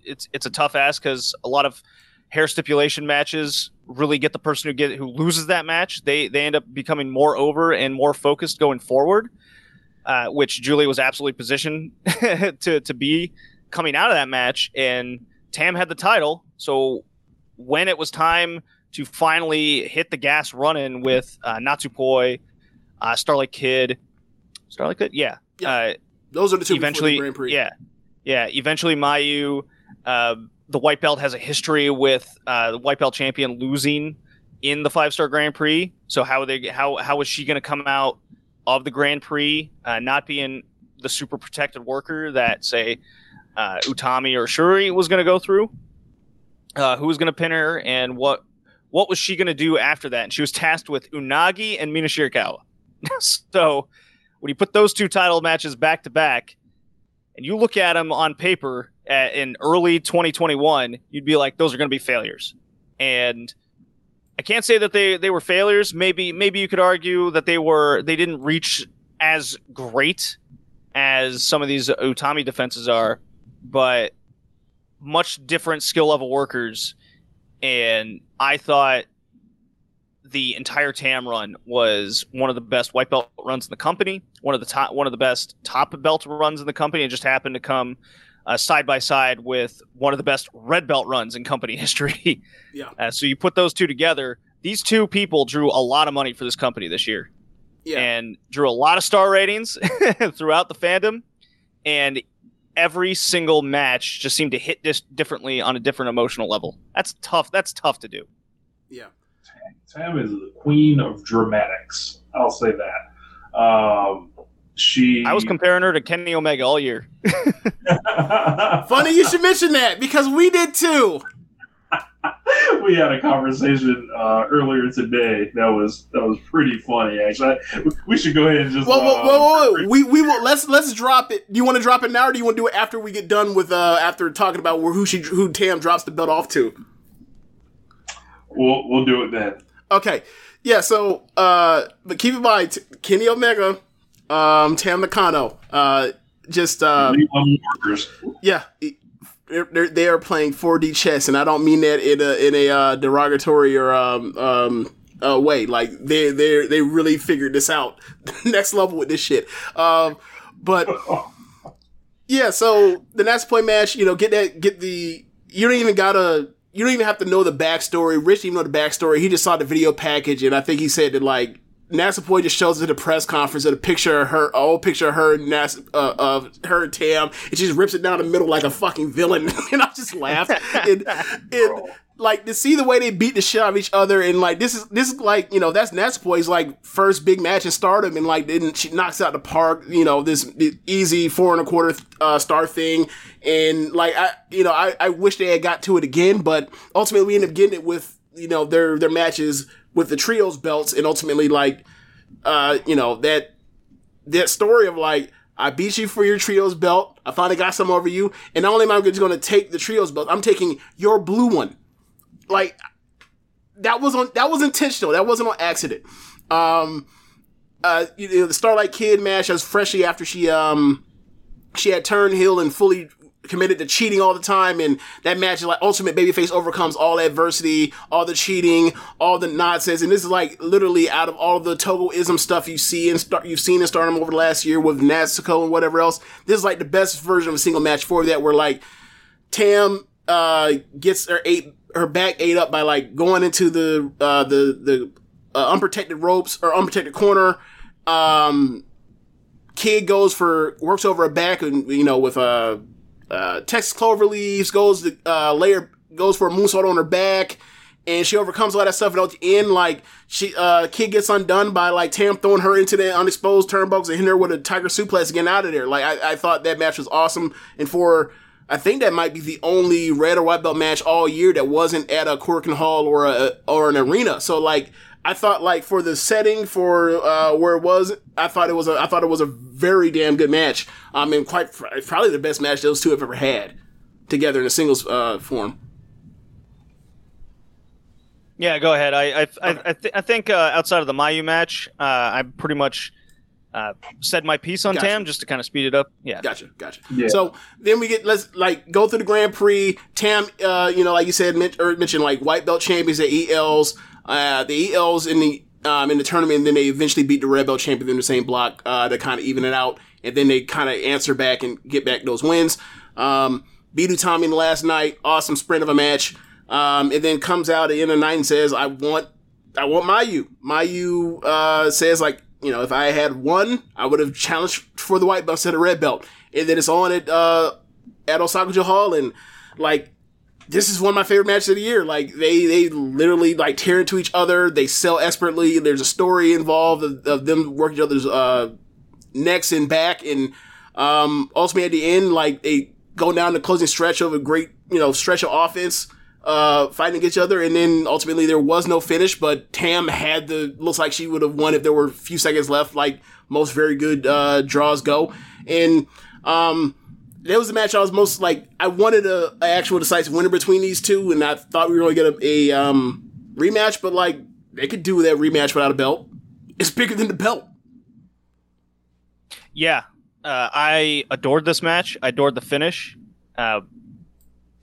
[SPEAKER 5] it's it's a tough ask because a lot of hair stipulation matches really get the person who get who loses that match. They they end up becoming more over and more focused going forward uh, which Julie was absolutely positioned *laughs* to to be coming out of that match, and Tam had the title. So when it was time to finally hit the gas running with uh, Natsupoi, uh, Starlight Kid, Starlight Kid, yeah,
[SPEAKER 3] Yeah.
[SPEAKER 5] Uh,
[SPEAKER 3] Those are the two
[SPEAKER 5] eventually,
[SPEAKER 3] the Grand Prix.
[SPEAKER 5] yeah, yeah. Eventually, Mayu, uh, the white belt has a history with uh, the white belt champion losing in the five star Grand Prix. So how they? How how is she going to come out of the Grand Prix, uh, not being the super protected worker that say uh, Utami or Shuri was going to go through? Uh, who was going to pin her, and what what was she going to do after that? And she was tasked with Unagi and Mina Shirakawa. *laughs* so when you put those two title matches back to back, and you look at them on paper at, in early 2021, you'd be like, those are going to be failures. And I can't say that they they were failures. Maybe maybe you could argue that they were they didn't reach as great as some of these Utami defenses are, but much different skill level workers. And I thought the entire TAM run was one of the best white belt runs in the company, one of the top, one of the best top belt runs in the company, and just happened to come uh, side by side with one of the best red belt runs in company *laughs* history.
[SPEAKER 3] Yeah.
[SPEAKER 5] Uh, so you put those two together. These two people drew a lot of money for this company this year,
[SPEAKER 3] Yeah.
[SPEAKER 5] and drew a lot of star ratings *laughs* throughout the fandom, and every single match just seemed to hit this differently on a different emotional level. That's tough. That's tough to do.
[SPEAKER 3] yeah.
[SPEAKER 4] Tam is the queen of dramatics. I'll say that. Um, she.
[SPEAKER 5] I was comparing her to Kenny Omega all year. *laughs*
[SPEAKER 3] Funny you should mention that because we did too. *laughs*
[SPEAKER 4] we had a conversation uh, earlier today that was that was pretty funny. Actually, we should go ahead and just.
[SPEAKER 3] Whoa, whoa,
[SPEAKER 4] uh,
[SPEAKER 3] whoa, whoa! We we will let's let's drop it. Do you want to drop it now, or do you want to do it after we get done with uh after talking about where who she who Tam drops the belt off to?
[SPEAKER 4] We'll we'll do it then.
[SPEAKER 3] Okay, yeah. So uh, but keep in mind, t- Kenny Omega, um, Tam Nakano, uh, just uh,
[SPEAKER 4] Leave them workers.
[SPEAKER 3] yeah. They're, they are playing 4D chess, and I don't mean that in a in a uh, derogatory or um um uh, way. Like they they they really figured this out, *laughs* next level with this shit. Um, but *laughs* yeah, so the next play match, you know, get that get the you don't even gotta you don't even have to know the backstory. Rich didn't even know the backstory. He just saw the video package, and I think he said that like Natsupoi just shows at a press conference a picture of her, old picture of her, and Nas, uh, of her and Tam, and she just rips it down the middle like a fucking villain, *laughs* and I just laughed. and, and like to see the way they beat the shit out of each other, and like this is this is like you know that's Natsupoi's like first big match in Stardom, and like then she knocks out the park, you know this, this easy four and a quarter uh, star thing, and like I you know I, I wish they had got to it again, but ultimately we end up getting it with you know their their matches with the trios belts and ultimately like uh you know that that story of like I beat you for your trios belt. I finally got some over you, and not only am I just going to take the trios belt, I'm taking your blue one. Like that was on that was intentional. That wasn't on accident. Um, uh, you know, the Starlight Kid match was freshly after she um she had turned heel and fully committed to cheating all the time and that match is like ultimate babyface overcomes all adversity all the cheating all the nonsense and this is like literally out of all the togoism stuff you see and start you've seen in stardom over the last year with natsuko and whatever else this is like the best version of a single match for that where like tam uh gets her eight her back ate up by like going into the uh the the uh, unprotected ropes or unprotected corner um kid goes for works over her back and you know with uh uh, Texas Clover leaves, goes to, uh, layer, goes for a moonsault on her back, and she overcomes all that stuff. And at the end, like, she, uh, kid gets undone by, like, Tam throwing her into the unexposed turnbuckles and hitting her with a tiger suplex getting out of there. Like, I, I thought that match was awesome. And for, I think that might be the only red or white belt match all year that wasn't at a Korakuen Hall or a, or an arena. So, like, I thought like for the setting for uh, where it was, I thought it was a I thought it was a very damn good match. I mean, quite probably the best match those two have ever had together in a singles uh, form.
[SPEAKER 5] Yeah, go ahead. I I I, I, th- I think uh, outside of the Mayu match, uh, I pretty much uh, said my piece on
[SPEAKER 3] Gotcha.
[SPEAKER 5] Tam just to kind of speed it up. Yeah.
[SPEAKER 3] Gotcha, gotcha.
[SPEAKER 4] Yeah.
[SPEAKER 3] So then we get let's like go through the Grand Prix. Tam, uh, you know, like you said, men- or mentioned like white belt champions at ELs. Uh, the ELs in the um, in the tournament, and then they eventually beat the red belt champion in the same block uh, to kind of even it out, and then they kind of answer back and get back those wins. Um, beat Utami in the last night, awesome sprint of a match, um, and then comes out at the end of the night and says, "I want, I want Mayu." Mayu uh, says like, you know, if I had one, I would have challenged for the white belt instead of red belt, and then it's on at uh, at Osaka Hall, and like this is one of my favorite matches of the year. Like they they literally like tear into each other. They sell expertly. There's a story involved of, of them working each other's uh, necks and back, and um, ultimately at the end, like they go down the closing stretch of a great you know stretch of offense. Uh, fighting each other, and then ultimately there was no finish. But Tam had the looks like she would have won if there were a few seconds left, like most very good uh, draws go. And um, that was the match I was most like. I wanted a, a actual decisive winner between these two, and I thought we were going to get a, a um, rematch. But like, they could do that rematch without a belt. It's bigger than the belt.
[SPEAKER 5] Yeah, uh, I adored this match. I adored the finish. Uh,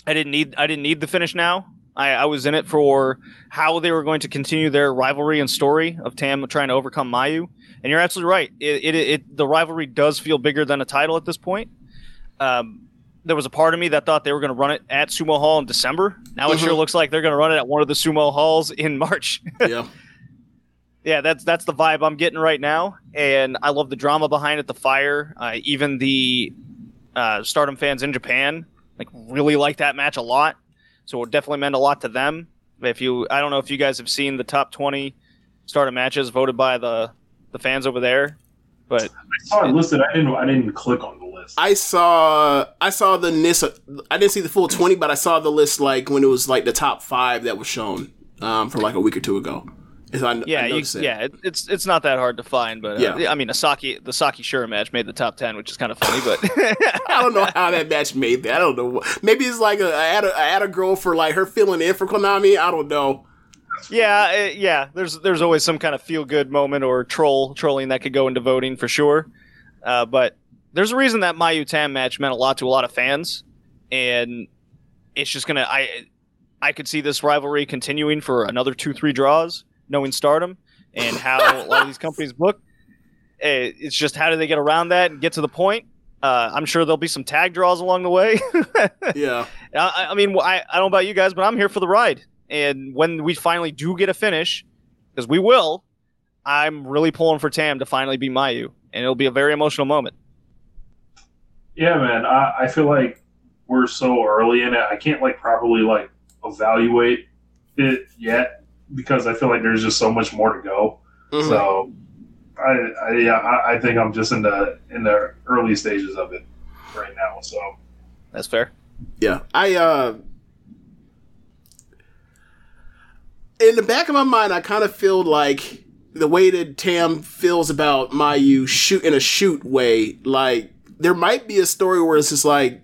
[SPEAKER 5] I didn't need I didn't need the finish now. I, I was in it for how they were going to continue their rivalry and story of Tam trying to overcome Mayu. And you're absolutely right. It, it, it the rivalry does feel bigger than a title at this point. Um, there was a part of me that thought they were going to run it at Sumo Hall in December. Now it
[SPEAKER 3] Mhm.
[SPEAKER 5] sure looks like they're going to run it at one of the Sumo Halls in March. *laughs*
[SPEAKER 3] Yeah.
[SPEAKER 5] yeah, that's that's the vibe I'm getting right now, and I love the drama behind it, the fire. Uh, even the uh, Stardom fans in Japan like really like that match a lot, so it definitely meant a lot to them. If you, I don't know if you guys have seen the top 20 Stardom matches voted by the the fans over there, but
[SPEAKER 4] I saw it listed. I didn't. I didn't click on the list.
[SPEAKER 3] I saw I saw the list. I didn't see the full twenty, but I saw the list like when it was like the top five that was shown um, from like a week or two ago. I,
[SPEAKER 5] yeah,
[SPEAKER 3] I
[SPEAKER 5] you,
[SPEAKER 3] it.
[SPEAKER 5] yeah, it, it's it's not that hard to find, but uh,
[SPEAKER 3] Yeah.
[SPEAKER 5] I mean, the Saki the Saki Shura match made the top 10, which is kind of funny, but. *laughs*
[SPEAKER 3] I don't know how that match made that. I don't know. Maybe it's like a, I had a I had a girl for like her filling in for Konami. I don't know.
[SPEAKER 5] Yeah, uh, yeah. There's there's always some kind of feel good moment or troll trolling that could go into voting for sure. Uh, but there's a reason that Mayu Tam match meant a lot to a lot of fans, and it's just gonna I I could see this rivalry continuing for another two three draws, knowing Stardom and how a lot of these companies book. Eh, It's just how do they get around that and get to the point. Uh, I'm sure there'll be some tag draws along the way. *laughs*
[SPEAKER 3] Yeah.
[SPEAKER 5] I, I mean, I, I don't know about you guys, but I'm here for the ride. And when we finally do get a finish, because we will, I'm really pulling for Tam to finally be Mayu, and it'll be a very emotional moment.
[SPEAKER 4] Yeah, man. I, I feel like we're so early in it. I can't like properly like evaluate it yet because I feel like there's just so much more to go.
[SPEAKER 3] Mhm.
[SPEAKER 4] So I, I yeah, I, I think I'm just in the in the early stages of it right now. So
[SPEAKER 5] That's fair.
[SPEAKER 3] Yeah, I uh in the back of my mind, I kind of feel like the way that Tam feels about Mayu shoot in a shoot way, like there might be a story where it's just like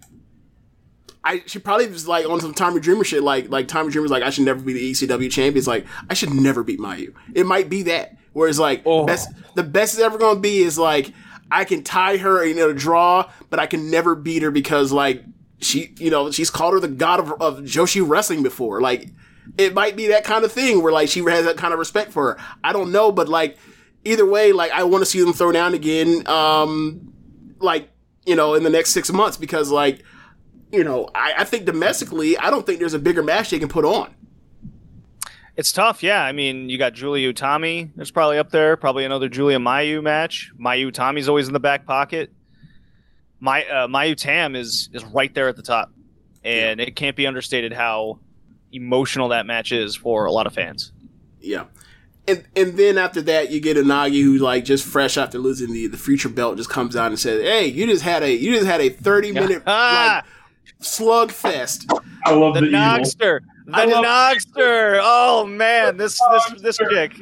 [SPEAKER 3] I she probably was like on some Tommy Dreamer shit, like like Tommy Dreamer's like I should never be the ECW champion. It's like I should never beat Mayu. It might be that Whereas like
[SPEAKER 5] Oh.
[SPEAKER 3] best the best it's ever gonna be is like I can tie her in a draw, but I can never beat her because like she you know she's called her the god of, of Joshi wrestling before. Like it might be that kind of thing where like she has that kind of respect for her. I don't know, but like either way, like I want to see them throw down again. Um, like you know in the next six months because like you know I, I think domestically I don't think there's a bigger match they can put on.
[SPEAKER 5] It's tough, yeah. I mean, you got Giulia Utami. There's probably up there. Probably another Giulia Mayu match. Mayu Utami's always in the back pocket. My uh, Mayu Tam is is right there at the top, and it can't be understated how emotional that match is for a lot of fans.
[SPEAKER 3] Yeah. And, and then after that, you get Unagi who like just fresh after losing the, the future belt just comes out and says, "Hey, you just had a you just had a thirty *laughs* minute like slugfest."
[SPEAKER 4] I love
[SPEAKER 5] The
[SPEAKER 4] the.
[SPEAKER 5] Nogster, the
[SPEAKER 4] I love-
[SPEAKER 5] Nogster. Oh man, this this this chick.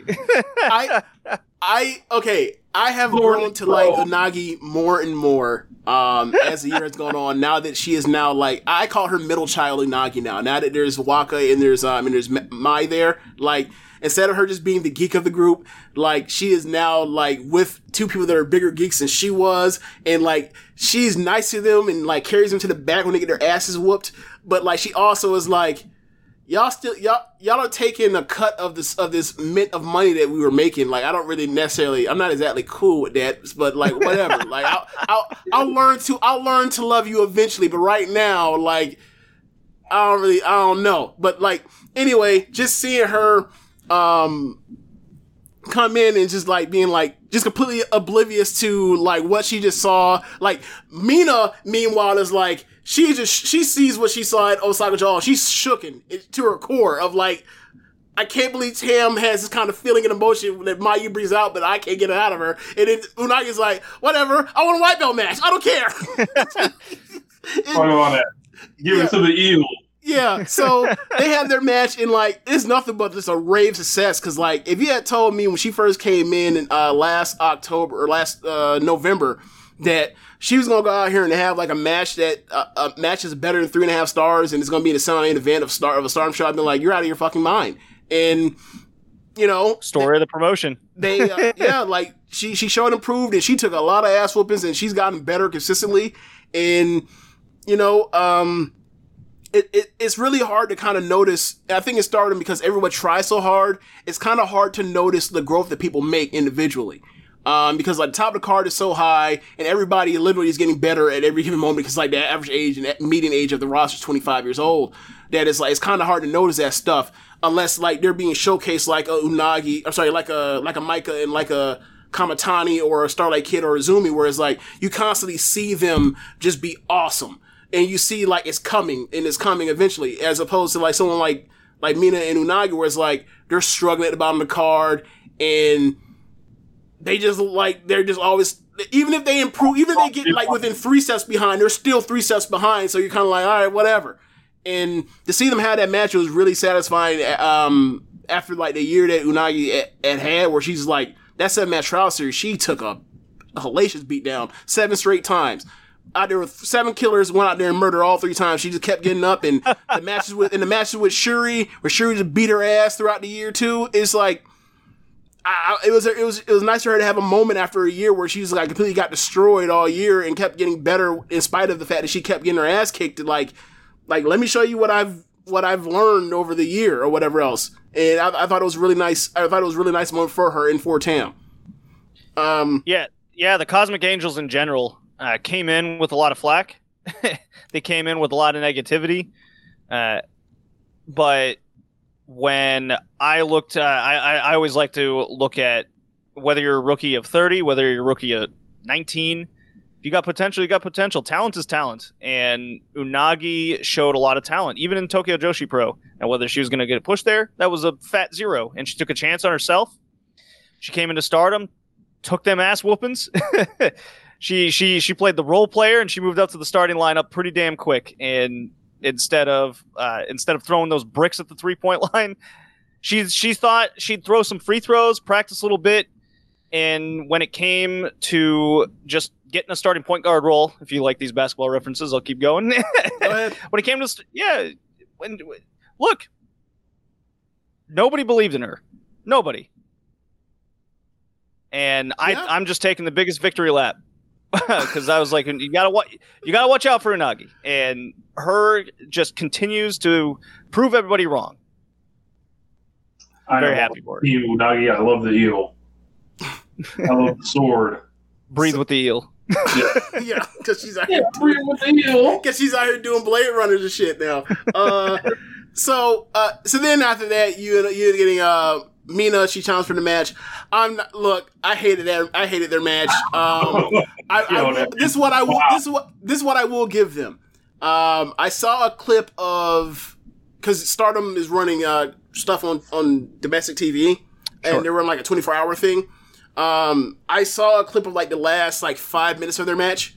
[SPEAKER 3] I *laughs* I okay. I have
[SPEAKER 4] Lord,
[SPEAKER 3] grown to like
[SPEAKER 4] bro.
[SPEAKER 3] Unagi more and more um, as the year has gone on. Now that she is now like I call her middle child Unagi now. Now that there's Waka and there's um and there's M- Mai there, like instead of her just being the geek of the group, like she is now like with two people that are bigger geeks than she was, and like she's nice to them and like carries them to the back when they get their asses whooped. But like she also is like y'all still y'all y'all are taking a cut of this of this mint of money that we were making. Like I don't really necessarily I'm not exactly cool with that, but like whatever. *laughs* like I'll, I'll I'll learn to I'll learn to love you eventually. But right now, like I don't really I don't know. But like anyway, just seeing her um come in and just like being like just completely oblivious to like what she just saw. Like Mina, meanwhile, is like she just she sees what she saw at Osaka-jo. She's shooken to her core of like. I can't believe Tam has this kind of feeling and emotion that Mayu brings out, but I can't get it out of her. And then Unagi's like, whatever, I want a white belt match. I don't care. *laughs*
[SPEAKER 4] Talk about that. Give
[SPEAKER 3] Yeah.
[SPEAKER 4] it to the evil.
[SPEAKER 3] Yeah, so they had their match and like it's nothing but just a rave success because like if you had told me when she first came in uh, last October or last uh, November that she was gonna go out here and have like a match that uh, a match is better than three and a half stars and it's gonna be the semi event of star of a Stardom show. I've been like, you're out of your fucking mind. And you know,
[SPEAKER 5] Story of the promotion.
[SPEAKER 3] they uh, yeah, like she she showed improved and she took a lot of ass whoopings and she's gotten better consistently. And you know, um, it, it it's really hard to kind of notice. I think it's starting because everyone tries so hard. It's kind of hard to notice the growth that people make individually. Um, because like the top of the card is so high and everybody literally is getting better at every given moment because like the average age and median age of the roster is 25 years old. That is like, it's kind of hard to notice that stuff unless like they're being showcased like a Unagi, I'm sorry, like a, like a Maika and like a Kamitani or a Starlight Kid or a Zumi where it's like you constantly see them just be awesome and you see like it's coming and it's coming eventually as opposed to like someone like, like Mina and Unagi where it's like they're struggling at the bottom of the card and they just like they're just always even if they improve even if they get like within three sets behind they're still three sets behind so you're kind of like all right whatever. And to see them have that match was really satisfying um after like the year that unagi had, had where she's like that seven match trial series. She took a, a hellacious beat down seven straight times out there with seven killers went out there and murdered all three times. She just kept getting up and *laughs* the matches with and the matches with Shuri, where Shuri just beat her ass throughout the year too. It's like I, it was it was it was nice for her to have a moment after a year where she's like completely got destroyed all year and kept getting better in spite of the fact that she kept getting her ass kicked. Like like let me show you what I've what I've learned over the year or whatever else. And I, I thought it was really nice. I thought it was really nice moment for her in for Tam. Um,
[SPEAKER 5] Yeah, yeah. The Cosmic Angels in general uh, came in with a lot of flack. *laughs* they came in with a lot of negativity. Uh, but when I looked, uh, I, I I always like to look at whether you're a rookie of 30, whether you're a rookie of 19. If you got potential, you got potential. Talent is talent, and Unagi showed a lot of talent, even in Tokyo Joshi Pro. And whether she was going to get pushed there, that was a fat zero, and she took a chance on herself. She came into Stardom, took them ass whoopings. *laughs* she she she played the role player and she moved up to the starting lineup pretty damn quick. And instead of uh, instead of throwing those bricks at the three point *laughs* line, she she thought she'd throw some free throws, practice a little bit, and when it came to just getting a starting point guard role, if you like these basketball references, I'll keep going.
[SPEAKER 3] go *laughs*
[SPEAKER 5] when it came to yeah, when look, nobody believed in her, nobody, and I
[SPEAKER 3] Yeah.
[SPEAKER 5] I'm just taking the biggest victory lap *laughs* because I was like, you gotta wa- you gotta watch out for Unagi, and her just continues to prove everybody wrong.
[SPEAKER 4] I'm
[SPEAKER 5] Very
[SPEAKER 4] know.
[SPEAKER 5] happy for her.
[SPEAKER 4] Eel, Nagi, I love the eel. I love the sword.
[SPEAKER 5] Breathe with the eel. *laughs*
[SPEAKER 3] yeah, *laughs* because she's out
[SPEAKER 4] Yeah,
[SPEAKER 3] here
[SPEAKER 4] bring with the eel.
[SPEAKER 3] because she's out here doing Blade Runners and shit now. Uh, so uh, so then after that, you you're getting uh Mina. She challenged for the match. I'm not, look. I hated that. I hated their match. Um, *laughs* I, I this is what I will. This is what this is what I will give them. Um, I saw a clip of because Stardom is running uh stuff on on domestic TV, and they run like a 24 hour thing. Um, I saw a clip of like the last like five minutes of their match.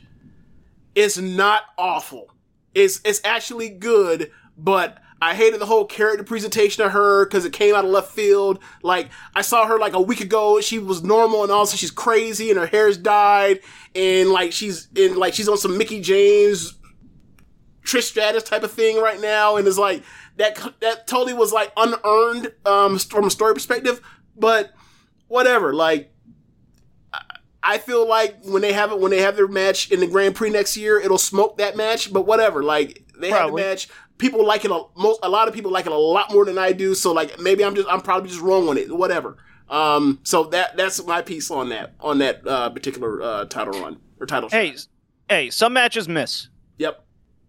[SPEAKER 3] It's not awful. It's it's actually good, but I hated the whole character presentation of her because it came out of left field. Like I saw her like a week ago, she was normal, and also she's crazy, and her hair's dyed, and like she's in like she's on some Mickie James, Trish Stratus type of thing right now, and it's like that that totally was like unearned um from a story perspective, but whatever. Like I feel like when they have it, when they have their match in the Grand Prix next year, it'll smoke that match. But whatever, like they have
[SPEAKER 5] Probably.
[SPEAKER 3] the match. People like it. A, most a lot of people like it a lot more than I do. So like maybe I'm just I'm probably just wrong on it. Whatever. Um. So that that's my piece on that on that uh, particular uh, title run or title.
[SPEAKER 5] Hey, s- hey, some matches miss.
[SPEAKER 3] Yep.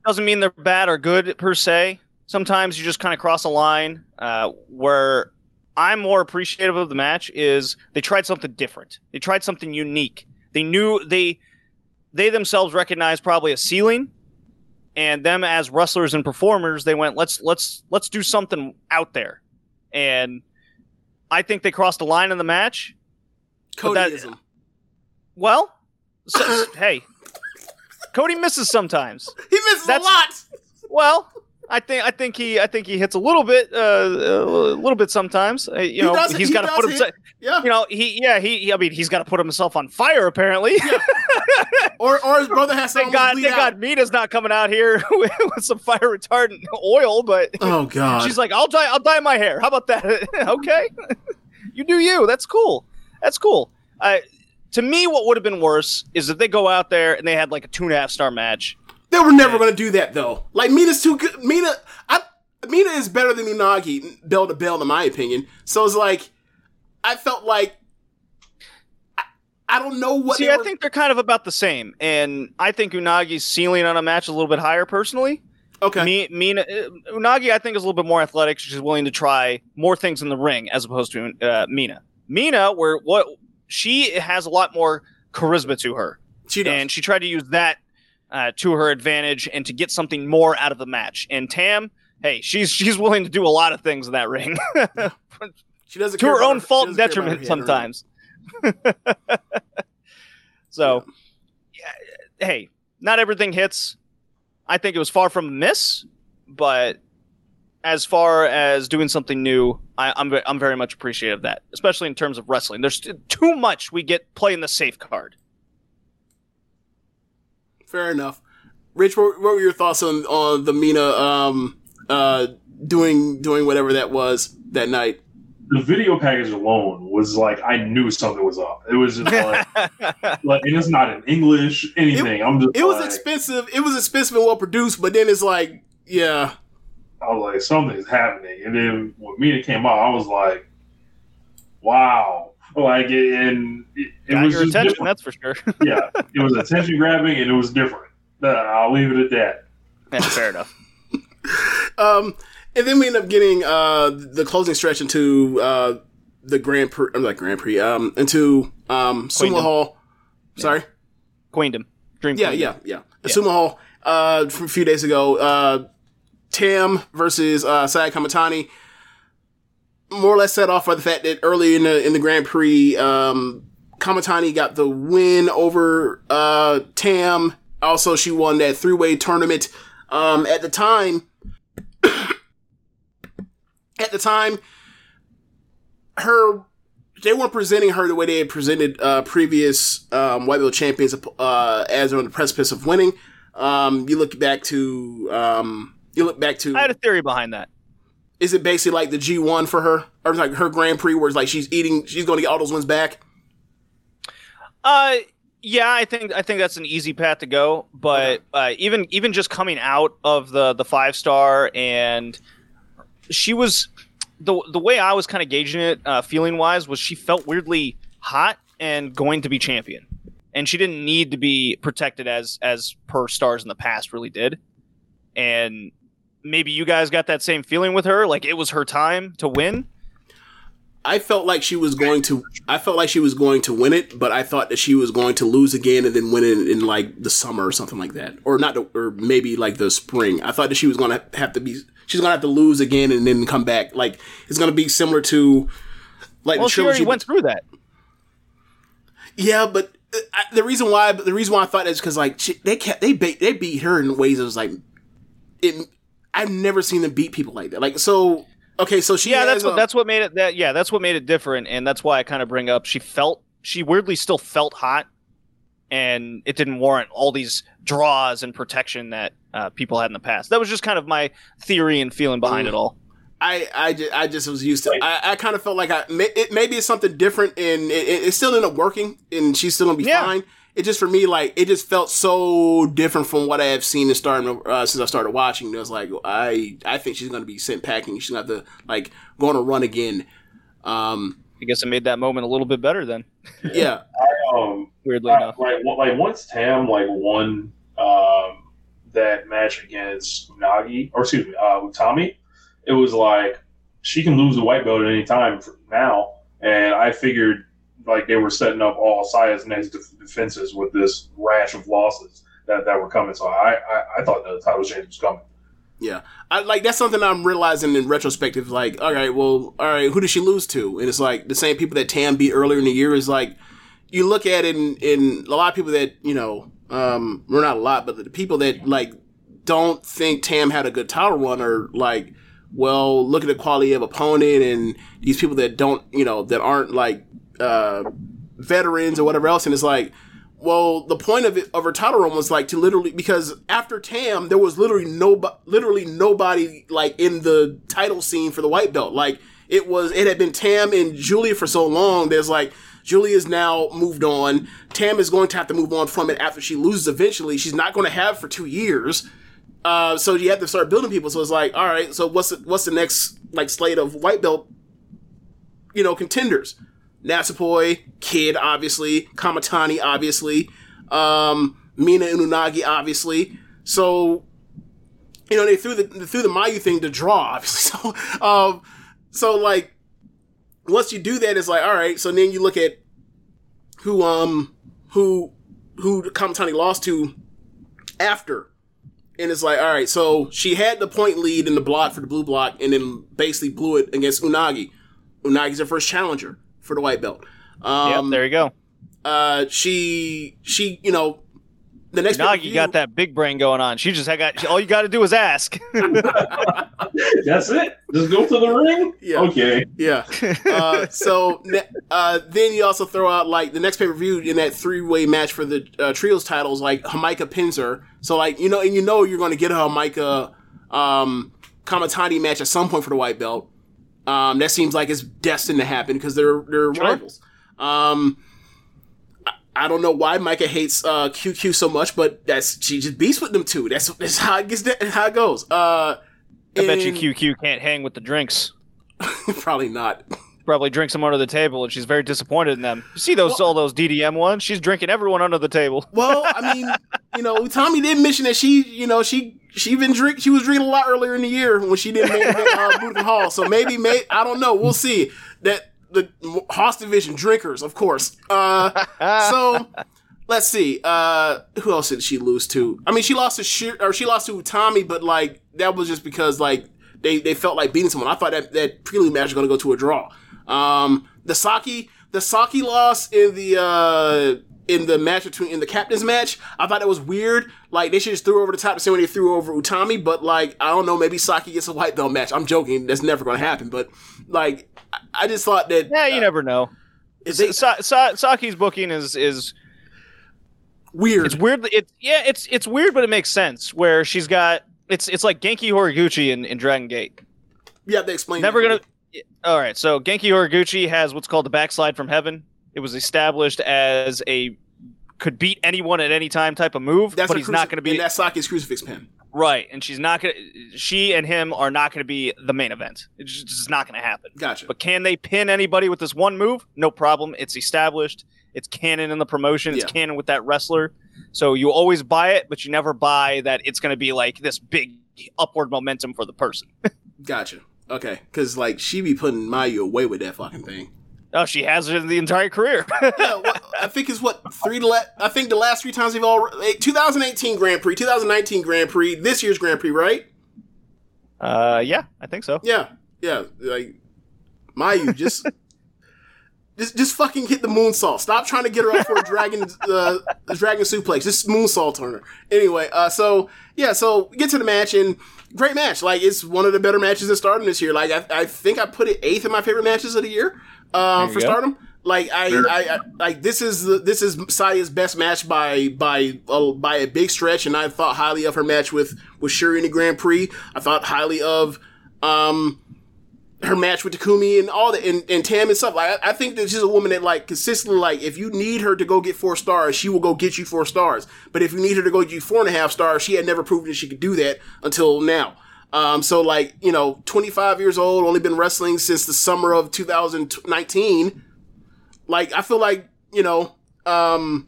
[SPEAKER 5] doesn't mean they're bad or good per se. Sometimes you just kind of cross a line. Uh, where I'm more appreciative of the match is they tried something different. They tried something unique. They knew they they themselves recognized probably a ceiling, and them as wrestlers and performers, they went let's let's let's do something out there, and I think they crossed the line in the match. but that-
[SPEAKER 3] Codyism.
[SPEAKER 5] Well, *coughs* so, hey, Cody misses sometimes.
[SPEAKER 3] he misses
[SPEAKER 5] that's-
[SPEAKER 3] a lot.
[SPEAKER 5] Well, I think I think he I think he hits a little bit uh, a little bit sometimes. Uh, you know,
[SPEAKER 3] does-
[SPEAKER 5] he's
[SPEAKER 3] he
[SPEAKER 5] got to put himself.
[SPEAKER 3] Yeah.
[SPEAKER 5] You know, he yeah he, I mean he's got to put himself on fire apparently. Yeah.
[SPEAKER 3] or or his brother has *laughs*
[SPEAKER 5] Thank
[SPEAKER 3] something
[SPEAKER 5] God, thank
[SPEAKER 3] out.
[SPEAKER 5] God, Mina's not coming out here with, *laughs* with some fire retardant oil, but
[SPEAKER 3] Oh god.
[SPEAKER 5] she's like, I'll dye, I'll dye my hair. How about that? *laughs* okay, you do you. That's cool. That's cool. I, to me, what would have been worse is if they go out there and they had like a two and a half star match.
[SPEAKER 3] They were never going to do that though. Like Mina's too good. Mina, I, Mina is better than Unagi, bell to bell, in my opinion. So it's like, I felt like, I, I don't know what.
[SPEAKER 5] See, I
[SPEAKER 3] were-
[SPEAKER 5] think they're kind of about the same, and I think Unagi's ceiling on a match is a little bit higher personally.
[SPEAKER 3] Okay.
[SPEAKER 5] Me, Mina, uh, Unagi, I think is a little bit more athletic. She's willing to try more things in the ring as opposed to uh, Mina. Mina, where what she has a lot more charisma to her,
[SPEAKER 3] she does.
[SPEAKER 5] and she tried to use that uh, to her advantage and to get something more out of the match. And Tam, hey, she's she's willing to do a lot of things in that ring *laughs*
[SPEAKER 3] she doesn't
[SPEAKER 5] to her own
[SPEAKER 3] she
[SPEAKER 5] fault and
[SPEAKER 3] doesn't care about
[SPEAKER 5] detriment
[SPEAKER 3] her head or anything.
[SPEAKER 5] sometimes. *laughs* so, yeah, hey, not everything hits. I think it was far from a miss, but as far as doing something new, I, I'm I'm very much appreciative of that, especially in terms of wrestling. There's too much we get playing the safe card.
[SPEAKER 3] Fair enough. Rich, what, what were your thoughts on on the Mina um uh doing doing whatever that was that night?
[SPEAKER 4] The video package alone was like I knew something was up. It was just like, *laughs* like and it's not in English, anything. I'm just
[SPEAKER 3] It was
[SPEAKER 4] like,
[SPEAKER 3] expensive. It was expensive and well produced, but then it's like, yeah,
[SPEAKER 4] I was like, something's happening. And then when Mina came out, I was like, wow. Like, and it, it was
[SPEAKER 5] your attention,
[SPEAKER 4] different.
[SPEAKER 5] that's for sure. *laughs*
[SPEAKER 4] yeah, it was attention grabbing and it was different. Uh, I'll leave it at that.
[SPEAKER 5] Yeah, fair enough. *laughs*
[SPEAKER 3] Um, and then we end up getting uh the closing stretch into uh the Grand Prix, I'm like Grand Prix, um, into um Sumo
[SPEAKER 5] Queendom.
[SPEAKER 3] Hall. Sorry.
[SPEAKER 5] Queendom, Dream.
[SPEAKER 3] Yeah,
[SPEAKER 5] Queendom.
[SPEAKER 3] yeah, yeah. Sumo Hall uh, from a few days ago. Uh, Tam versus uh, Saya Kamitani. More or less set off by the fact that early in the in the Grand Prix, um, Kamitani got the win over uh, Tam. Also, she won that three way tournament. Um, at the time, *coughs* at the time, her they weren't presenting her the way they had presented uh, previous um, white belt champions uh, as on the precipice of winning. Um, you look back to um, you look back to
[SPEAKER 5] I had a theory behind that.
[SPEAKER 3] Is it basically like the G one for her or like her Grand Prix where it's like she's eating she's going to get all those wins back?
[SPEAKER 5] Uh, yeah, I think I think that's an easy path to go. But uh, even even just coming out of the the five star and she was the the way I was kind of gauging it, uh, feeling wise, was she felt weirdly hot and going to be champion, and she didn't need to be protected as as per stars in the past really did, and maybe you guys got that same feeling with her, like it was her time to win.
[SPEAKER 3] I felt like she was going to. I felt like she was going to win it, but I thought that she was going to lose again and then win it in, like the summer or something like that, or not, the, or maybe like the spring. I thought that she was going to have to be. She's going to have to lose again and then come back. Like it's going to be similar to like
[SPEAKER 5] Well,
[SPEAKER 3] the
[SPEAKER 5] she already went through that.
[SPEAKER 3] Yeah, but uh, I, the reason why the reason why I thought is because like she, they kept they beat they beat her in ways that was like it. I've never seen them beat people like that. Like so. Okay, so she
[SPEAKER 5] yeah,
[SPEAKER 3] has
[SPEAKER 5] that's what
[SPEAKER 3] a-
[SPEAKER 5] that's what made it that yeah, that's what made it different, and that's why I kind of bring up she felt she weirdly still felt hot, and it didn't warrant all these draws and protection that uh, people had in the past. That was just kind of my theory and feeling behind
[SPEAKER 3] Mm.
[SPEAKER 5] it all.
[SPEAKER 3] I, I, ju- I just was used to. I, I kind of felt like I may- it, maybe it's something different, and it, it, it still ended up working, and she's still gonna be
[SPEAKER 5] Yeah.
[SPEAKER 3] fine. It just for me, like it just felt so different from what I have seen in starting uh, since I started watching. It was like I, I think she's gonna be sent packing. She's gonna have to like go on a run again. Um,
[SPEAKER 5] I guess it made that moment a little bit better then. *laughs*
[SPEAKER 3] yeah,
[SPEAKER 4] Um,
[SPEAKER 5] Weirdly
[SPEAKER 4] uh,
[SPEAKER 5] enough,
[SPEAKER 4] like one- like once Tam like won um, that match against Nagi or excuse me uh, Utami, it was like she can lose the white belt at any time for now, and I figured like they were setting up all Saya's next def- defenses with this rash of losses that, that were coming. So I, I, I thought the title change was coming.
[SPEAKER 3] yeah. I like that's something I'm realizing in retrospective. Like, all right, well, all right, who did she lose to? And it's like the same people that Tam beat earlier in the year. Is like you look at it, and, a lot of people that you know, um, well, not a lot, but the people that like don't think Tam had a good title run are like, well, look at the quality of opponent and these people that don't, you know, that aren't like uh, veterans or whatever else, and it's like, well, the point of it of her title run was like to literally because after Tam, there was literally no, literally nobody like in the title scene for the white belt. Like it was, it had been Tam and Giulia for so long. There's like Giulia's now moved on. Tam is going to have to move on from it after she loses eventually. She's not going to have for two years. Uh, so you have to start building people. So it's like, all right, so what's the, what's the next like slate of white belt, you know, contenders? Natsupoi, Kid, obviously, Kamitani, obviously, um, Mina and Unagi, obviously. So, you know, they threw the they threw the Mayu thing to draw, *laughs* obviously. So, um, so like, once you do that, it's like, all right. So then you look at who um who who Kamitani lost to after. And it's like, all right, so she had the point lead in the block for the blue block and then basically blew it against Unagi. Unagi's her first challenger for the white belt. Um,
[SPEAKER 5] yep, there you go.
[SPEAKER 3] Uh, she, she, you know, the next
[SPEAKER 5] Nagi
[SPEAKER 3] pay-per-view-
[SPEAKER 5] got that big brain going on. She just had got all you got to do is ask. *laughs*
[SPEAKER 4] That's it. Just go to the ring.
[SPEAKER 3] Yeah.
[SPEAKER 4] Okay.
[SPEAKER 3] Yeah. *laughs* Uh, so uh, then you also throw out like the next pay per view in that three way match for the uh, trios titles, like Hamaika Pinzer. So like you know, and you know you're going to get a Hamaika um, Kamitani match at some point for the white belt. Um, that seems like it's destined to happen because they're they're
[SPEAKER 5] Sure.
[SPEAKER 3] rivals. Um, I- I don't know why Maika hates uh, QQ so much, but that's she just beats with them too. That's that's how it gets. That, *laughs* How it goes. Uh,
[SPEAKER 5] I bet you QQ can't hang with the drinks. *laughs*
[SPEAKER 3] probably not.
[SPEAKER 5] Probably drinks them under the table, and she's very disappointed in them. You see those all those DDM ones? She's drinking everyone under the table.
[SPEAKER 3] Well, I *laughs* mean, you know, Tommy did mention that she, you know, she she been drink she was drinking a lot earlier in the year when she didn't make uh, Budokan Hall. So maybe, may I don't know. We'll see. That the Haas division drinkers, of course. Uh, so let's see. Uh, who else did she lose to? I mean, she lost to Shir- or she lost to Tommy, but like that was just because like they they felt like beating someone. I thought that that prelude match was going to go to a draw. Um, the Saki the Saki loss in the uh in the match between in the captain's match, I thought that was weird. Like they should just threw over the top the same way they threw over Utami, but like I don't know, maybe Saki gets a white belt match. I'm joking, that's never going to happen. But like I- just thought that
[SPEAKER 5] Yeah, you
[SPEAKER 3] uh,
[SPEAKER 5] never know.
[SPEAKER 3] is they,
[SPEAKER 5] Sa- Sa- Saki's booking is is
[SPEAKER 3] weird.
[SPEAKER 5] it's weird. It's yeah, it's it's weird, but it makes sense. Where she's got it's it's like Genki Horiguchi in, in Dragon Gate.
[SPEAKER 3] Yeah, they explained. explain.
[SPEAKER 5] Never gonna. All right, so Genki Horiguchi has what's called the backslide from heaven. It was established as a could beat anyone at any time type of move,
[SPEAKER 3] That's
[SPEAKER 5] but he's not going to be
[SPEAKER 3] and that's Saki's crucifix pin.
[SPEAKER 5] right, and she's not going. to She and him are not going to be the main event. It's just, just not going to happen.
[SPEAKER 3] Gotcha.
[SPEAKER 5] But can they pin anybody with this one move? No problem. It's established. It's canon in the promotion. It's
[SPEAKER 3] Yeah.
[SPEAKER 5] canon with that wrestler. So you always buy it, but you never buy that it's going to be like this big upward momentum for the person. *laughs*
[SPEAKER 3] Gotcha. Okay, because like she be putting Mayu away with that fucking thing.
[SPEAKER 5] Oh, she has it in the entire career. *laughs*
[SPEAKER 3] yeah, what, I think it's what three. La- I think the last three times they've all eh, 2018 Grand Prix, 2019 Grand Prix, this year's Grand Prix, right?
[SPEAKER 5] uh, yeah, I think so.
[SPEAKER 3] Yeah, yeah. Like Mayu, just *laughs* just just fucking hit the moonsault. Stop trying to get her up for a dragon uh, a dragon suplex. Just moonsault on her. Anyway, uh, so yeah, so get to the match and great match. Like it's one of the better matches that started this year. Like I, I think I put it eighth in my favorite matches of the year um, for
[SPEAKER 5] go.
[SPEAKER 3] Stardom. Like I,
[SPEAKER 4] Sure.
[SPEAKER 3] I, I, like this is the, this is Saya's best match by by uh, by a big stretch, and I thought highly of her match with with Shuri in the Grand Prix. I thought highly of um her match with Takumi and all that and, and Tam and stuff. Like I, I think that she's a woman that like consistently like if you need her to go get four stars, she will go get you four stars. But if you need her to go get you four and a half stars, she had never proven that she could do that until now. Um, so like you know, 25 years old, only been wrestling since the summer of 2019. Like I feel like you know, um,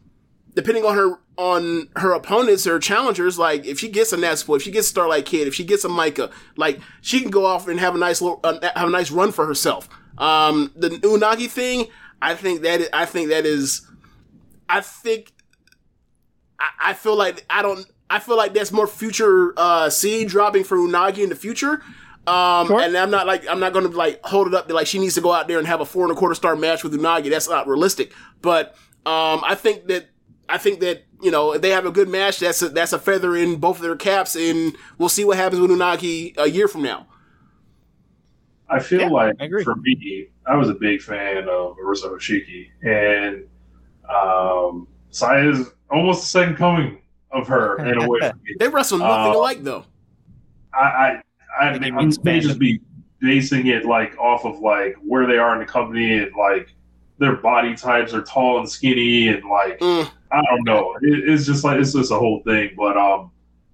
[SPEAKER 3] depending on her on her opponents or challengers, like if she gets a Natsupoi, if she gets Starlight Kid, if she gets a Maika, like she can go off and have a nice little, uh, have a nice run for herself. Um, the Unagi thing, I think that I think that is, I think, I feel like I don't, I feel like that's more future uh, seed dropping for Unagi in the future. Um,
[SPEAKER 5] Sure.
[SPEAKER 3] and I'm not like I'm not going to like hold it up to like she needs to go out there and have a four and a quarter star match with Unagi. That's not realistic. But um, I think that I think that you know if they have a good match, that's a, that's a feather in both of their caps, and we'll see what happens with Unagi a year from now.
[SPEAKER 4] I feel
[SPEAKER 5] Yeah,
[SPEAKER 4] like
[SPEAKER 5] I agree.
[SPEAKER 4] for me, I was a big fan of Arisa Hoshiki, and um, Saya is almost the second coming of her in a way. me. *laughs*
[SPEAKER 3] They wrestle nothing
[SPEAKER 4] Uh,
[SPEAKER 3] alike though.
[SPEAKER 4] I I, I,
[SPEAKER 5] think
[SPEAKER 4] I
[SPEAKER 5] it
[SPEAKER 4] may just be basing it like off of like where they are in the company and like their body types are tall and skinny and like
[SPEAKER 3] Mm.
[SPEAKER 4] I don't know. It, it's just like it's just a whole thing. But um,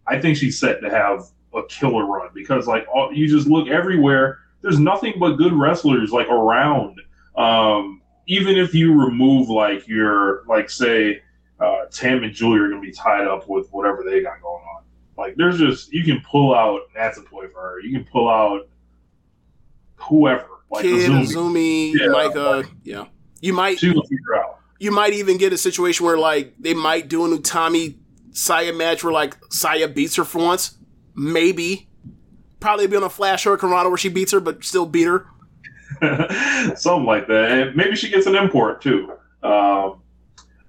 [SPEAKER 4] I think she's set to have a killer run because like all, you just look everywhere. There's nothing but good wrestlers like around. Um, even if you remove like your like say uh, Tam and Julie are gonna be tied up with whatever they got going on. Like there's just you can pull out Natsupoi for her. You can pull out whoever like
[SPEAKER 3] Kid,
[SPEAKER 4] Azumi. Yeah,
[SPEAKER 3] Maika, yeah. You might
[SPEAKER 4] She will figure out.
[SPEAKER 3] you might even get a situation where like they might do an Utami Saya match where like Saya beats her for once. Maybe. Probably be on a Flash or Karana where she beats her, but still beat her. *laughs*
[SPEAKER 4] something like that. And maybe she gets an import too. Um,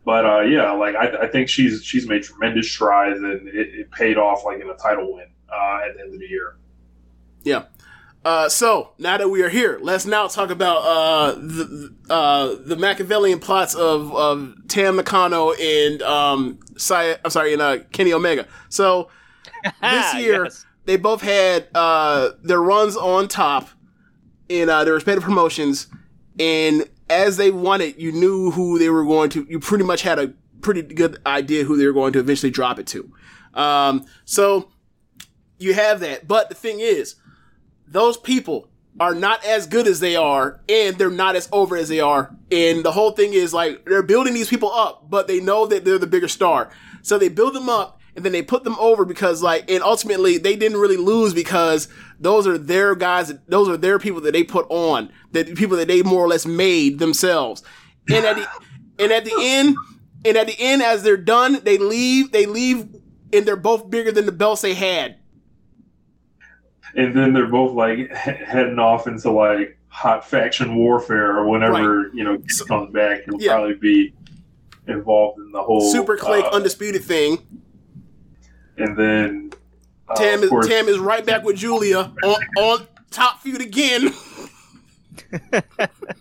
[SPEAKER 4] but uh, yeah, like I, I think she's she's made tremendous strides, and it, it paid off like in a title win uh, at the end of the year.
[SPEAKER 3] Yeah. Uh, so now that we are here, let's now talk about uh, the uh, the Machiavellian plots of, of Tam Nakano and um, Saya, I'm sorry, and uh, Kenny Omega. So *laughs* this year
[SPEAKER 5] Yes.
[SPEAKER 3] they both had uh, their runs on top in uh, their respective promotions, and as they won it, you knew who they were going to. You pretty much had a pretty good idea who they were going to eventually drop it to. Um, so you have that, but the thing is, those people are not as good as they are, and they're not as over as they are. And the whole thing is like they're building these people up, but they know that they're the bigger star, so they build them up and then they put them over because like, and ultimately they didn't really lose because those are their guys, those are their people that they put on, that people that they more or less made themselves. And at the and at the end, and at the end, as they're done, they leave. They leave, and they're both bigger than the belts they had.
[SPEAKER 4] And then they're both like he- heading off into like hot faction warfare or whenever you know comes back, he'll
[SPEAKER 3] Yeah.
[SPEAKER 4] probably be involved in the whole
[SPEAKER 3] Super Clique
[SPEAKER 4] uh,
[SPEAKER 3] undisputed thing.
[SPEAKER 4] And then uh,
[SPEAKER 3] Tam is
[SPEAKER 4] course,
[SPEAKER 3] Tam is right back with Giulia on on top feud again. *laughs*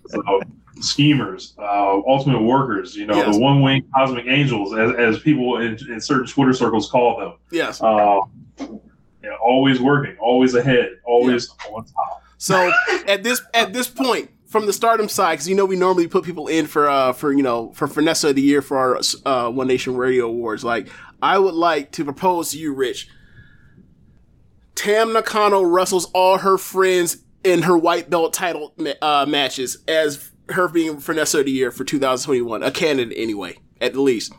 [SPEAKER 4] So, schemers, uh, ultimate workers, you know,
[SPEAKER 3] Yes.
[SPEAKER 4] the one wing cosmic angels, as, as people in, in certain Twitter circles call them.
[SPEAKER 3] yes.
[SPEAKER 4] Uh, yeah, always working, always ahead, always on top.
[SPEAKER 3] So at this at this point, from the Stardom side, because you know we normally put people in for uh for you know for Finesse of the Year for our uh, One Nation Radio Awards. Like I would like to propose to you, Rich. Tam Nakano wrestles all her friends in her white belt title uh, matches as her being Finesse of the Year for 2021, a candidate anyway, at the least.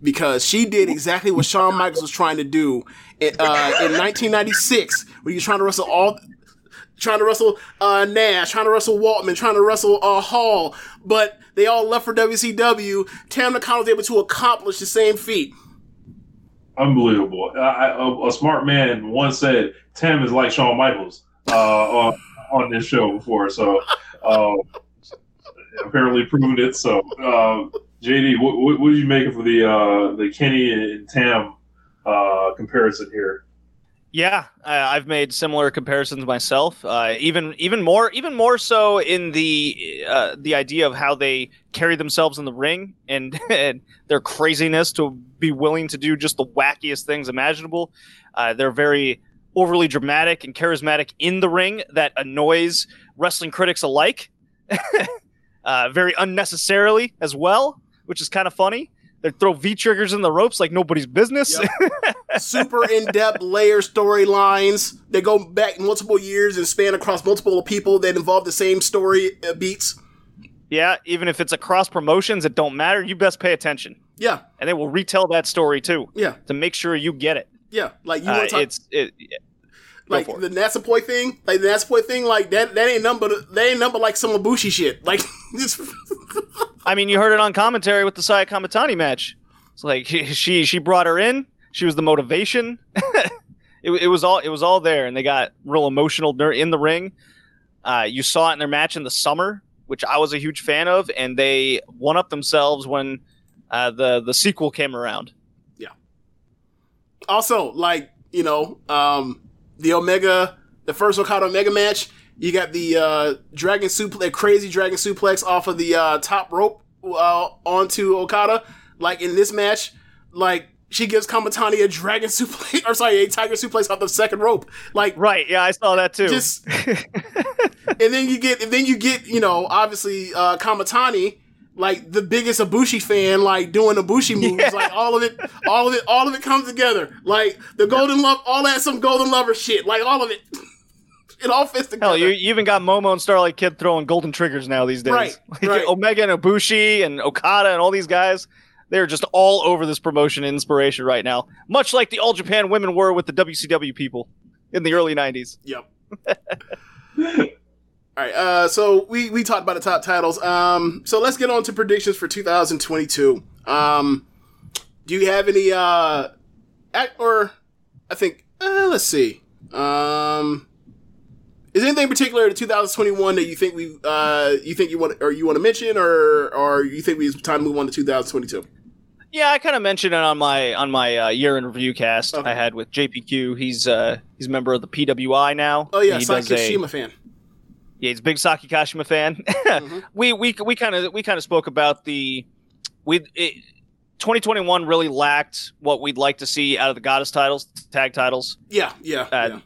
[SPEAKER 3] Because she did exactly what Shawn Michaels was trying to do in, uh, in 1996, when he was trying to wrestle all, trying to wrestle uh, Nash, trying to wrestle Waltman, trying to wrestle uh, Hall, but they all left for WCW. Tam Nakano was able to accomplish the same feat.
[SPEAKER 4] Unbelievable. A, smart man once said Tam is like Shawn Michaels uh, on, on this show before, so uh, apparently proved it. So, uh, JD, what, what, what did you make of the uh, the Kenny and Tam uh, comparison here?
[SPEAKER 5] Yeah, I've made similar comparisons myself. Uh, even even more even more so in the the idea of how they carry themselves in the ring and, *laughs* and their craziness to be willing to do just the wackiest things imaginable. Uh, they're very overly dramatic and charismatic in the ring that annoys wrestling critics alike. *laughs* uh, very unnecessarily as well, which is kind of funny. They throw V triggers in the ropes like nobody's business.
[SPEAKER 3] Yep. *laughs* Super in depth layer storylines. They go back multiple years and span across multiple people that involve the same story uh, beats.
[SPEAKER 5] Yeah, even if it's across promotions, it don't matter. You best pay attention,
[SPEAKER 3] Yeah,
[SPEAKER 5] and they will retell that story too
[SPEAKER 3] yeah,
[SPEAKER 5] to make sure you get it.
[SPEAKER 3] yeah. Like you
[SPEAKER 5] Uh,
[SPEAKER 3] want to talk
[SPEAKER 5] it's it. go
[SPEAKER 3] like
[SPEAKER 5] it.
[SPEAKER 3] the Natsupoi thing, like the Natsupoi thing, like that. That ain't number. That ain't number like some Ibushi shit. Like *laughs* just
[SPEAKER 5] I mean, you heard it on commentary with the Saya Kamitani match. It's like *laughs* she she brought her in. She was the motivation. *laughs* it, it was all it was all there, and they got real emotional in the ring. Uh, you saw it in their match in the summer, which I was a huge fan of, and they won up themselves when uh, the the sequel came around. Yeah.
[SPEAKER 3] Also like you know um the Omega, the first Okada Omega match. You got the uh, dragon suplex, crazy dragon suplex off of the uh, top rope uh, onto Okada. Like in this match, like she gives Kamitani a dragon *laughs* suplex, or sorry, a tiger suplex off the second rope. Like
[SPEAKER 5] Right. Yeah, I saw that too.
[SPEAKER 3] just *laughs* and then you get and then you get you know obviously uh Kamitani like the biggest Ibushi fan like doing Ibushi moves like all of it all of it all of it comes together like the golden love all that some golden lover shit like all of it *laughs* it all fits together
[SPEAKER 5] Hell, you, you even got Momo and Starlight Kid throwing golden triggers now these days.
[SPEAKER 3] Right, *laughs*
[SPEAKER 5] Like
[SPEAKER 3] right.
[SPEAKER 5] Omega and Ibushi and Okada and all these guys, they're just all over this promotion and inspiration right now. Much like the All Japan women were with the WCW people in the early 90s.
[SPEAKER 3] Yep. *laughs* All right. Uh, so we we talked about the top titles. Um, so let's get on to predictions for 2022. Um, do you have any? Uh, act, or I think. Uh, let's see. Um, is anything in particular to 2021 that you think we uh you think you want or you want to mention or or you think we it's time to move on to 2022?
[SPEAKER 5] Yeah, I kind of mentioned it on my on my uh, year in review cast
[SPEAKER 3] Okay.
[SPEAKER 5] I had with JPQ. He's uh he's a member of the PWI now.
[SPEAKER 3] Oh yeah, Sai
[SPEAKER 5] a-
[SPEAKER 3] Kishima fan.
[SPEAKER 5] Yeah, he's a big Saki Kashima fan. *laughs*
[SPEAKER 3] Mm-hmm.
[SPEAKER 5] We we we kind of we kind of spoke about the we it, 2021 really lacked what we'd like to see out of the Goddess titles, tag titles.
[SPEAKER 3] Yeah, yeah,
[SPEAKER 5] Uh,
[SPEAKER 3] yeah.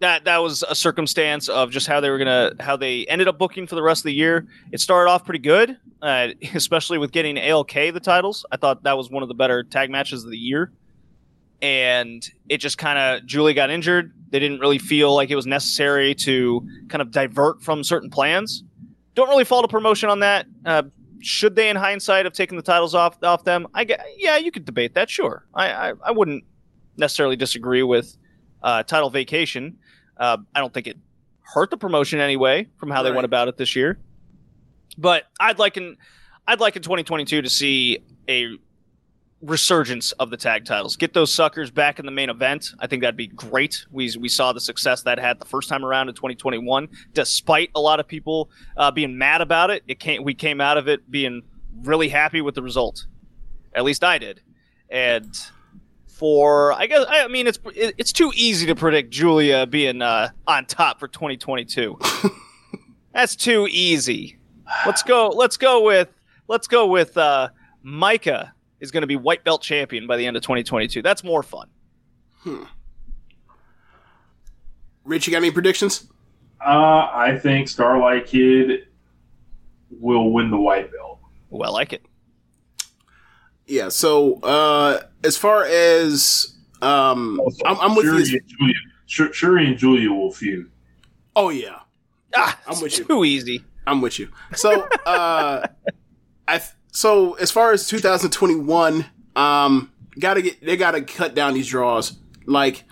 [SPEAKER 5] That that was a circumstance of just how they were gonna how they ended up booking for the rest of the year. It started off pretty good, uh, *laughs* especially with getting ALK the titles. I thought that was one of the better tag matches of the year. And it just kind of Giulia got injured. They didn't really feel like it was necessary to kind of divert from certain plans. Don't really fault a promotion on that. Uh, should they, in hindsight, have taken the titles off off them? I get, yeah, you could debate that. Sure, I I, I wouldn't necessarily disagree with uh, title vacation. Uh, I don't think it hurt the promotion anyway from how they went about it this year. But I'd like in I'd like in 2022 to see a resurgence of the tag titles. Get those suckers back in the main event. I think that'd be great. We we saw the success that had the first time around in 2021, despite a lot of people uh, being mad about it. It came we came out of it being really happy with the result. At least I did. And for I guess I mean it's it- it's too easy to predict Giulia being uh, on top for 2022. *laughs* That's too easy. Let's go. Let's go with let's go with uh, Maika is going to be white belt champion by the end of 2022. That's more fun.
[SPEAKER 3] Rich, you got any predictions?
[SPEAKER 4] Uh, I think Starlight Kid will win the white belt.
[SPEAKER 5] Well, I like it.
[SPEAKER 3] Yeah. So uh, as far as um, I'm, I'm with
[SPEAKER 4] Shuri
[SPEAKER 3] you.
[SPEAKER 4] And Giulia, Shur- Shuri and Giulia will feud.
[SPEAKER 3] Oh yeah,
[SPEAKER 5] Ah,
[SPEAKER 3] I'm
[SPEAKER 5] it's
[SPEAKER 3] with you.
[SPEAKER 5] too easy.
[SPEAKER 3] I'm with you. So uh, *laughs* I so as far as 2021, um, gotta get they gotta cut down these draws. Like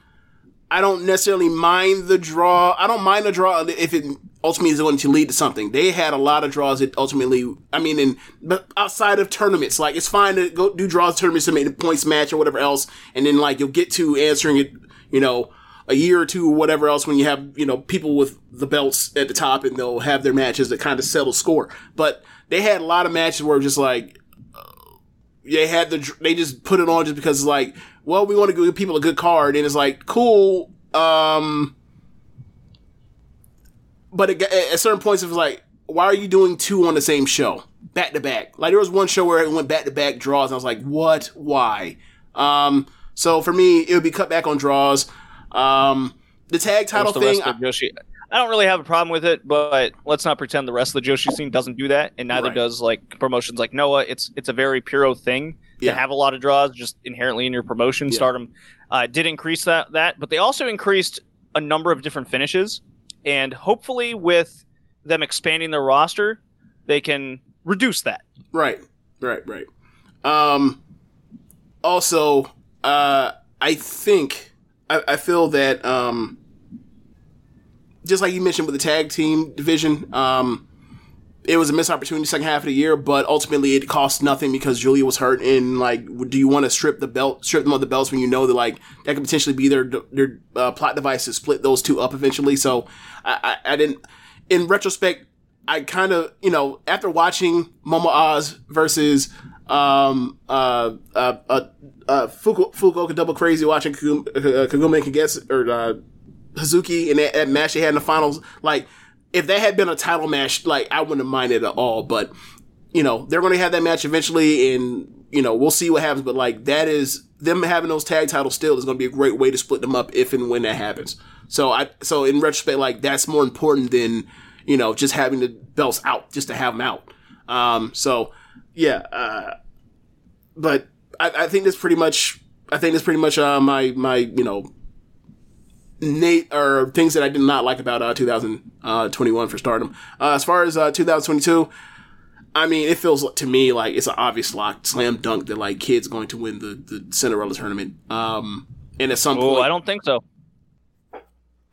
[SPEAKER 3] I don't necessarily mind the draw. I don't mind the draw if it ultimately is going to lead to something. They had a lot of draws that ultimately, I mean, in but outside of tournaments, like it's fine to go do draws tournaments to make points match or whatever else, and then like you'll get to answering it, you know, a year or two or whatever else when you have you know people with the belts at the top and they'll have their matches that kind of settle score. But they had a lot of matches where just like they had the they just put it on just because it's like well we want to give people a good card and it's like cool um but it, at certain points it was like why are you doing two on the same show back to back like there was one show where it went back to back draws and i was like what why um so for me it would be cut back on draws um the tag title
[SPEAKER 5] the
[SPEAKER 3] thing
[SPEAKER 5] rest of the Joshi? I don't really have a problem with it, but let's not pretend the rest of the Joshi scene doesn't do that, and neither
[SPEAKER 3] Right.
[SPEAKER 5] does like promotions like Noah. It's it's a very pure thing
[SPEAKER 3] Yeah.
[SPEAKER 5] to have a lot of draws just inherently in your promotion.
[SPEAKER 3] Yeah.
[SPEAKER 5] Stardom uh, did increase that that, but they also increased a number of different finishes, and hopefully with them expanding their roster, they can reduce that.
[SPEAKER 3] Right, right, right. Um, also, uh, I think I, I feel that um, just like you mentioned with the tag team division, um, it was a missed opportunity second half of the year, but ultimately it cost nothing because Julia was hurt. And like, do you want to strip the belt, strip them of the belts when you know that like that could potentially be their their uh, plot device to split those two up eventually? So I, I, I didn't. In retrospect, I kind of you know after watching Momo Oz versus um uh uh uh, uh Fuku, Fukuoka Double Crazy watching Kagum- uh, Kagome Kagetsu or uh, Hazuki and that, that match they had in the finals, like if that had been a title match, like I wouldn't have minded at all. But you know they're going to have that match eventually, and you know, we'll see what happens. But like that is them having those tag titles still is going to be a great way to split them up if and when that happens. So I so in retrospect, like that's more important than you know just having the belts out just to have them out. Um, so yeah, uh, but I, I think that's pretty much. I think that's pretty much uh, my my you know Nate or things that I did not like about uh, 2021 for Stardom. Uh, as far as uh, 2022, I mean, it feels to me like it's an obvious lock, slam dunk that like kids going to win the the Cinderella tournament. Um, and at some
[SPEAKER 5] Oh,
[SPEAKER 3] point,
[SPEAKER 5] I don't think so.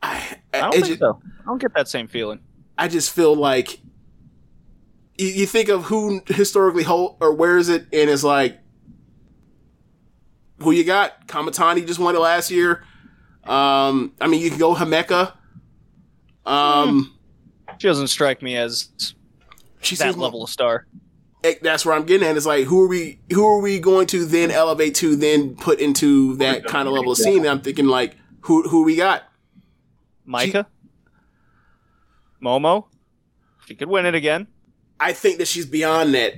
[SPEAKER 3] I,
[SPEAKER 5] I don't think
[SPEAKER 3] ju-
[SPEAKER 5] so. I don't get that same feeling.
[SPEAKER 3] I just feel like you, you think of who historically hold or where is it, and it's like who you got. Kamitani just won it last year. Um, I mean, you can go Himeka. Um,
[SPEAKER 5] She doesn't strike me as
[SPEAKER 3] she
[SPEAKER 5] that
[SPEAKER 3] seems
[SPEAKER 5] level of star.
[SPEAKER 3] That's where I'm getting at. It's like who are we? Who are we going to then elevate to then put into that kind of level of scene? And I'm thinking like who who we got?
[SPEAKER 5] Maika, Momo, she could win it again.
[SPEAKER 3] I think that she's beyond that.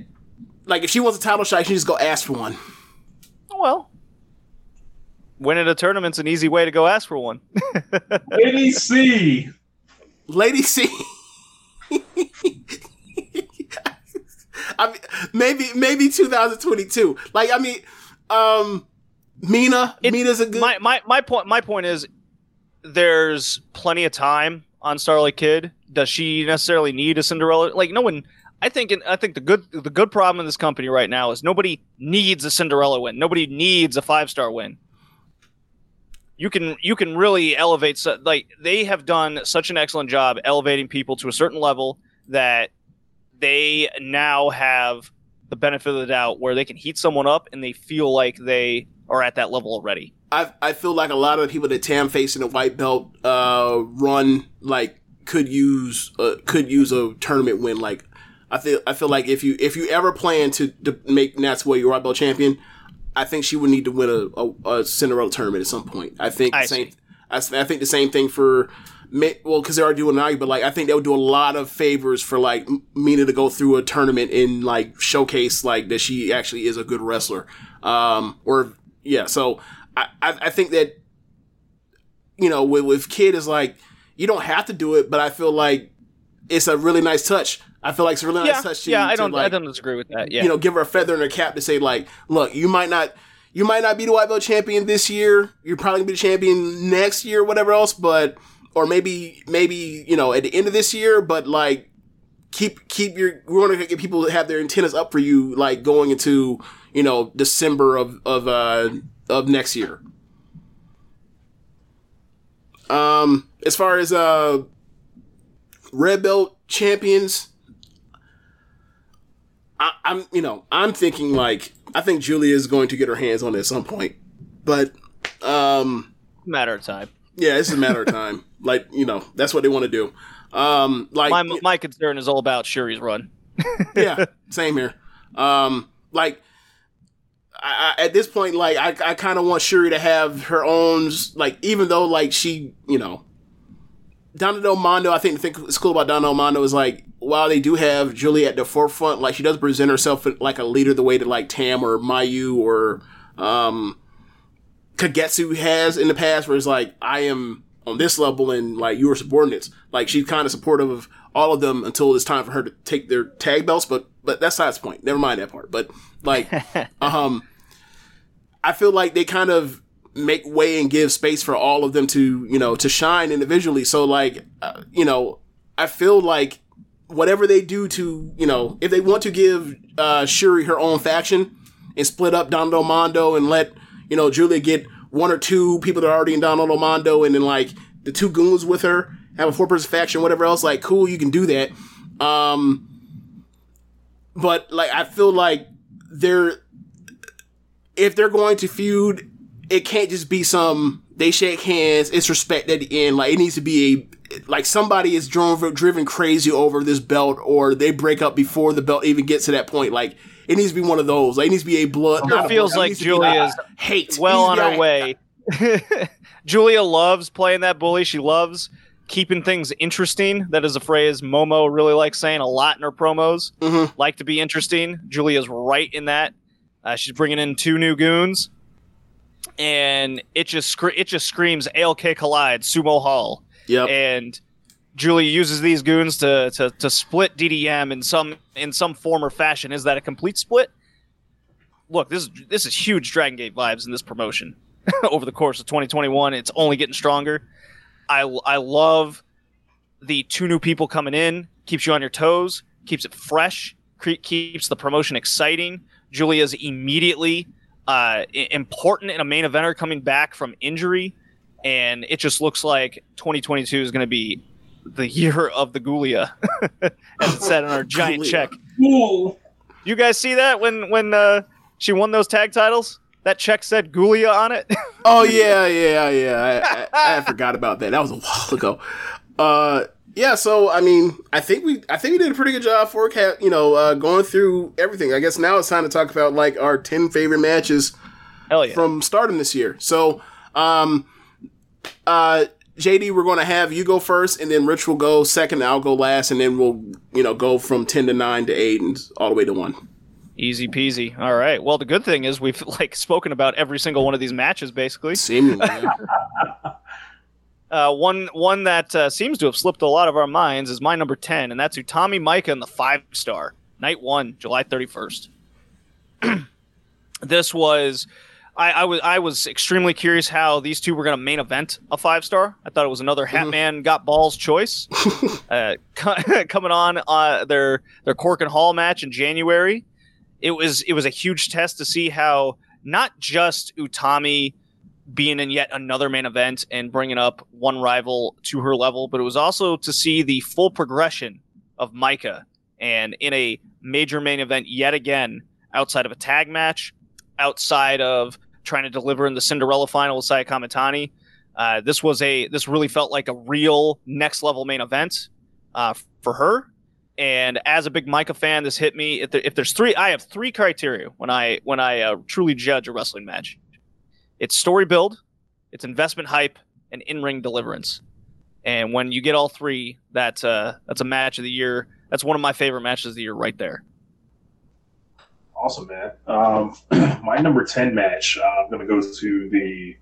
[SPEAKER 3] Like if she wants a title shot, she just go ask for one.
[SPEAKER 5] Well, winning a tournament's an easy way to go ask for one.
[SPEAKER 4] Lady C.
[SPEAKER 3] Lady C. I mean, maybe maybe 2022. Like I mean, um, Mina.
[SPEAKER 5] It-
[SPEAKER 3] Mina's a good.
[SPEAKER 5] my my my point my point is there's plenty of time on Starlight Kid. Does she necessarily need a Cinderella? Like no one. I think I think the good the good problem in this company right now is nobody needs a Cinderella win. Nobody needs a five star win. You can you can really elevate so, like they have done such an excellent job elevating people to a certain level that they now have the benefit of the doubt where they can heat someone up and they feel like they are at that level already.
[SPEAKER 3] I I feel like a lot of the people that Tam faced in the white belt uh, run like could use uh, could use a tournament win. Like I feel I feel like if you if you ever plan to, to make Natsuo your white belt champion, I think she would need to win a, a, a Cinderella tournament at some point. I think
[SPEAKER 5] I
[SPEAKER 3] same. I, I think the same thing for. Well, because they are doing now, but like I think they would do a lot of favors for like Mina to go through a tournament and like showcase like that she actually is a good wrestler. Um, or yeah, so I, I, I think that you know with, with kid is like you don't have to do it, but I feel like it's a really nice touch. I feel like it's a really
[SPEAKER 5] yeah,
[SPEAKER 3] nice touch. To,
[SPEAKER 5] yeah, I don't, I
[SPEAKER 3] like,
[SPEAKER 5] don't disagree with that. Yeah,
[SPEAKER 3] you know give her a feather in her cap to say like, look, you might not. You might not be the white belt champion this year. You're probably gonna be the champion next year, or whatever else. But or maybe maybe you know at the end of this year. But like keep keep your we want to get people to have their antennas up for you like going into you know December of of uh of next year. Um, as far as uh red belt champions, I, I'm you know I'm thinking like I think Giulia is going to get her hands on it at some point, but um
[SPEAKER 5] matter of time.
[SPEAKER 3] yeah, it's a matter of time. *laughs* like you know that's what they want to do. Um, like
[SPEAKER 5] My my concern is all about Shuri's run. *laughs*
[SPEAKER 3] yeah, same here. Um, like I, I, at this point, like I, I kind of want Shuri to have her own, like even though like she, you know, Donna Del Mondo. I think the thing that's cool about Donna Del Mondo is like while they do have Giulia at the forefront, like she does present herself like a leader the way that like Tam or Mayu or um Kagetsu has in the past, where it's like I am on this level and like you are subordinates. Like she's kind of supportive of all of them until it's time for her to take their tag belts, but but that's side's point. Never mind that part. But like, *laughs* um, I feel like they kind of make way and give space for all of them to you know to shine individually. So like, uh, you know, I feel like whatever they do to you know if they want to give uh, Shuri her own faction and split up Don Mondo and let you know Giulia get one or two people that are already in Don Mondo and then like the two goons with her have a four person faction whatever else like cool you can do that um but like I feel like they're if they're going to feud it can't just be some they shake hands it's respect at the end like it needs to be a like somebody is driven driven crazy over this belt or they break up before the belt even gets to that point like it needs to be one of those like it needs to be a blood
[SPEAKER 5] It feels
[SPEAKER 3] blood,
[SPEAKER 5] like
[SPEAKER 3] needs to be
[SPEAKER 5] Giulia's
[SPEAKER 3] hate
[SPEAKER 5] well on her way. *laughs* Giulia loves playing that bully. She loves keeping things interesting. That is a phrase Momo really likes saying a lot in her promos.
[SPEAKER 3] Mhm.
[SPEAKER 5] Like to be interesting. Giulia's right in that. Uh, she's bringing in two new goons, and it just scre- it just screams ALK Collide Sumo Hall.
[SPEAKER 3] Yep.
[SPEAKER 5] And Giulia uses these goons to, to to split DDM in some in some form or fashion. Is that a complete split? Look, this is this is huge Dragon Gate vibes in this promotion *laughs* over the course of 2021. It's only getting stronger. I I love the two new people coming in. Keeps you on your toes. Keeps it fresh. Keeps the promotion exciting. Giulia's immediately uh, important in a main eventer coming back from injury, and it just looks like 2022 is going to be the year of the Gulia, *laughs* as it said in our giant
[SPEAKER 3] Gulia.
[SPEAKER 5] check.
[SPEAKER 4] Ooh.
[SPEAKER 5] You guys see that when when uh, she won those tag titles? That check said Gulia on it.
[SPEAKER 3] Oh yeah, yeah, yeah. I, I, I forgot about that. That was a while ago. Uh, yeah. So I mean, I think we, I think we did a pretty good job forecast. You know, uh, going through everything. I guess now it's time to talk about like our ten favorite matches
[SPEAKER 5] Hell yeah!
[SPEAKER 3] from Stardom this year. So, um, uh, JD, we're going to have you go first, and then Rich will go second. I'll go last, and then we'll, you know, go from ten to nine to eight, and all the way to one.
[SPEAKER 5] Easy peasy. All right. Well, the good thing is we've *laughs* like spoken about every single one of these matches basically.
[SPEAKER 3] Seemingly. *laughs*
[SPEAKER 5] Uh, one one that uh, seems to have slipped a lot of our minds is my number ten, and that's Utami Maika in the five star night one, July thirty first. *clears throat* this was. I, I was I was extremely curious how these two were going to main event a five star. I thought it was another Hatman got balls choice. *laughs* uh, co- *laughs* coming on uh, their their Korakuen Hall match in January, it was it was a huge test to see how not just Utami being in yet another main event and bringing up one rival to her level, but it was also to see the full progression of Maika and in a major main event yet again outside of a tag match, outside of trying to deliver in the Cinderella final with Saya Kamitani. Uh, this was a this really felt like a real next level main event uh, for her. And as a big Maika fan, this hit me. If, there, if there's three, I have three criteria when I when I uh, truly judge a wrestling match. It's story build, it's investment hype, and in ring deliverance. And when you get all three, that's uh, that's a match of the year. That's one of my favorite matches of the year, right there.
[SPEAKER 4] Awesome, man. Um, *clears throat* my number 10 match, uh, I'm to go to the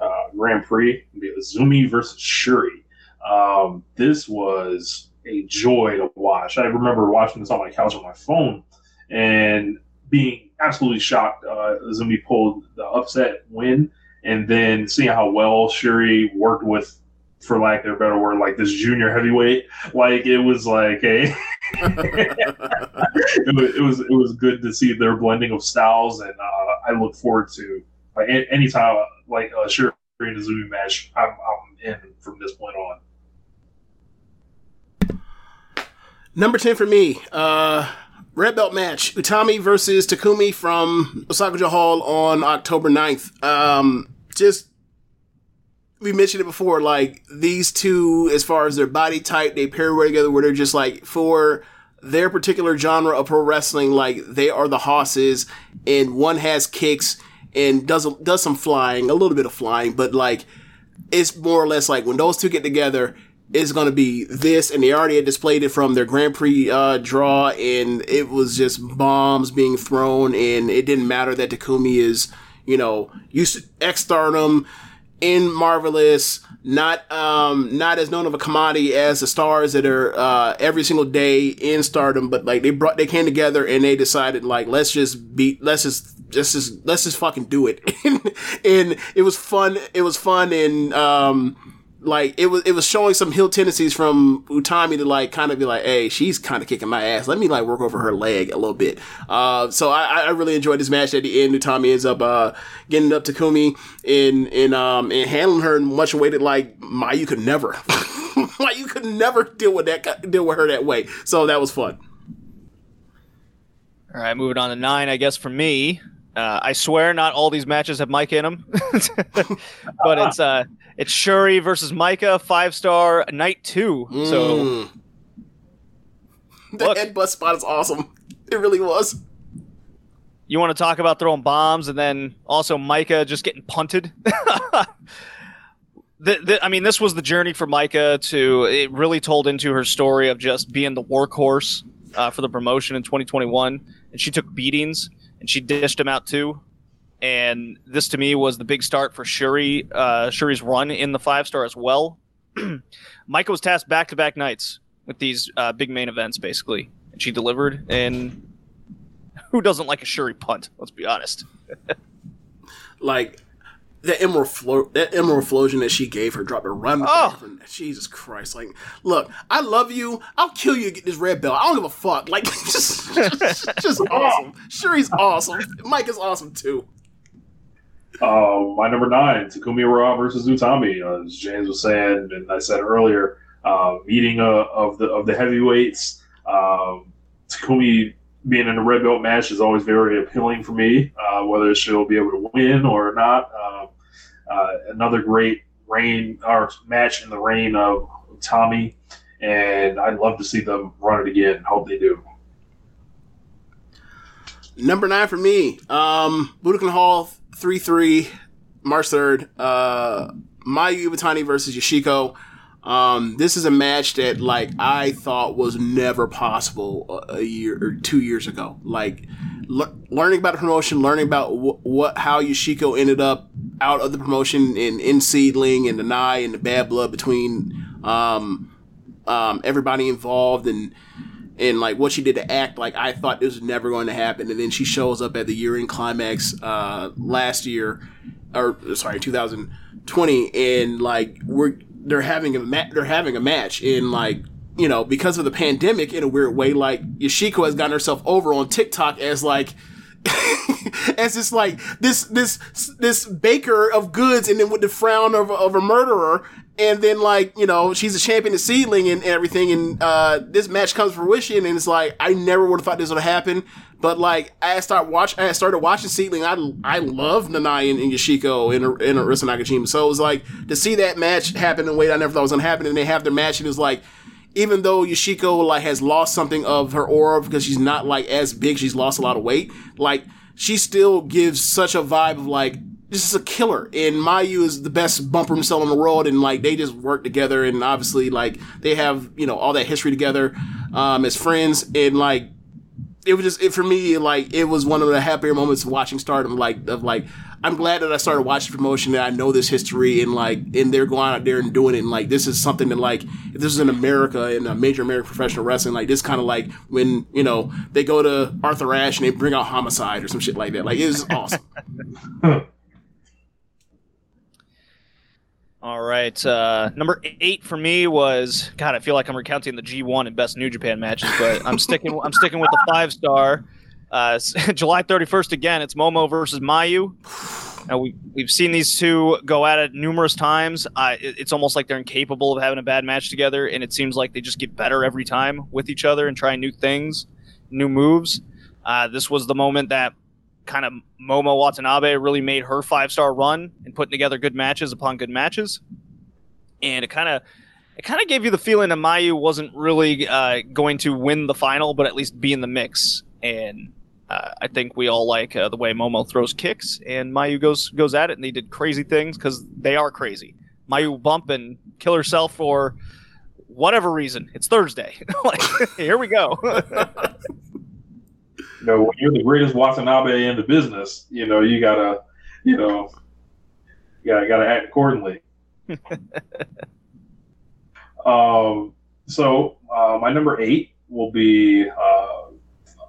[SPEAKER 4] uh, Grand Prix, the Azumi versus Shuri. Um, this was a joy to watch. I remember watching this on my couch on my phone and being absolutely shocked. Uh, Azumi pulled the upset win, and then seeing how well Shuri worked with, for lack of a better word, like this junior heavyweight. Like it was like a. *laughs* it, was, it was it was good to see their blending of styles, and uh, I look forward to like anytime like a Shuri and Azumi match. I'm, I'm in from this point on.
[SPEAKER 3] Number 10 for me, uh, Red Belt match. Utami versus Takumi from Osaka Hall on October 9th. Um, just, we mentioned it before, like, these two, as far as their body type, they pair well together where they're just like, for their particular genre of pro wrestling, like, they are the hosses, and one has kicks and does, does some flying, a little bit of flying, but like, it's more or less like when those two get together, it's going to be this, and they already had displayed it from their Grand Prix uh, draw, and it was just bombs being thrown, and it didn't matter that Takumi is, you know, used to Stardom, in Marvelous, not um not as known of a commodity as the stars that are uh every single day in Stardom, but like they brought they came together and they decided like let's just beat let's just let's just let's just fucking do it, *laughs* and it was fun. It was fun and um like it was it was showing some heel tendencies from Utami to like kind of be like, hey, she's kind of kicking my ass. Let me like work over her leg a little bit. Uh, so I, I really enjoyed this match. At the end, Utami ends up uh, getting up to Kumi and and um and handling her in much way that like Mayu could never, *laughs* Mayu could never deal with that deal with her that way. So that was fun.
[SPEAKER 5] All right, moving on to nine, I guess for me. Uh, I swear, not all these matches have Mike in them, *laughs* but it's uh, it's Shuri versus Maika, five star, night two. So
[SPEAKER 3] Mm. *laughs* the
[SPEAKER 5] Look.
[SPEAKER 3] headbutt spot is awesome. It really was.
[SPEAKER 5] you want to talk about throwing bombs, and then also Maika just getting punted. *laughs* the, the, I mean, this was the journey for Maika to. It really told into her story of just being the workhorse uh, for the promotion in 2021, and she took beatings, and she dished him out too. And this to me was the big start for Shuri, uh, Shuri's run in the five star as well. *clears throat* Maika was tasked back to back nights with these uh, big main events, basically, and she delivered. And who doesn't like a Shuri punt? Let's be honest. *laughs*
[SPEAKER 3] like the emerald flo- that emerald flosion that she gave her dropped a run.
[SPEAKER 5] Oh.
[SPEAKER 3] Jesus Christ! Like, look, I love you. I'll kill you to get this red belt. I don't give a fuck. Like, *laughs* just, just, just *laughs* awesome. Shuri's awesome. Mike is awesome too.
[SPEAKER 4] Uh, my number nine, Takumi Iroha versus Utami. Uh, as James was saying, and I said earlier, uh, meeting uh, of the of the heavyweights. Um, Takumi being in a red belt match is always very appealing for me, uh, whether she'll be able to win or not. Um, uh, another great reign or match in the reign of Tommy, and I'd love to see them run it again. Hope they do.
[SPEAKER 3] Number nine for me, um, Budokan Hall three three, March third. Uh, Mayu Iwatani versus Yoshiko. Um, this is a match that like I thought was never possible a, year or two years ago. Like le- learning about the promotion, learning about wh- what how Yoshiko ended up out of the promotion and in SEAdLINNNG and the Nye and the bad blood between um, um, everybody involved and and like what she did to act like I thought this was never going to happen, and then she shows up at the year end climax uh, last year, or sorry, 2020, and like we're they're having a ma- they're having a match in like you know because of the pandemic in a weird way. Like Yoshiko has gotten herself over on TikTok as like. *laughs* as this like this this this baker of goods and then with the frown of, of a murderer and then like you know she's a champion of SEAdLINNNG and everything and uh this match comes fruition and it's like i never would have thought this would happen but like i start watch i started watching SEAdLINNNG i i love Nanae and, and yoshiko and, and arisa nakajima so it was like to see that match happen in a way i never thought was gonna happen and they have their match and it was like even though Yoshiko like has lost something of her aura because she's not like as big, she's lost a lot of weight. Like she still gives such a vibe of like this is a killer. And Mayu is the best bumper cell in the world, and like they just work together, and obviously like they have you know all that history together um, as friends, and like it was just it for me like it was one of the happier moments of watching Stardom. Like of like I'm glad that I started watching promotion that I know this history and like and they're going out there and doing it. And like this is something that like if this is in America in a major American professional wrestling, like this kind of like when you know they go to Arthur Ashe and they bring out Homicide or some shit like that. Like it was *laughs* awesome. *laughs*
[SPEAKER 5] All right. Uh, number eight for me was God. I feel like I'm recounting the G1 and best New Japan matches, but I'm sticking. I'm sticking with the five star. Uh, *laughs* July 31st again. It's Momo versus Mayu. Now we we've seen these two go at it numerous times. It, it's almost like they're incapable of having a bad match together, and it seems like they just get better every time with each other and trying new things, new moves. Uh, this was the moment that kind of Momo Watanabe really made her five star run and putting together good matches upon good matches. And it kind of it kind of gave you the feeling that Mayu wasn't really uh, going to win the final, but at least be in the mix. And uh, I think we all like uh, the way Momo throws kicks, and Mayu goes goes at it, and they did crazy things because they are crazy. Mayu bump and kill herself for whatever reason. It's Thursday. *laughs* like, *laughs* here we go. *laughs*
[SPEAKER 4] you know, when you're the greatest Watanabe in the business, you know, you gotta, you know, you gotta, gotta act accordingly. *laughs* um, so uh, my number eight will be uh,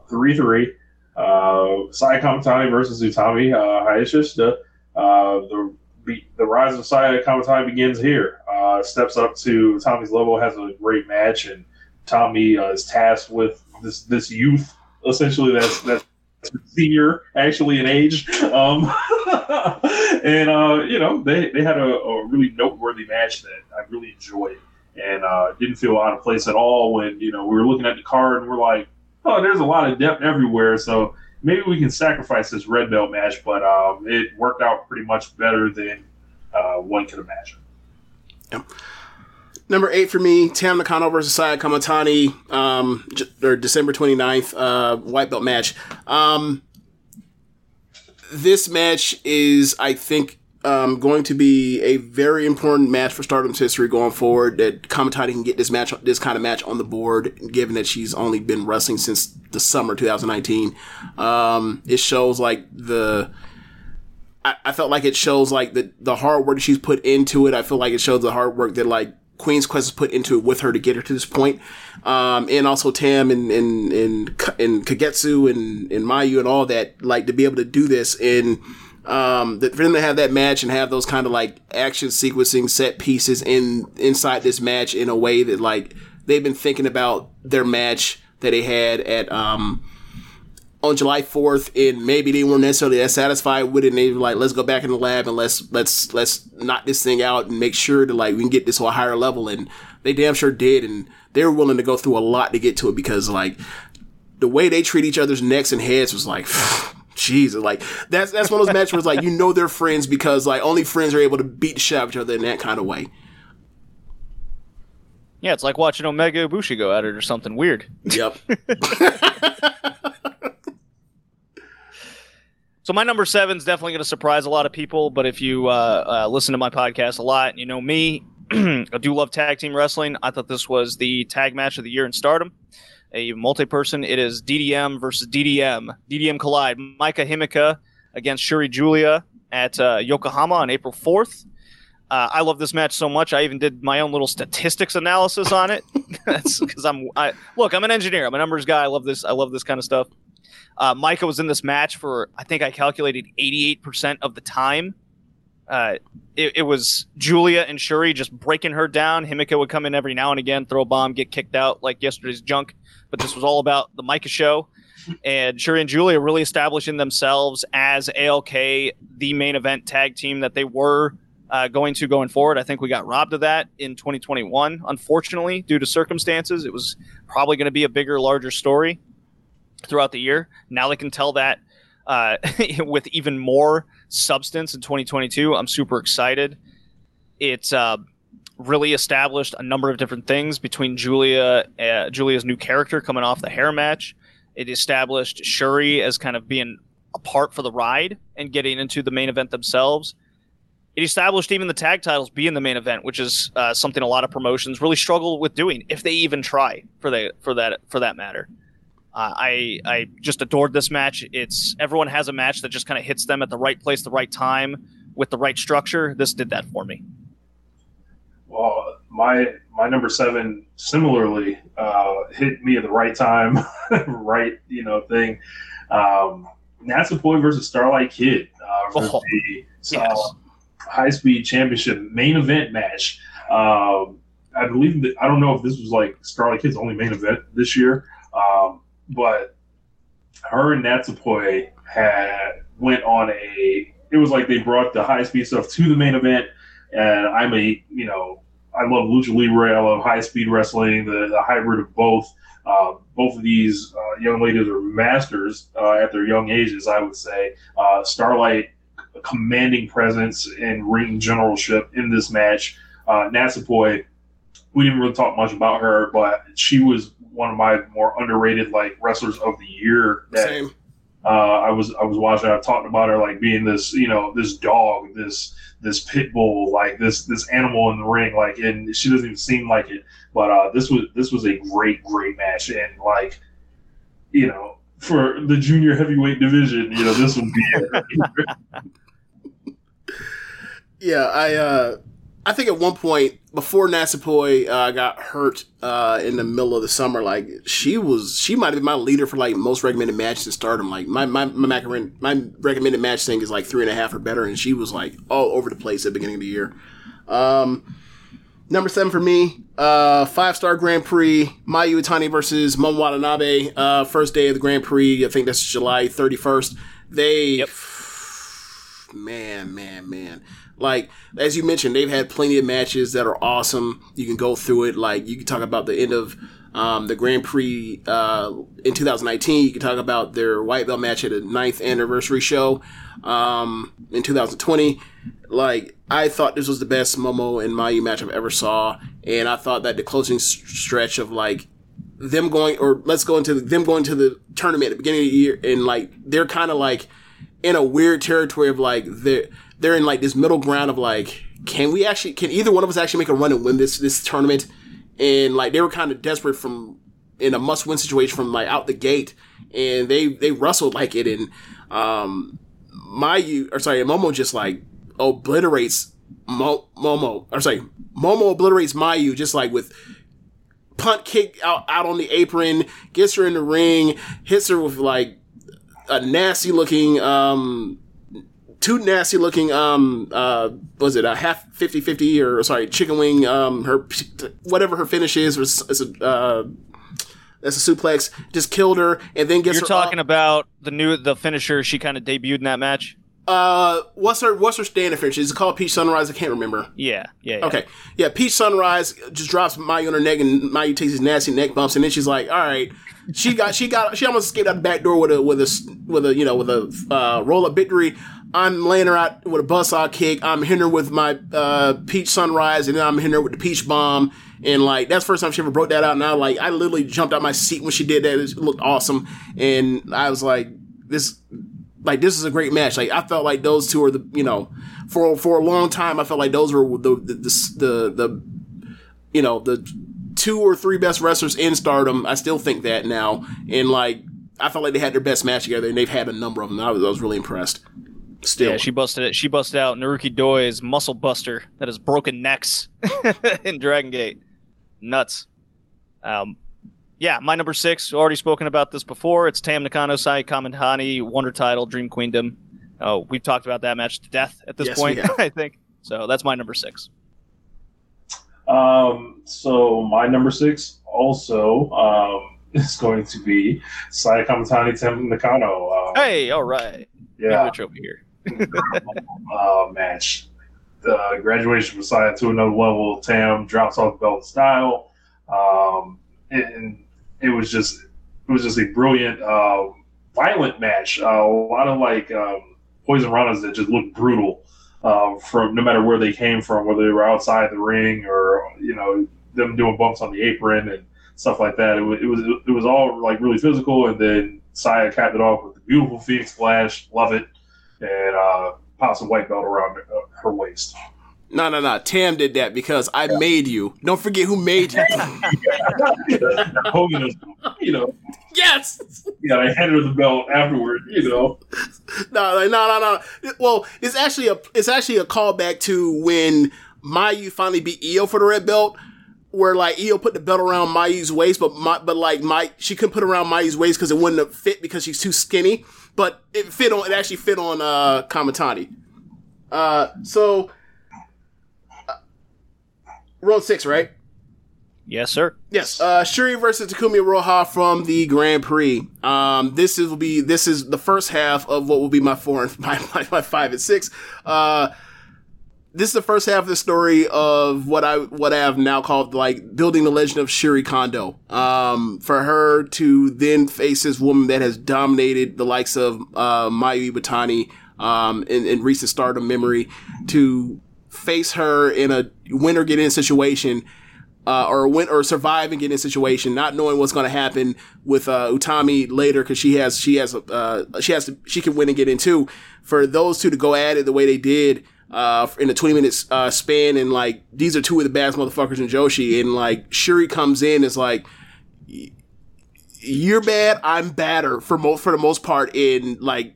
[SPEAKER 4] three three. Uh, Saya Kamitani versus Utami uh, Hayashishita. Uh, the the rise of Saya Kamitani begins here. Uh, steps up to Tommy's level, has a great match, and Tommy uh, is tasked with this this youth essentially that's that's senior actually in age. Um, *laughs* and uh, you know they, they had a, a, really noteworthy match that i really enjoyed. And uh, didn't feel out of place at all when you know we were looking at the card and we're like oh there's a lot of depth everywhere. So maybe we can sacrifice this red belt match but um, it worked out pretty much better than uh, one could imagine.
[SPEAKER 3] Yep. Number eight for me, Tam Nakano versus Saya Kamitani, um, or December 29th, uh, white belt match. Um, this match is, I think, um, going to be a very important match for Stardom's history going forward. That Kamitani can get this match, this kind of match on the board, given that she's only been wrestling since the summer 2019. Um, it shows like the. I, I felt like it shows like the the hard work she's put into it. I feel like it shows the hard work that like Queen's Quest has put into it with her to get her to this point. Um, and also Tam and, and, and, and Kagetsu and, and Mayu and all that, like to be able to do this and, um, that for them to have that match and have those kind of like action sequencing set pieces in, inside this match in a way that like they've been thinking about their match that they had at, um, on July 4th and maybe they weren't necessarily that satisfied with it and they were like, let's go back in the lab and let's, let's, let's knock this thing out and make sure that like we can get this to a higher level. And they damn sure did. And they were willing to go through a lot to get to it because like the way they treat each other's necks and heads was like, *sighs* Jesus, like that's, that's one of those matches where it's like, you know, they're friends because like only friends are able to beat the shit out of each other in that kind of way.
[SPEAKER 5] Yeah, it's like watching Omega Ibushi go at it or something weird.
[SPEAKER 3] Yep. *laughs*
[SPEAKER 5] So my number seven is definitely going to surprise a lot of people. But if you uh, uh, listen to my podcast a lot, and you know me, *clears throat* I do love tag team wrestling. I thought this was the tag match of the year in Stardom, a multi-person. It is DDM versus DDM. DDM collide. Maika Himeka against Shuri Giulia at uh, Yokohama on April fourth. Uh, I love this match so much. I even did my own little statistics analysis on it. *laughs* That's because I'm. I look. I'm an engineer. I'm a numbers guy. I love this. I love this kind of stuff. Uh, Maika was in this match for I think I calculated 88% of the time. Uh, it, it, was Giulia and Shuri just breaking her down. Himeka would come in every now and again, throw a bomb, get kicked out like yesterday's junk. But this was all about the Maika show. And Shuri and Giulia really establishing themselves as ALK, the main event tag team that they were uh, going to going forward. I think we got robbed of that in 2021, unfortunately, due to circumstances. It was probably going to be a bigger, larger story throughout the year. Now they can tell that uh, *laughs* with even more substance in 2022. I'm super excited. It's uh, really established a number of different things between Giulia, uh, Giulia's new character coming off the hair match. It established Shuri as kind of being apart for the ride and getting into the main event themselves. It established even the tag titles being the main event, which is uh, something a lot of promotions really struggle with doing if they even try for the for that for that matter. Uh, I I just adored this match. It's everyone has a match that just kind of hits them at the right place, the right time, with the right structure. This did that for me.
[SPEAKER 4] Well, my my number seven similarly uh, hit me at the right time, *laughs* right you know thing. Um, Natsupoi versus Starlight Kid uh, for oh, the yes. high speed championship main event match. Um, I believe that I don't know if this was like Starlight Kid's only main event this year. Um, but her and Natsupoi had went on a. It was like they brought the high speed stuff to the main event, and I'm a you know I love lucha libre, I love high speed wrestling, the, the hybrid of both. Uh, both of these uh, young ladies are masters uh, at their young ages, I would say. Uh, Starlight, commanding presence and ring generalship in this match. Uh, Natsupoi, we didn't really talk much about her, but she was one of my more underrated like wrestlers of the year. That,
[SPEAKER 3] Same.
[SPEAKER 4] Uh, I was I was watching. I talked about her like being this you know this dog, this this pit bull, like this this animal in the ring. Like, and she doesn't even seem like it. But uh, this was this was a great great match, and like you know for the junior heavyweight division, you know this would be *laughs*
[SPEAKER 3] yeah, I uh, I think at one point before Natsupoi uh, got hurt uh, in the middle of the summer, like she was, she might have been my leader for like most recommended matches in Stardom. Like my my my, my recommended match thing is like three and a half or better, and she was like all over the place at the beginning of the year. Um, number seven for me, uh, five star Grand Prix, Mayu Iwatani versus Momo Watanabe. Uh, first day of the Grand Prix, I think that's July thirty first. They, yep. man, man, man like as you mentioned, they've had plenty of matches that are awesome. You can go through it. Like you can talk about the end of um, the Grand Prix uh, in 2019. You can talk about their white belt match at the ninth anniversary show um, in 2020. Like I thought this was the best Momo and Mayu match I've ever saw, and I thought that the closing stretch of like them going or let's go into the, them going to the tournament at the beginning of the year and like they're kind of like in a weird territory of like they're they're in like this middle ground of like, can we actually, can either one of us actually make a run and win this this tournament? And like they were kind of desperate from in a must win situation from like out the gate, and they they wrestled like it, and um, Mayu or sorry, Momo just like obliterates Mo- Momo or sorry, Momo obliterates Mayu just like with punt kick out out on the apron, gets her in the ring, hits her with like a nasty looking um two nasty looking um uh was it a half 50 50 or sorry chicken wing um her whatever her finish is was is a uh that's a suplex just killed her and then gets
[SPEAKER 5] You're talking
[SPEAKER 3] up.
[SPEAKER 5] about the new the finisher she kind of debuted in that match.
[SPEAKER 3] uh what's her what's her standing finish is it called peach sunrise i can't remember
[SPEAKER 5] Yeah, yeah. yeah.
[SPEAKER 3] Okay. Yeah, Peach Sunrise just drops Mayu on her neck and Mayu takes these nasty neck bumps and then she's like, all right. She got she got she almost escaped out the back door with a with a with a you know with a uh, roll up victory. I'm laying her out with a bus buzzsaw kick. I'm hitting her with my uh, Peach Sunrise and then I'm hitting her with the Peach Bomb. And like that's the first time she ever broke that out. And I like I literally jumped out my seat when she did that. It looked awesome. And I was like, this like this is a great match. Like I felt like those two are the you know for for a long time I felt like those were the the the, the, the you know the two or three best wrestlers in Stardom. I still think that now, and like I felt like they had their best match together, and they've had a number of them. I was, I was really impressed. Still,
[SPEAKER 5] Yeah, she busted it. She busted out Naruki Doi's muscle buster that has broken necks *laughs* in Dragon Gate. Nuts. Um, yeah, my number six. Already spoken about this before. It's Tam Nakano, Saya Kamitani, Wonder Title, Dream Queendom. Oh, we've talked about that match to death at this
[SPEAKER 3] Yes,
[SPEAKER 5] point. *laughs* I think so. That's my number six.
[SPEAKER 4] Um, so my number six also um, *laughs* is going to be Saya Kamitani Tam Nakano. Um,
[SPEAKER 5] Hey, all right.
[SPEAKER 4] yeah,
[SPEAKER 5] Rich over here. *laughs*
[SPEAKER 4] uh, match. The graduation Saya to another level. Tam drops off belt style, um, and it was just it was just a brilliant, uh, violent match. Uh, a lot of like um, poison runners that just looked brutal uh, from no matter where they came from, whether they were outside the ring or you know them doing bumps on the apron and stuff like that. It was it was, it was all like really physical, and then Saya capped it off with the beautiful Phoenix Splash. Love it, and uh, pops a white belt around uh, her waist.
[SPEAKER 3] no, no, no. Tam did that because I made you. Don't forget who made you. *laughs*
[SPEAKER 4] Hogan is, you know,
[SPEAKER 3] yes.
[SPEAKER 4] yeah, I handed her the belt afterward, you know.
[SPEAKER 3] No, no, no, no. Well, it's actually a it's actually a callback to when Mayu finally beat Io for the red belt, where like Io put the belt around Mayu's waist, but my, but like my she couldn't put it around Mayu's waist because it wouldn't have fit because she's too skinny. But it fit on it actually fit on uh Kamitani. Uh, so uh, road six, right?
[SPEAKER 5] Yes, sir.
[SPEAKER 3] Yes, uh, Shuri versus Takumi Iroha from the Grand Prix. Um, this is will be this is the first half of what will be my four and *laughs* my, my, my five and six. Uh, this is the first half of the story of what I what I have now called like building the legend of Shuri Kondo. Um, for her to then face this woman that has dominated the likes of uh, Mayu Iwatani um, in, in recent Stardom memory, to face her in a win or get in situation uh, or win or survive and get in situation, not knowing what's going to happen with uh, Utami later because she has she has uh, she has to she can win and get in too. For those two to go at it the way they did uh, in a twenty minutes uh, span, and like these are two of the baddest motherfuckers in Joshi, and like Shuri comes in is like. You're bad. I'm badder for most for the most part. In like,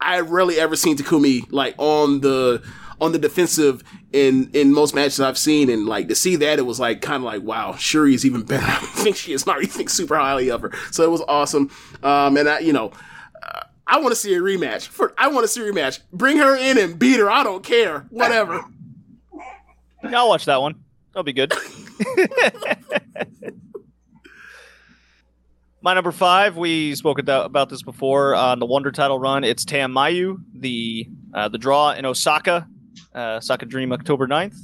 [SPEAKER 3] I rarely ever seen Takumi like on the on the defensive in in most matches I've seen, and like to see that it was like kind of like wow, Shuri is even *laughs* better. I think she is. Not really think super highly of her, so it was awesome. Um, and I, you know, uh, I want to see a rematch. For I want to see a rematch. Bring her in and beat her. I don't care. Whatever.
[SPEAKER 5] Yeah, I'll watch that one. That'll be good. *laughs* My number five, we spoke about this before on the Wonder Title run. It's Tam Mayu, the uh, the draw in Osaka, uh, Osaka Dream, October 9th.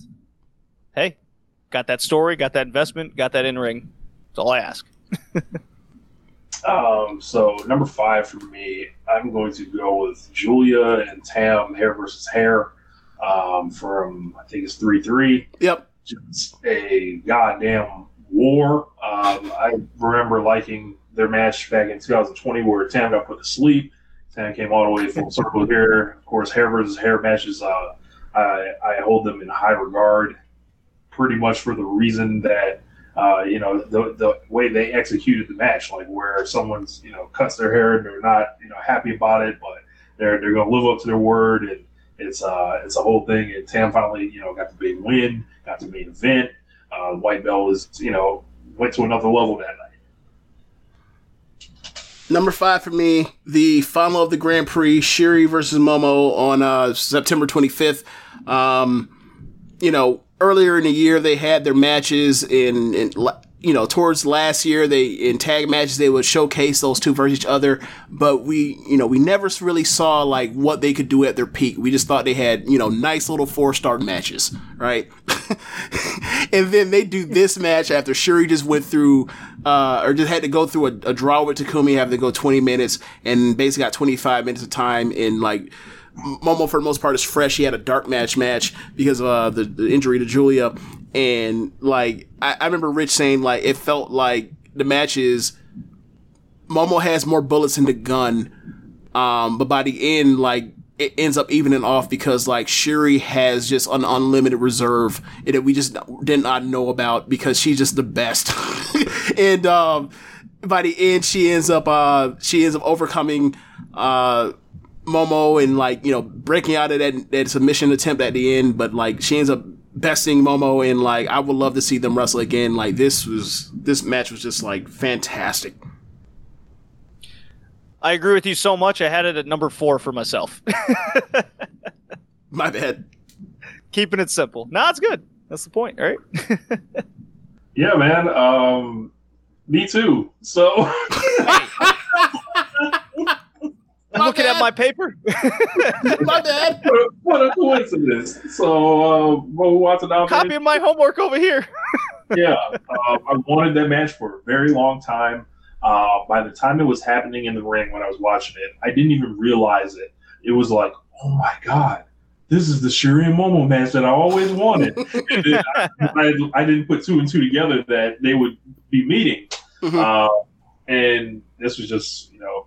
[SPEAKER 5] Hey, got that story, got that investment, got that in ring. That's all I ask. *laughs*
[SPEAKER 4] Um, so number five for me, I'm going to go with Giulia and Tam hair versus hair um, from I think it's three three.
[SPEAKER 3] Yep.
[SPEAKER 4] Just a goddamn war. Um, I remember liking their match back in 2020 where Tam got put to sleep. Tam came all the way full circle here. Of course, hair versus hair matches. Uh, I I hold them in high regard, pretty much for the reason that uh, you know the the way they executed the match, like where someone's you know cuts their hair and they're not you know happy about it, but they're they're gonna live up to their word and it's uh it's a whole thing. And Tam finally you know got the big win, got the main event. Uh, White Bell is you know went to another level that night.
[SPEAKER 3] Number five for me, the final of the Grand Prix, Shuri versus Momo on uh, September 25th. Um, you know, earlier in the year they had their matches in, in you know towards last year they in tag matches they would showcase those two versus each other. But we you know we never really saw like what they could do at their peak. We just thought they had you know nice little four star matches right? *laughs* And then they do this match after Shuri just went through uh, or just had to go through a, a draw with Takumi have to go 20 minutes and basically got 25 minutes of time in like Momo for the most part is fresh. He had a dark match match because of uh, the, the injury to Giulia, and like I, I remember Rich saying like it felt like the matches Momo has more bullets in the gun, um, but by the end like it ends up evening off because like Shuri has just an unlimited reserve that we just did not know about because she's just the best, *laughs* and um, by the end she ends up uh she ends up overcoming uh Momo and like you know breaking out of that that submission attempt at the end, but like she ends up besting Momo and like I would love to see them wrestle again. Like this was this match was just like fantastic.
[SPEAKER 5] I agree with you so much. I had it at number four for myself. *laughs*
[SPEAKER 3] My bad.
[SPEAKER 5] Keeping it simple. No, it's good. That's the point, right? *laughs*
[SPEAKER 4] Yeah, man. Um, me too. So *laughs*
[SPEAKER 5] I'm looking at my paper. *laughs*
[SPEAKER 3] My bad.
[SPEAKER 4] what a, what a coincidence. So uh, Mo Watanabe.
[SPEAKER 5] Copy of my homework over here. *laughs*
[SPEAKER 4] yeah, uh, I wanted that match for a very long time. Uh, by the time it was happening in the ring when I was watching it, I didn't even realize it. It was like, oh my god, this is the Shuri and Momo match that I always wanted. *laughs* and then I, I, I didn't put two and two together that they would be meeting.
[SPEAKER 3] Mhm.
[SPEAKER 4] Uh, and this was just, you know,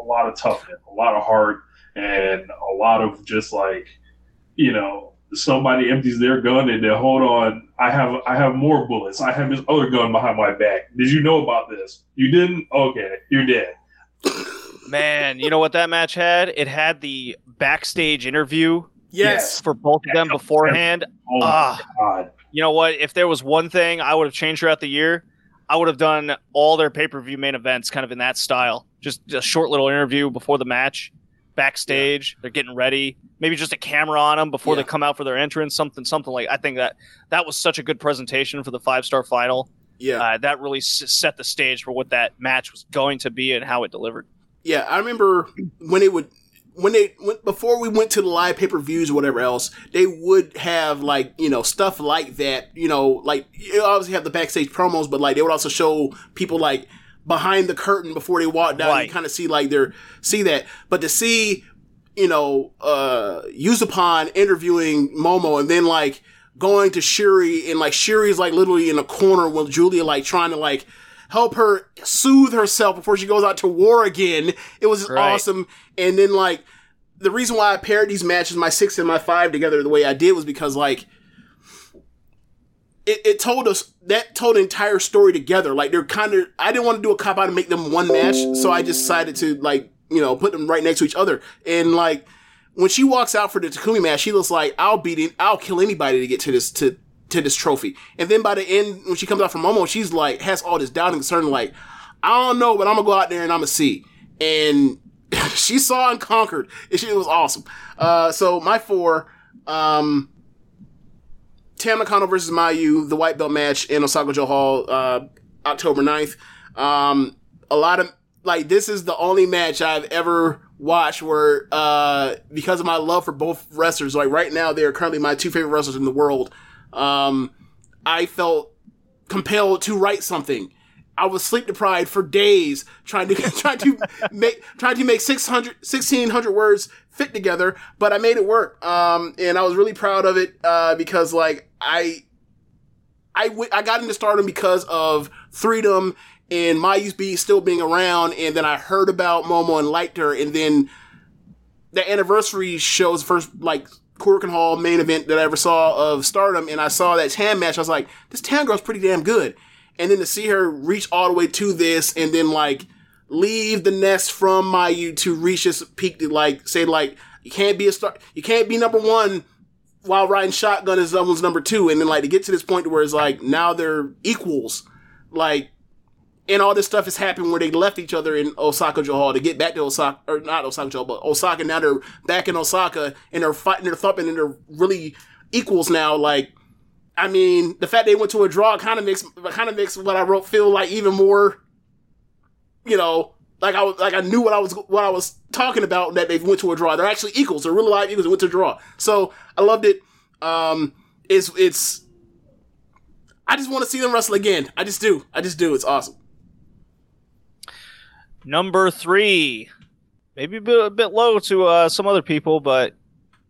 [SPEAKER 4] a lot of toughness, a lot of heart, and a lot of just like, you know, somebody empties their gun and then hold on, I have I have more bullets. I have this other gun behind my back. Did you know about this? You didn't? Okay, you're dead.
[SPEAKER 5] Man, you know what that match had? It had the backstage interview
[SPEAKER 3] Yes.
[SPEAKER 5] for both of them beforehand.
[SPEAKER 4] Oh my
[SPEAKER 5] Ah.
[SPEAKER 4] god.
[SPEAKER 5] You know what? If there was one thing I would have changed throughout the year, I would have done all their pay per view main events kind of in that style. Just a short little interview before the match, backstage. They're getting ready. Maybe just a camera on them before
[SPEAKER 3] Yeah.
[SPEAKER 5] they come out for their entrance. Something, something like. I think that that was such a good presentation for the five star final.
[SPEAKER 3] Yeah.
[SPEAKER 5] Uh, that really s- set the stage for what that match was going to be and how it delivered.
[SPEAKER 3] Yeah, I remember when it would when they before we went to the live pay per views or whatever else, they would have like you know stuff like that. You know, like you obviously have the backstage promos, but like they would also show people like behind the curtain before they walk down.
[SPEAKER 5] Right.
[SPEAKER 3] You kind of see like their see that, but to see you know uh Yuzupon interviewing Momo and then like going to Shuri and like Shuri's like literally in a corner with Giulia like trying to like help her soothe herself before she goes out to war again. It was
[SPEAKER 5] Right.
[SPEAKER 3] awesome. And then like the reason why I paired these matches, my six and my five together the way I did was because like it, it told us that told the entire story together. Like they're kind of I didn't want to do a cop out and make them one match, so I just decided to like, you know, put them right next to each other. And like when she walks out for the Takumi match, she looks like I'll beat it, I'll kill anybody to get to this to to this trophy. And then by the end, when she comes out from Momo, she's like has all this doubt and concern, like I don't know, but I'm gonna go out there and I'm gonna see. And *laughs* she saw and conquered. It, was awesome. Uh, so my four, um, Tam Nakano versus Mayu, the white belt match in Osaka-jo Hall, uh, October 9th. Um, a lot of like this is the only match I've ever watched where uh because of my love for both wrestlers, like right now they're currently my two favorite wrestlers in the world. Um I felt compelled to write something. I was sleep deprived for days trying to *laughs* trying to make trying to make 600 1600 words fit together, but I made it work. Um and I was really proud of it uh because like I I, w- I got into stardom because of freedom and Mayu be still being around, and then I heard about Momo and liked her, and then the anniversary shows first like Korakuen Hall main event that I ever saw of Stardom, and I saw that Tam match. I was like, this Tam girl's pretty damn good. And then to see her reach all the way to this, and then like leave the nest from Mayu to reach this peak, to like say like you can't be a star, you can't be number one while riding shotgun as someone's number two, and then like to get to this point where it's like now they're equals, like and all this stuff has happened where they left each other in Osaka-jo Hall to get back to Osaka, or not Osaka-jo Hall, but Osaka. Now they're back in Osaka and they're fighting, they're thumping, and they're really equals now. Like, I mean, the fact they went to a draw kind of makes kind of makes what I wrote feel like even more, you know, like I was like I knew what I was what I was talking about that they went to a draw. They're actually equals. They're really live equals. They went to a draw. So I loved it. Um, it's it's. I just want to see them wrestle again. I just do. I just do. It's awesome.
[SPEAKER 5] Number three, maybe a bit, a bit low to uh, some other people, but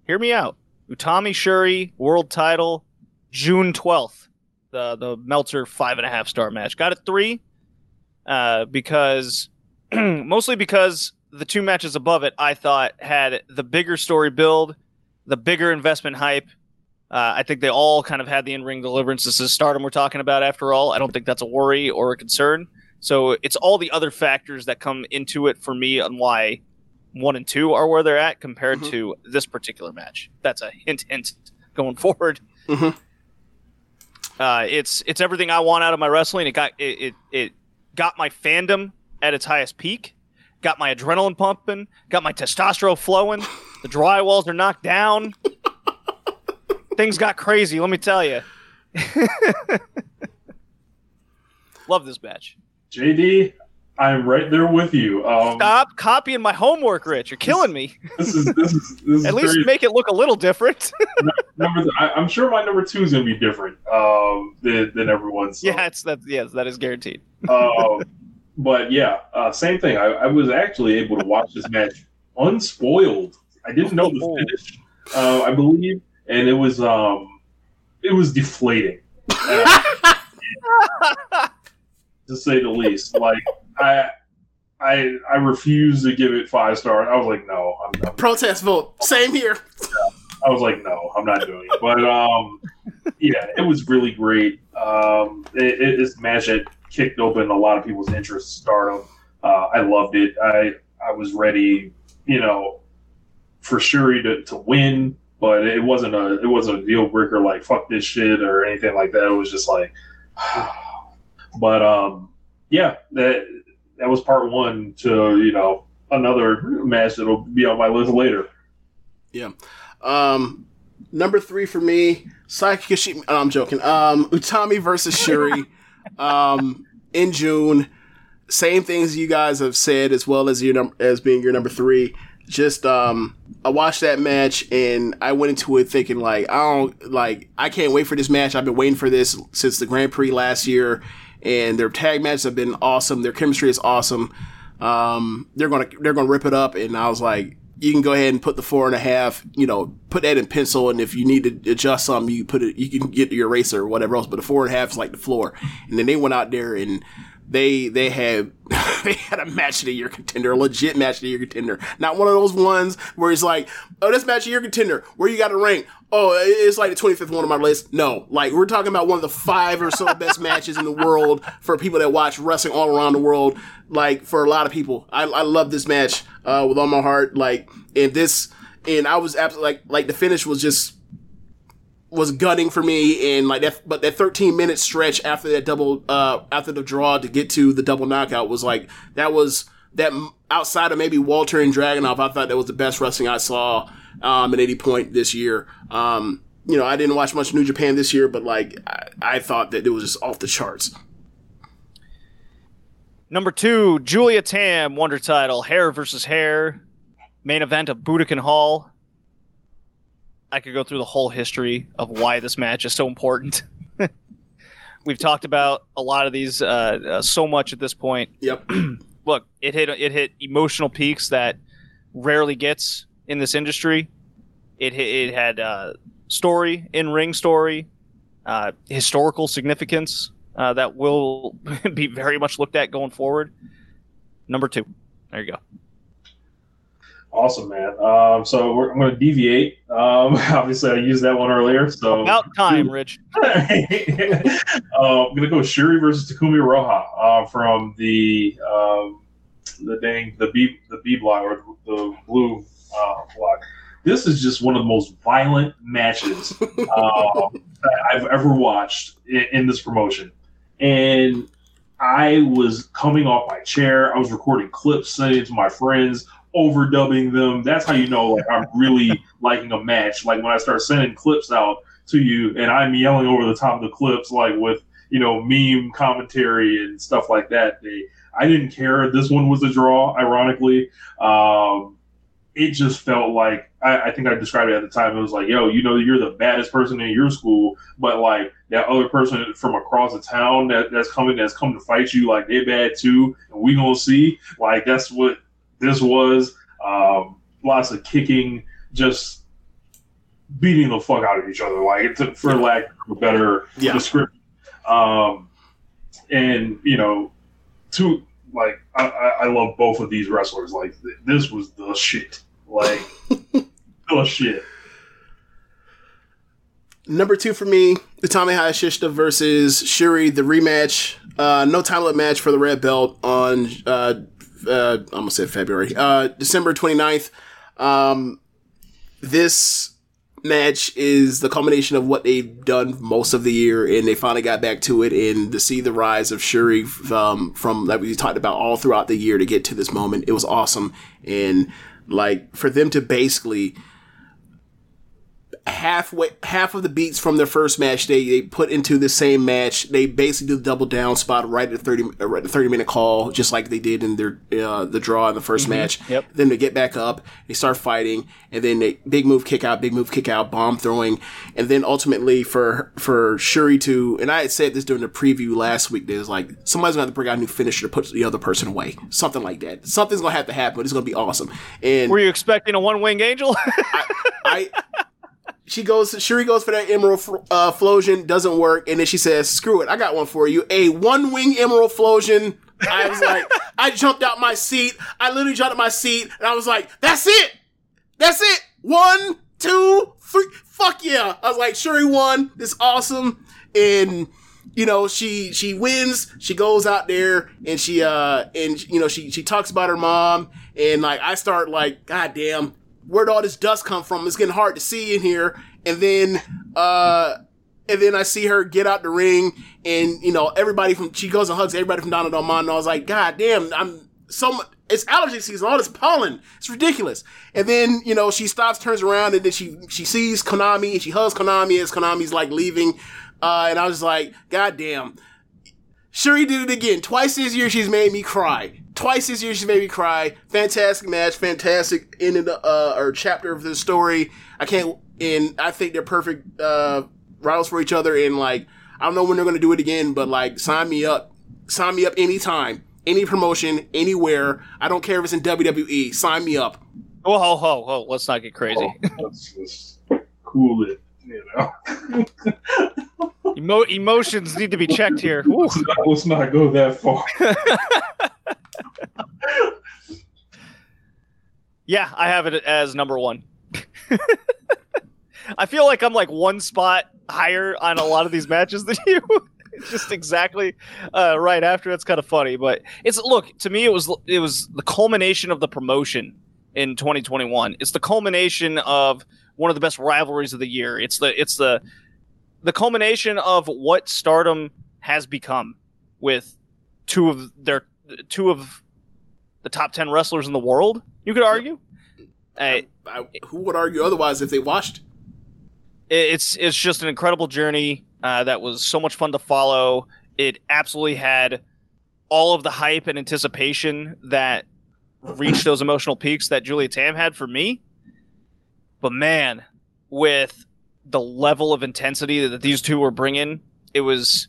[SPEAKER 5] hear me out. Utami Shuri world title, June twelfth. The the Meltzer five and a half star match. Got it three, uh, because *clears throat* mostly because the two matches above it I thought had the bigger story build, the bigger investment hype. Uh, I think they all kind of had the in ring deliverance. This is Stardom we're talking about after all. I don't think that's a worry or a concern. So it's all the other factors that come into it for me on why one and two are where they're at compared
[SPEAKER 3] Mhm.
[SPEAKER 5] to this particular match. That's a hint, hint going forward.
[SPEAKER 3] Mhm.
[SPEAKER 5] Uh, it's it's everything I want out of my wrestling. It got it, it it got my fandom at its highest peak. Got my adrenaline pumping. Got my testosterone flowing. The drywalls are knocked down. Things got crazy. Let me tell you. *laughs* Love this match.
[SPEAKER 4] JD, I'm right there with you. Um,
[SPEAKER 5] Stop copying my homework, Rich. You're killing me.
[SPEAKER 4] This is this is this is *laughs*
[SPEAKER 5] At least
[SPEAKER 4] very,
[SPEAKER 5] make it look a little different. *laughs*
[SPEAKER 4] number. I, I'm sure my number two is gonna be different um, than, than everyone's. so.
[SPEAKER 5] yeah, it's that. Yes, that is guaranteed.
[SPEAKER 4] Um, but yeah, uh, same thing. I, I was actually able to watch this match unspoiled. I didn't know the finish, uh, I believe, and it was um, it was deflating, uh, *laughs* to say the least. Like I. I, I refuse to give it five stars. I was like, no, I'm, I'm
[SPEAKER 3] Protest vote. Same here.
[SPEAKER 4] I was like, no, I'm not doing it. But um, yeah, it was really great. Um, it, it, this match had kicked open a lot of people's interest. in Stardom. Uh, I loved it. I I was ready, you know, for Shuri to, to win, but it wasn't a it wasn't a deal breaker like fuck this shit or anything like that. It was just like, *sighs* but um, yeah, that that was part one to you know another match that'll be on my list later.
[SPEAKER 3] Yeah. Um, number three for me, Saki Kashima. Oh, I'm joking. Um, Utami versus Shuri. *laughs* um, in June. Same things you guys have said, as well as your num- as being your number three. Just um, I watched that match and I went into it thinking like I don't like I can't wait for this match. I've been waiting for this since the Grand Prix last year, and their tag matches have been awesome. Their chemistry is awesome. Um, they're gonna they're gonna rip it up, and I was like, you can go ahead and put the four and a half, you know, put that in pencil, and if you need to adjust something, you put it, you can get your eraser or whatever else. But the four and a half is like the floor, and then they went out there and they they had *laughs* they had a match of the year contender, a legit match of the year contender, not one of those ones where it's like, oh, this match of year contender, where you got to rank. Oh, it's like the twenty fifth one on my list. No, like we're talking about one of the five or so *laughs* best matches in the world for people that watch wrestling all around the world. Like for a lot of people, I, I love this match uh, with all my heart. Like and this, and I was absolutely like like the finish was just was gunning for me and like that but that 13 minute stretch after that double uh after the draw to get to the double knockout was like that was that outside of maybe Walter and Dragunov I thought that was the best wrestling I saw um at 80 point this year um you know I didn't watch much New Japan this year but like I, I thought that it was just off the charts
[SPEAKER 5] Number two, Giulia Tam, Wonder title, hair versus hair, main event of Budokan Hall. I could go through the whole history of why this match is so important. *laughs* We've talked about a lot of these uh, uh, so much at this point. *clears throat*
[SPEAKER 3] Yep. *clears throat*
[SPEAKER 5] Look, it hit it hit emotional peaks that rarely gets in this industry. It hit, it had uh, story in ring story, uh, historical significance uh, that will *laughs* be very much looked at going forward. Number two. There you go.
[SPEAKER 4] Awesome, man. Um, so we're, I'm going to deviate. Um, *laughs* obviously, I used that one earlier. So
[SPEAKER 5] About time, Rich. *laughs*
[SPEAKER 4] uh, I'm going to go Shuri versus Takumi Iroha uh, from the um, the dang the B the B block or the blue uh, block. This is just one of the most violent matches *laughs* um, that I've ever watched in, in this promotion, and I was coming off my chair. I was recording clips, sending it to my friends, overdubbing them. That's how you know like I'm really *laughs* liking a match. Like when I start sending clips out to you, and I'm yelling over the top of the clips, like with you know meme commentary and stuff like that. They, I didn't care. This one was a draw, ironically. Um, it just felt like I, I think I described it at the time. It was like, yo, you know, you're the baddest person in your school, but like that other person from across the town that, that's coming, that's come to fight you, like they're bad too, and we gonna see. Like that's what this was. Um, lots of kicking, just beating the fuck out of each other, like it's for lack of a better
[SPEAKER 3] Yeah.
[SPEAKER 4] description. Um, and you know, two like I, I, love both of these wrestlers. Like th- this was the shit. Like *laughs* the shit.
[SPEAKER 3] Number two for me, Utami Hayashishita versus Shuri, the rematch. Uh, no time limit match for the red belt on, uh, uh, I'm gonna say February, uh, December 29th. Um, this match is the culmination of what they've done most of the year, and they finally got back to it. And to see the rise of Shuri um, from that we talked about all throughout the year to get to this moment, it was awesome. And like for them to basically halfway half of the beats from their first match they, they put into the same match. They basically do the double down spot right at the 30 uh, right at 30 minute call just like they did in their uh, the draw in the 1st match.
[SPEAKER 5] Yep.
[SPEAKER 3] then they get back up they start fighting and then they big move kick out big move kick out bomb throwing. And then ultimately for for shuri to and i had said this during the preview last week there's like somebody's gonna have to bring out a new finisher to put the other person away. Something like that. Something's gonna have to happen but it's gonna be awesome. And
[SPEAKER 5] Were you expecting a one-wing angel?
[SPEAKER 3] I she goes Shuri goes for that emerald uh, flowsion doesn't work. And then she says screw it I got one for you. A one wing emerald flowsion. I was like I jumped out my seat. I literally jumped out my seat and I was like that's it. That's it. One two three. Fuck yeah. I was like Shuri won. This awesome. And you know she she wins. She goes out there and she uh and you know she she talks about her mom. And like i start like god damn where'd all this dust come from it's getting hard to see in here and then uh and then I see her get out the ring, and you know everybody from she goes and hugs everybody from Donna del Mondo. I was like, God damn, I'm so much. It's allergy season. All this pollen. It's ridiculous. And then you know she stops, turns around, and then she she sees Konami and she hugs Konami as Konami's like leaving. Uh, and I was like, God damn. Shuri did it again. Twice this year she's made me cry. Twice this year she's made me cry. Fantastic match, fantastic ending the uh or chapter of the story. I can't and I think they're perfect uh rivals for each other and like I don't know when they're gonna do it again, but like sign me up. Sign me up anytime. Any promotion, anywhere. I don't care if it's in WWE. Sign me up.
[SPEAKER 5] Whoa, ho, ho, ho. Let's not get crazy.
[SPEAKER 4] Let's just cool it. You *laughs* know,
[SPEAKER 5] Emo- emotions need to be checked here.
[SPEAKER 4] Let's not, let's not go that far. *laughs*
[SPEAKER 5] Yeah, I have it as number one. *laughs* I feel like I'm like one spot higher on a lot of these matches than you. Just exactly uh, right after. That's kind of funny, but it's look to me. It was it was the culmination of the promotion in 2021. It's the culmination of one of the best rivalries of the year. It's the it's the the culmination of what Stardom has become with two of their two of the top ten wrestlers in the world. You could argue. Uh,
[SPEAKER 3] I, who would argue otherwise if they watched?
[SPEAKER 5] it's it's just an incredible journey uh, that was so much fun to follow. It absolutely had all of the hype and anticipation that reached those emotional peaks that Giulia Tam had for me. But man, with the level of intensity that these two were bringing, it was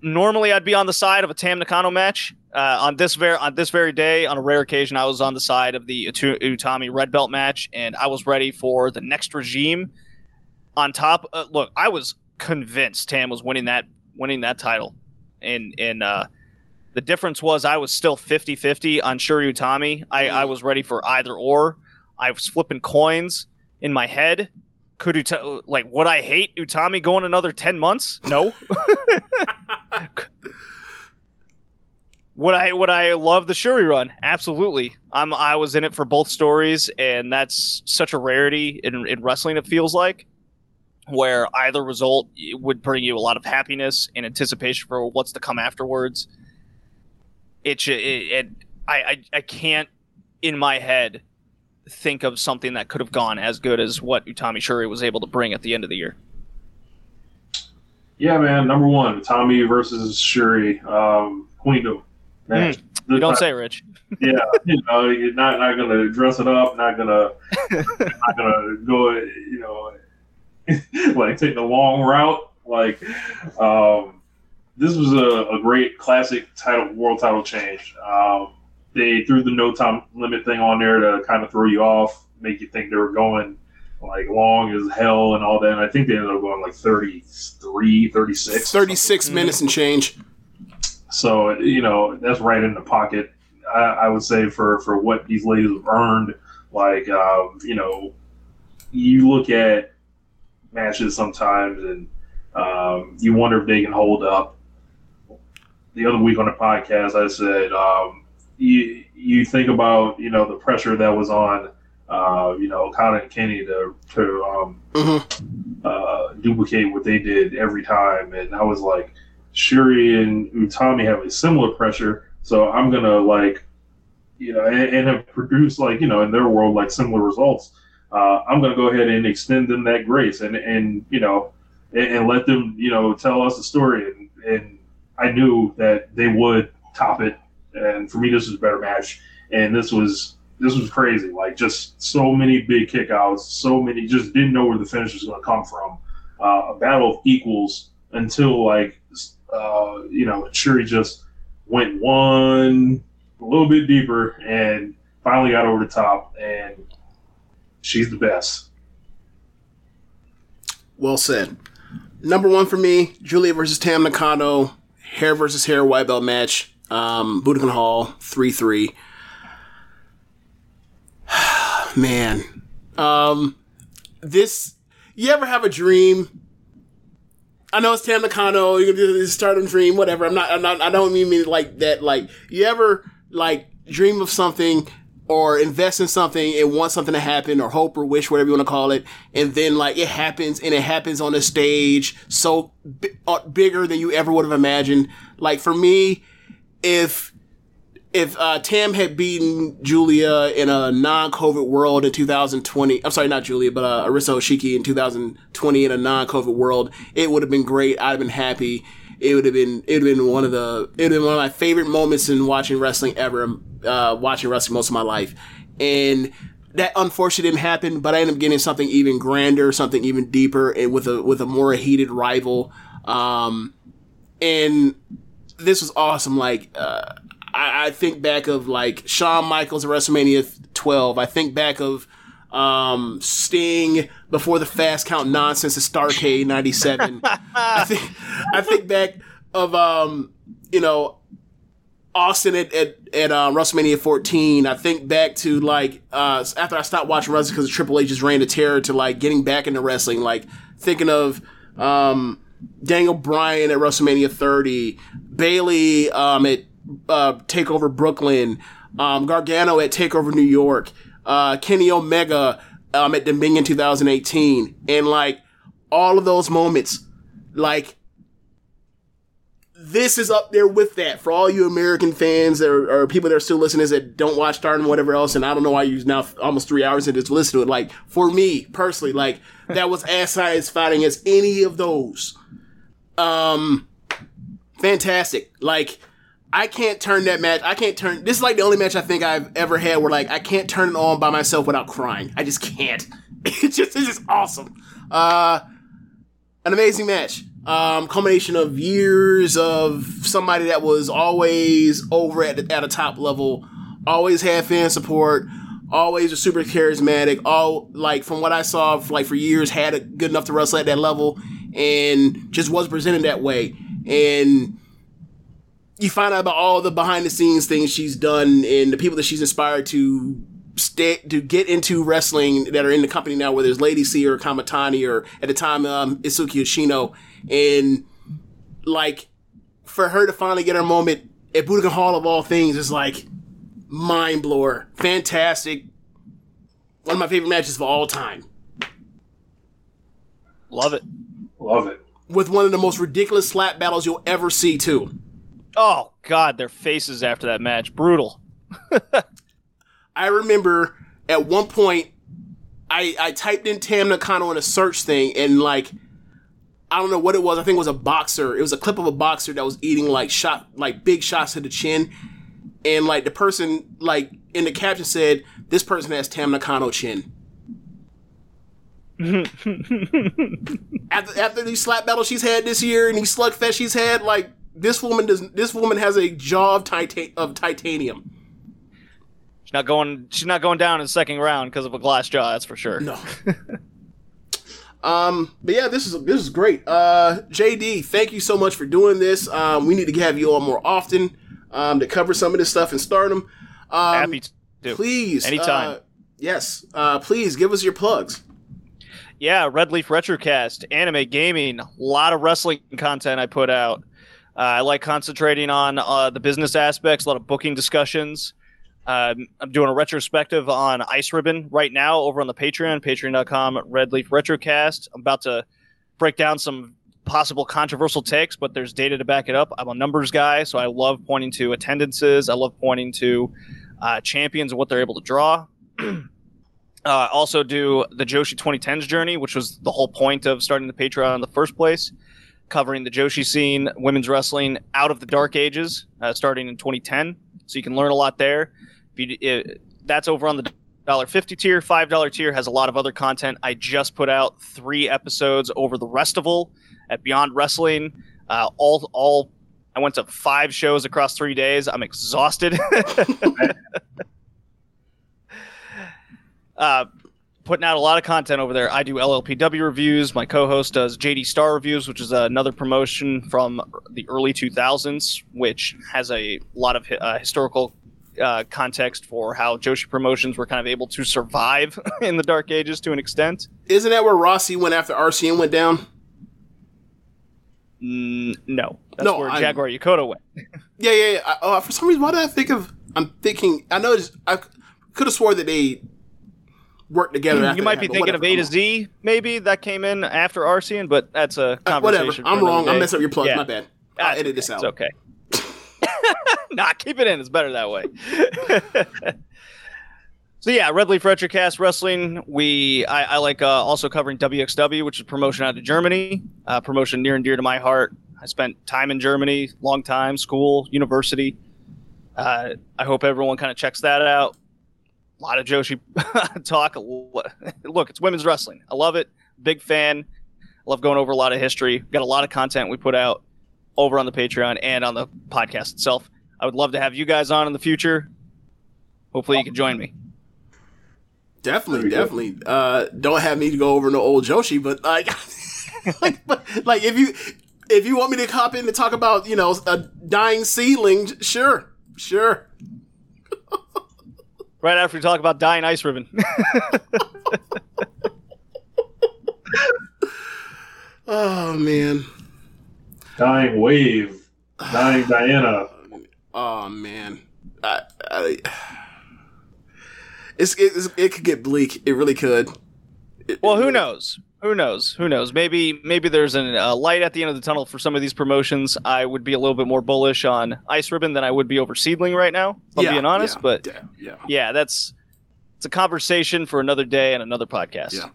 [SPEAKER 5] normally I'd be on the side of a Tam Nakano match. Uh, on this very on this very day, on a rare occasion, I was on the side of the Utu- Utami red belt match, and I was ready for the next regime. On top, uh, look, I was convinced Tam was winning that winning that title. And and uh, the difference was I was still 50-50 on Shuri Utami. I, I was ready for either or. I was flipping coins in my head. Could Uta- like would I hate Utami going another 10 months? No. *laughs* Would I would I love the Shuri run? Absolutely. I'm I was in it for both stories, and that's such a rarity in, in wrestling. It feels like where either result would bring you a lot of happiness and anticipation for what's to come afterwards. It, it, it I, I I can't in my head think of something that could have gone as good as what Utami Shuri was able to bring at the end of the year.
[SPEAKER 4] Yeah, man. Number one, Tommy versus Shuri, um, Queendom.
[SPEAKER 5] Mm, you don't say, Rich. *laughs*
[SPEAKER 4] yeah, you know, you're not not gonna dress it up, not gonna *laughs* not gonna go, you know, *laughs* like take the long route. Like, um, this was a, a great classic title, world title change. Um, they threw the no time limit thing on there to kind of throw you off, make you think they were going like long as hell and all that. And I think they ended up going like 33, 36.
[SPEAKER 3] 36 minutes and change.
[SPEAKER 4] So you know that's right in the pocket. I, I would say for for what these ladies have earned. Like um, you know, you look at matches sometimes and um, you wonder if they can hold up. The other week on the podcast, I said um, you you think about you know the pressure that was on uh, you know Okada and Kenny to to um,
[SPEAKER 3] Mm-hmm.
[SPEAKER 4] uh, duplicate what they did every time, and I was like Shuri and Utami have a similar pressure, so I'm gonna like, you know, and, and have produced like you know in their world like similar results. Uh, I'm gonna go ahead and extend them that grace, and and you know, and, and let them you know tell us a story, and and I knew that they would top it, and for me this was a better match, and this was this was crazy, like just so many big kickouts, so many just didn't know where the finish was gonna come from. Uh, a battle of equals until like uh, you know, Shuri just went one a little bit deeper and finally got over the top, and she's the best.
[SPEAKER 3] Well said. Number one for me, Giulia versus Tam Nakano, hair versus hair white belt match. Um, Budokan Hall, 3 3. *sighs* Man. Um, this, you ever have a dream I know it's Tam Nakano. You're gonna do this stardom dream, whatever. I'm not. I'm not. I don't mean like that. Like you ever like dream of something or invest in something and want something to happen or hope or wish, whatever you want to call it, and then like it happens and it happens on a stage so b- uh, bigger than you ever would have imagined. Like for me, if if uh, Tam had beaten Giulia in a non-COVID world in 2020, I'm sorry, not Giulia, but uh, Arisa Hoshiki in 2020 in a non-COVID world, it would have been great. I'd have been happy. It would have been it would have been one of the it would have been one of my favorite moments in watching wrestling ever. Uh, watching wrestling most of my life, and that unfortunately didn't happen. But I ended up getting something even grander, something even deeper, and with a with a more heated rival. Um, and this was awesome. Like. Uh, I, I think back of like Shawn Michaels at WrestleMania 12. I think back of um, Sting before the fast count nonsense at Starcade 97. *laughs* I think I think back of um, you know Austin at at, at uh, WrestleMania 14. I think back to like uh, after I stopped watching wrestling because of Triple H's reign of terror to like getting back into wrestling. Like thinking of um, Daniel Bryan at WrestleMania 30, Bayley um, at uh, Takeover Brooklyn, um, Gargano at Takeover New York, uh, Kenny Omega um, at Dominion 2018, and like all of those moments, like this is up there with that for all you American fans or, or people that are still listening that don't watch Stardom or whatever else. And I don't know why you now almost three hours into to listen to it. Like for me personally, like that was as satisfying as any of those. Um, fantastic. Like I can't turn that match. I can't turn. This is like the only match I think I've ever had where like I can't turn it on by myself without crying. I just can't. *laughs* It's just it's just awesome. Uh, an amazing match. Um, culmination of years of somebody that was always over at the, at a top level, always had fan support, always was super charismatic. All like from what I saw, like for years had a good enough to wrestle at that level, and just was presented that way and you find out about all the behind the scenes things she's done and the people that she's inspired to stay to get into wrestling that are in the company now, whether it's Lady C or Kamitani or at the time um, Isuki Yoshino, and like for her to finally get her moment at Budokan Hall of all things is like mind blower, fantastic, one of my favorite matches of all time.
[SPEAKER 5] Love it.
[SPEAKER 4] Love it.
[SPEAKER 3] With one of the most ridiculous slap battles you'll ever see, too.
[SPEAKER 5] Oh God, their faces after that match, brutal. *laughs*
[SPEAKER 3] I remember at one point I I typed in Tam Nakano in a search thing and like I don't know what it was. I think it was a boxer. It was a clip of a boxer that was eating like shot like big shots to the chin. And like the person like in the caption said, This person has Tam Nakano chin. *laughs* after after these slap battles she's had this year and these slugfest she's had, like this woman does this woman has a jaw of, tita- of titanium.
[SPEAKER 5] She's not going. She's not going down in the second round because of a glass jaw. That's for sure.
[SPEAKER 3] No. *laughs* um, but yeah, this is this is great. Uh, JD, thank you so much for doing this. Um, we need to have you on more often um, to cover some of this stuff in Stardom. Um,
[SPEAKER 5] Happy to.
[SPEAKER 3] please,
[SPEAKER 5] Anytime.
[SPEAKER 3] uh, yes, uh, please give us your plugs.
[SPEAKER 5] Yeah, Red Leaf Retrocast, anime, gaming, a lot of wrestling content I put out. Uh, I like concentrating on uh, the business aspects, a lot of booking discussions. Um, I'm doing a retrospective on Ice Ribbon right now over on the Patreon, patreon.com, Red Leaf Retrocast. I'm about to break down some possible controversial takes, but there's data to back it up. I'm a numbers guy, so I love pointing to attendances. I love pointing to uh, champions and what they're able to draw. *clears throat* Uh, also do the Joshi 2010s journey, which was the whole point of starting the Patreon in the first place, covering the Joshi scene, women's wrestling out of the dark ages, uh, starting in 2010. So you can learn a lot there. You, it, that's over on the dollar fifty tier. Five dollar tier has a lot of other content. I just put out three episodes over the Restival at Beyond Wrestling. Uh, all all I went to five shows across three days. I'm exhausted. *laughs* uh, putting out a lot of content over there. I do LLPW reviews. My co-host does JD Star reviews, which is another promotion from the early 2000s, which has a lot of uh, historical uh, context for how Joshi promotions were kind of able to survive *laughs* in the Dark Ages to an extent.
[SPEAKER 3] Isn't that where Rossy went after Arsion went down?
[SPEAKER 5] Mm, no, that's
[SPEAKER 3] No,
[SPEAKER 5] where
[SPEAKER 3] I-
[SPEAKER 5] Jaguar Yokota went. *laughs*
[SPEAKER 3] Yeah, yeah. yeah. I, uh, for some reason, why did I think of? I'm thinking. I know. I could have swore that they worked together.
[SPEAKER 5] you might be thinking of. A to Z, maybe that came in after Arsion, but that's a
[SPEAKER 3] Uh, whatever.
[SPEAKER 5] conversation.
[SPEAKER 3] I'm wrong. I
[SPEAKER 5] day.
[SPEAKER 3] messed up your plugs.
[SPEAKER 5] Yeah.
[SPEAKER 3] My bad. I'll
[SPEAKER 5] That's
[SPEAKER 3] edit this out.
[SPEAKER 5] It's okay. *laughs* nah, keep it in. It's better that way. *laughs* so yeah, Red Leaf Retrocast Wrestling. We I, I like uh, also covering WXW, which is a promotion out of Germany. Uh, promotion near and dear to my heart. I spent time in Germany, long time, school, university. Uh, I hope everyone kind of checks that out. A lot of Joshi *laughs* talk. Look, it's women's wrestling. I love it. Big fan. Love going over a lot of history. Got a lot of content we put out over on the Patreon and on the podcast itself. I would love to have you guys on in the future. Hopefully, you can join me.
[SPEAKER 3] Definitely, definitely. Uh, don't have me to go over no old Joshi, but like, *laughs* like, but, like if you if you want me to hop in to talk about you know a dying SEAdLINNNG, sure, sure.
[SPEAKER 5] Right after we talk about dying ice ribbon. *laughs*
[SPEAKER 3] Oh man,
[SPEAKER 4] Dying Wave. Dying Diana.
[SPEAKER 3] oh man. I, I, it's, it's it could get bleak. It really could. It-
[SPEAKER 5] well, who knows? Who knows? Who knows? Maybe maybe there's a uh, light at the end of the tunnel for some of these promotions. I would be a little bit more bullish on Ice Ribbon than I would be over SEAdLINNNG right now. If I'm being honest,
[SPEAKER 3] yeah,
[SPEAKER 5] but
[SPEAKER 3] yeah, yeah.
[SPEAKER 5] yeah, that's it's a conversation for another day and another podcast.
[SPEAKER 3] Yeah.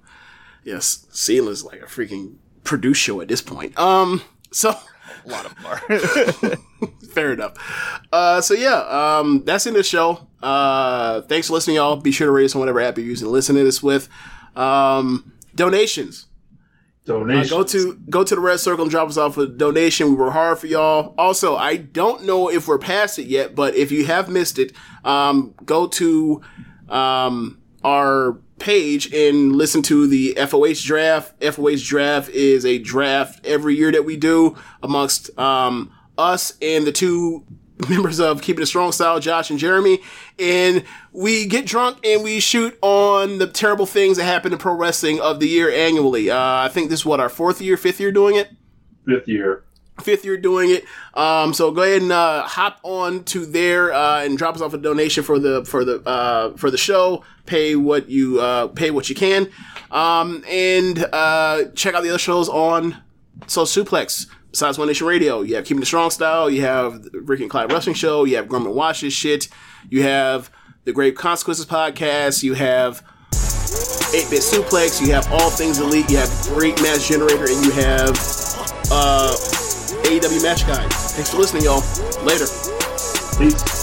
[SPEAKER 3] Yes, SEAdLINNNG's like a freaking produce show at this point. Um, so *laughs*
[SPEAKER 5] A lot of *laughs* them are.
[SPEAKER 3] fair enough. Uh, so yeah, um, that's in the show. Uh, thanks for listening, y'all. Be sure to rate us on whatever app you're using to listen to this with. Um, donations. Uh, go to go to the red circle and drop us off a donation. We work hard for y'all. Also, I don't know if we're past it yet, but if you have missed it, um, go to um, our page and listen to the FOH draft. FOH draft is a draft every year that we do amongst um, us and the two *laughs* members of Keeping It Strong Style, Josh and Jeremy. And we get drunk and we shoot on the terrible things that happen in pro wrestling of the year annually. Uh, I think this is what our fourth year, fifth year doing it
[SPEAKER 4] Fifth year.
[SPEAKER 3] fifth year doing it. Um, so go ahead and uh, hop on to there uh, and drop us off a donation for the for the uh, for the show. Pay what you uh, pay what you can, um, and uh, check out the other shows on Soul Suplex. Besides One Nation Radio, you have Keeping the Strong Style, you have Rick and Clyde Wrestling Show, you have Grumman Watch This Shit, you have the Grave Consequences podcast, you have 8-Bit Suplex, you have All Things Elite, you have Great Match Generator, and you have uh, AEW Match Guide. Thanks for listening, y'all. Later.
[SPEAKER 4] Peace.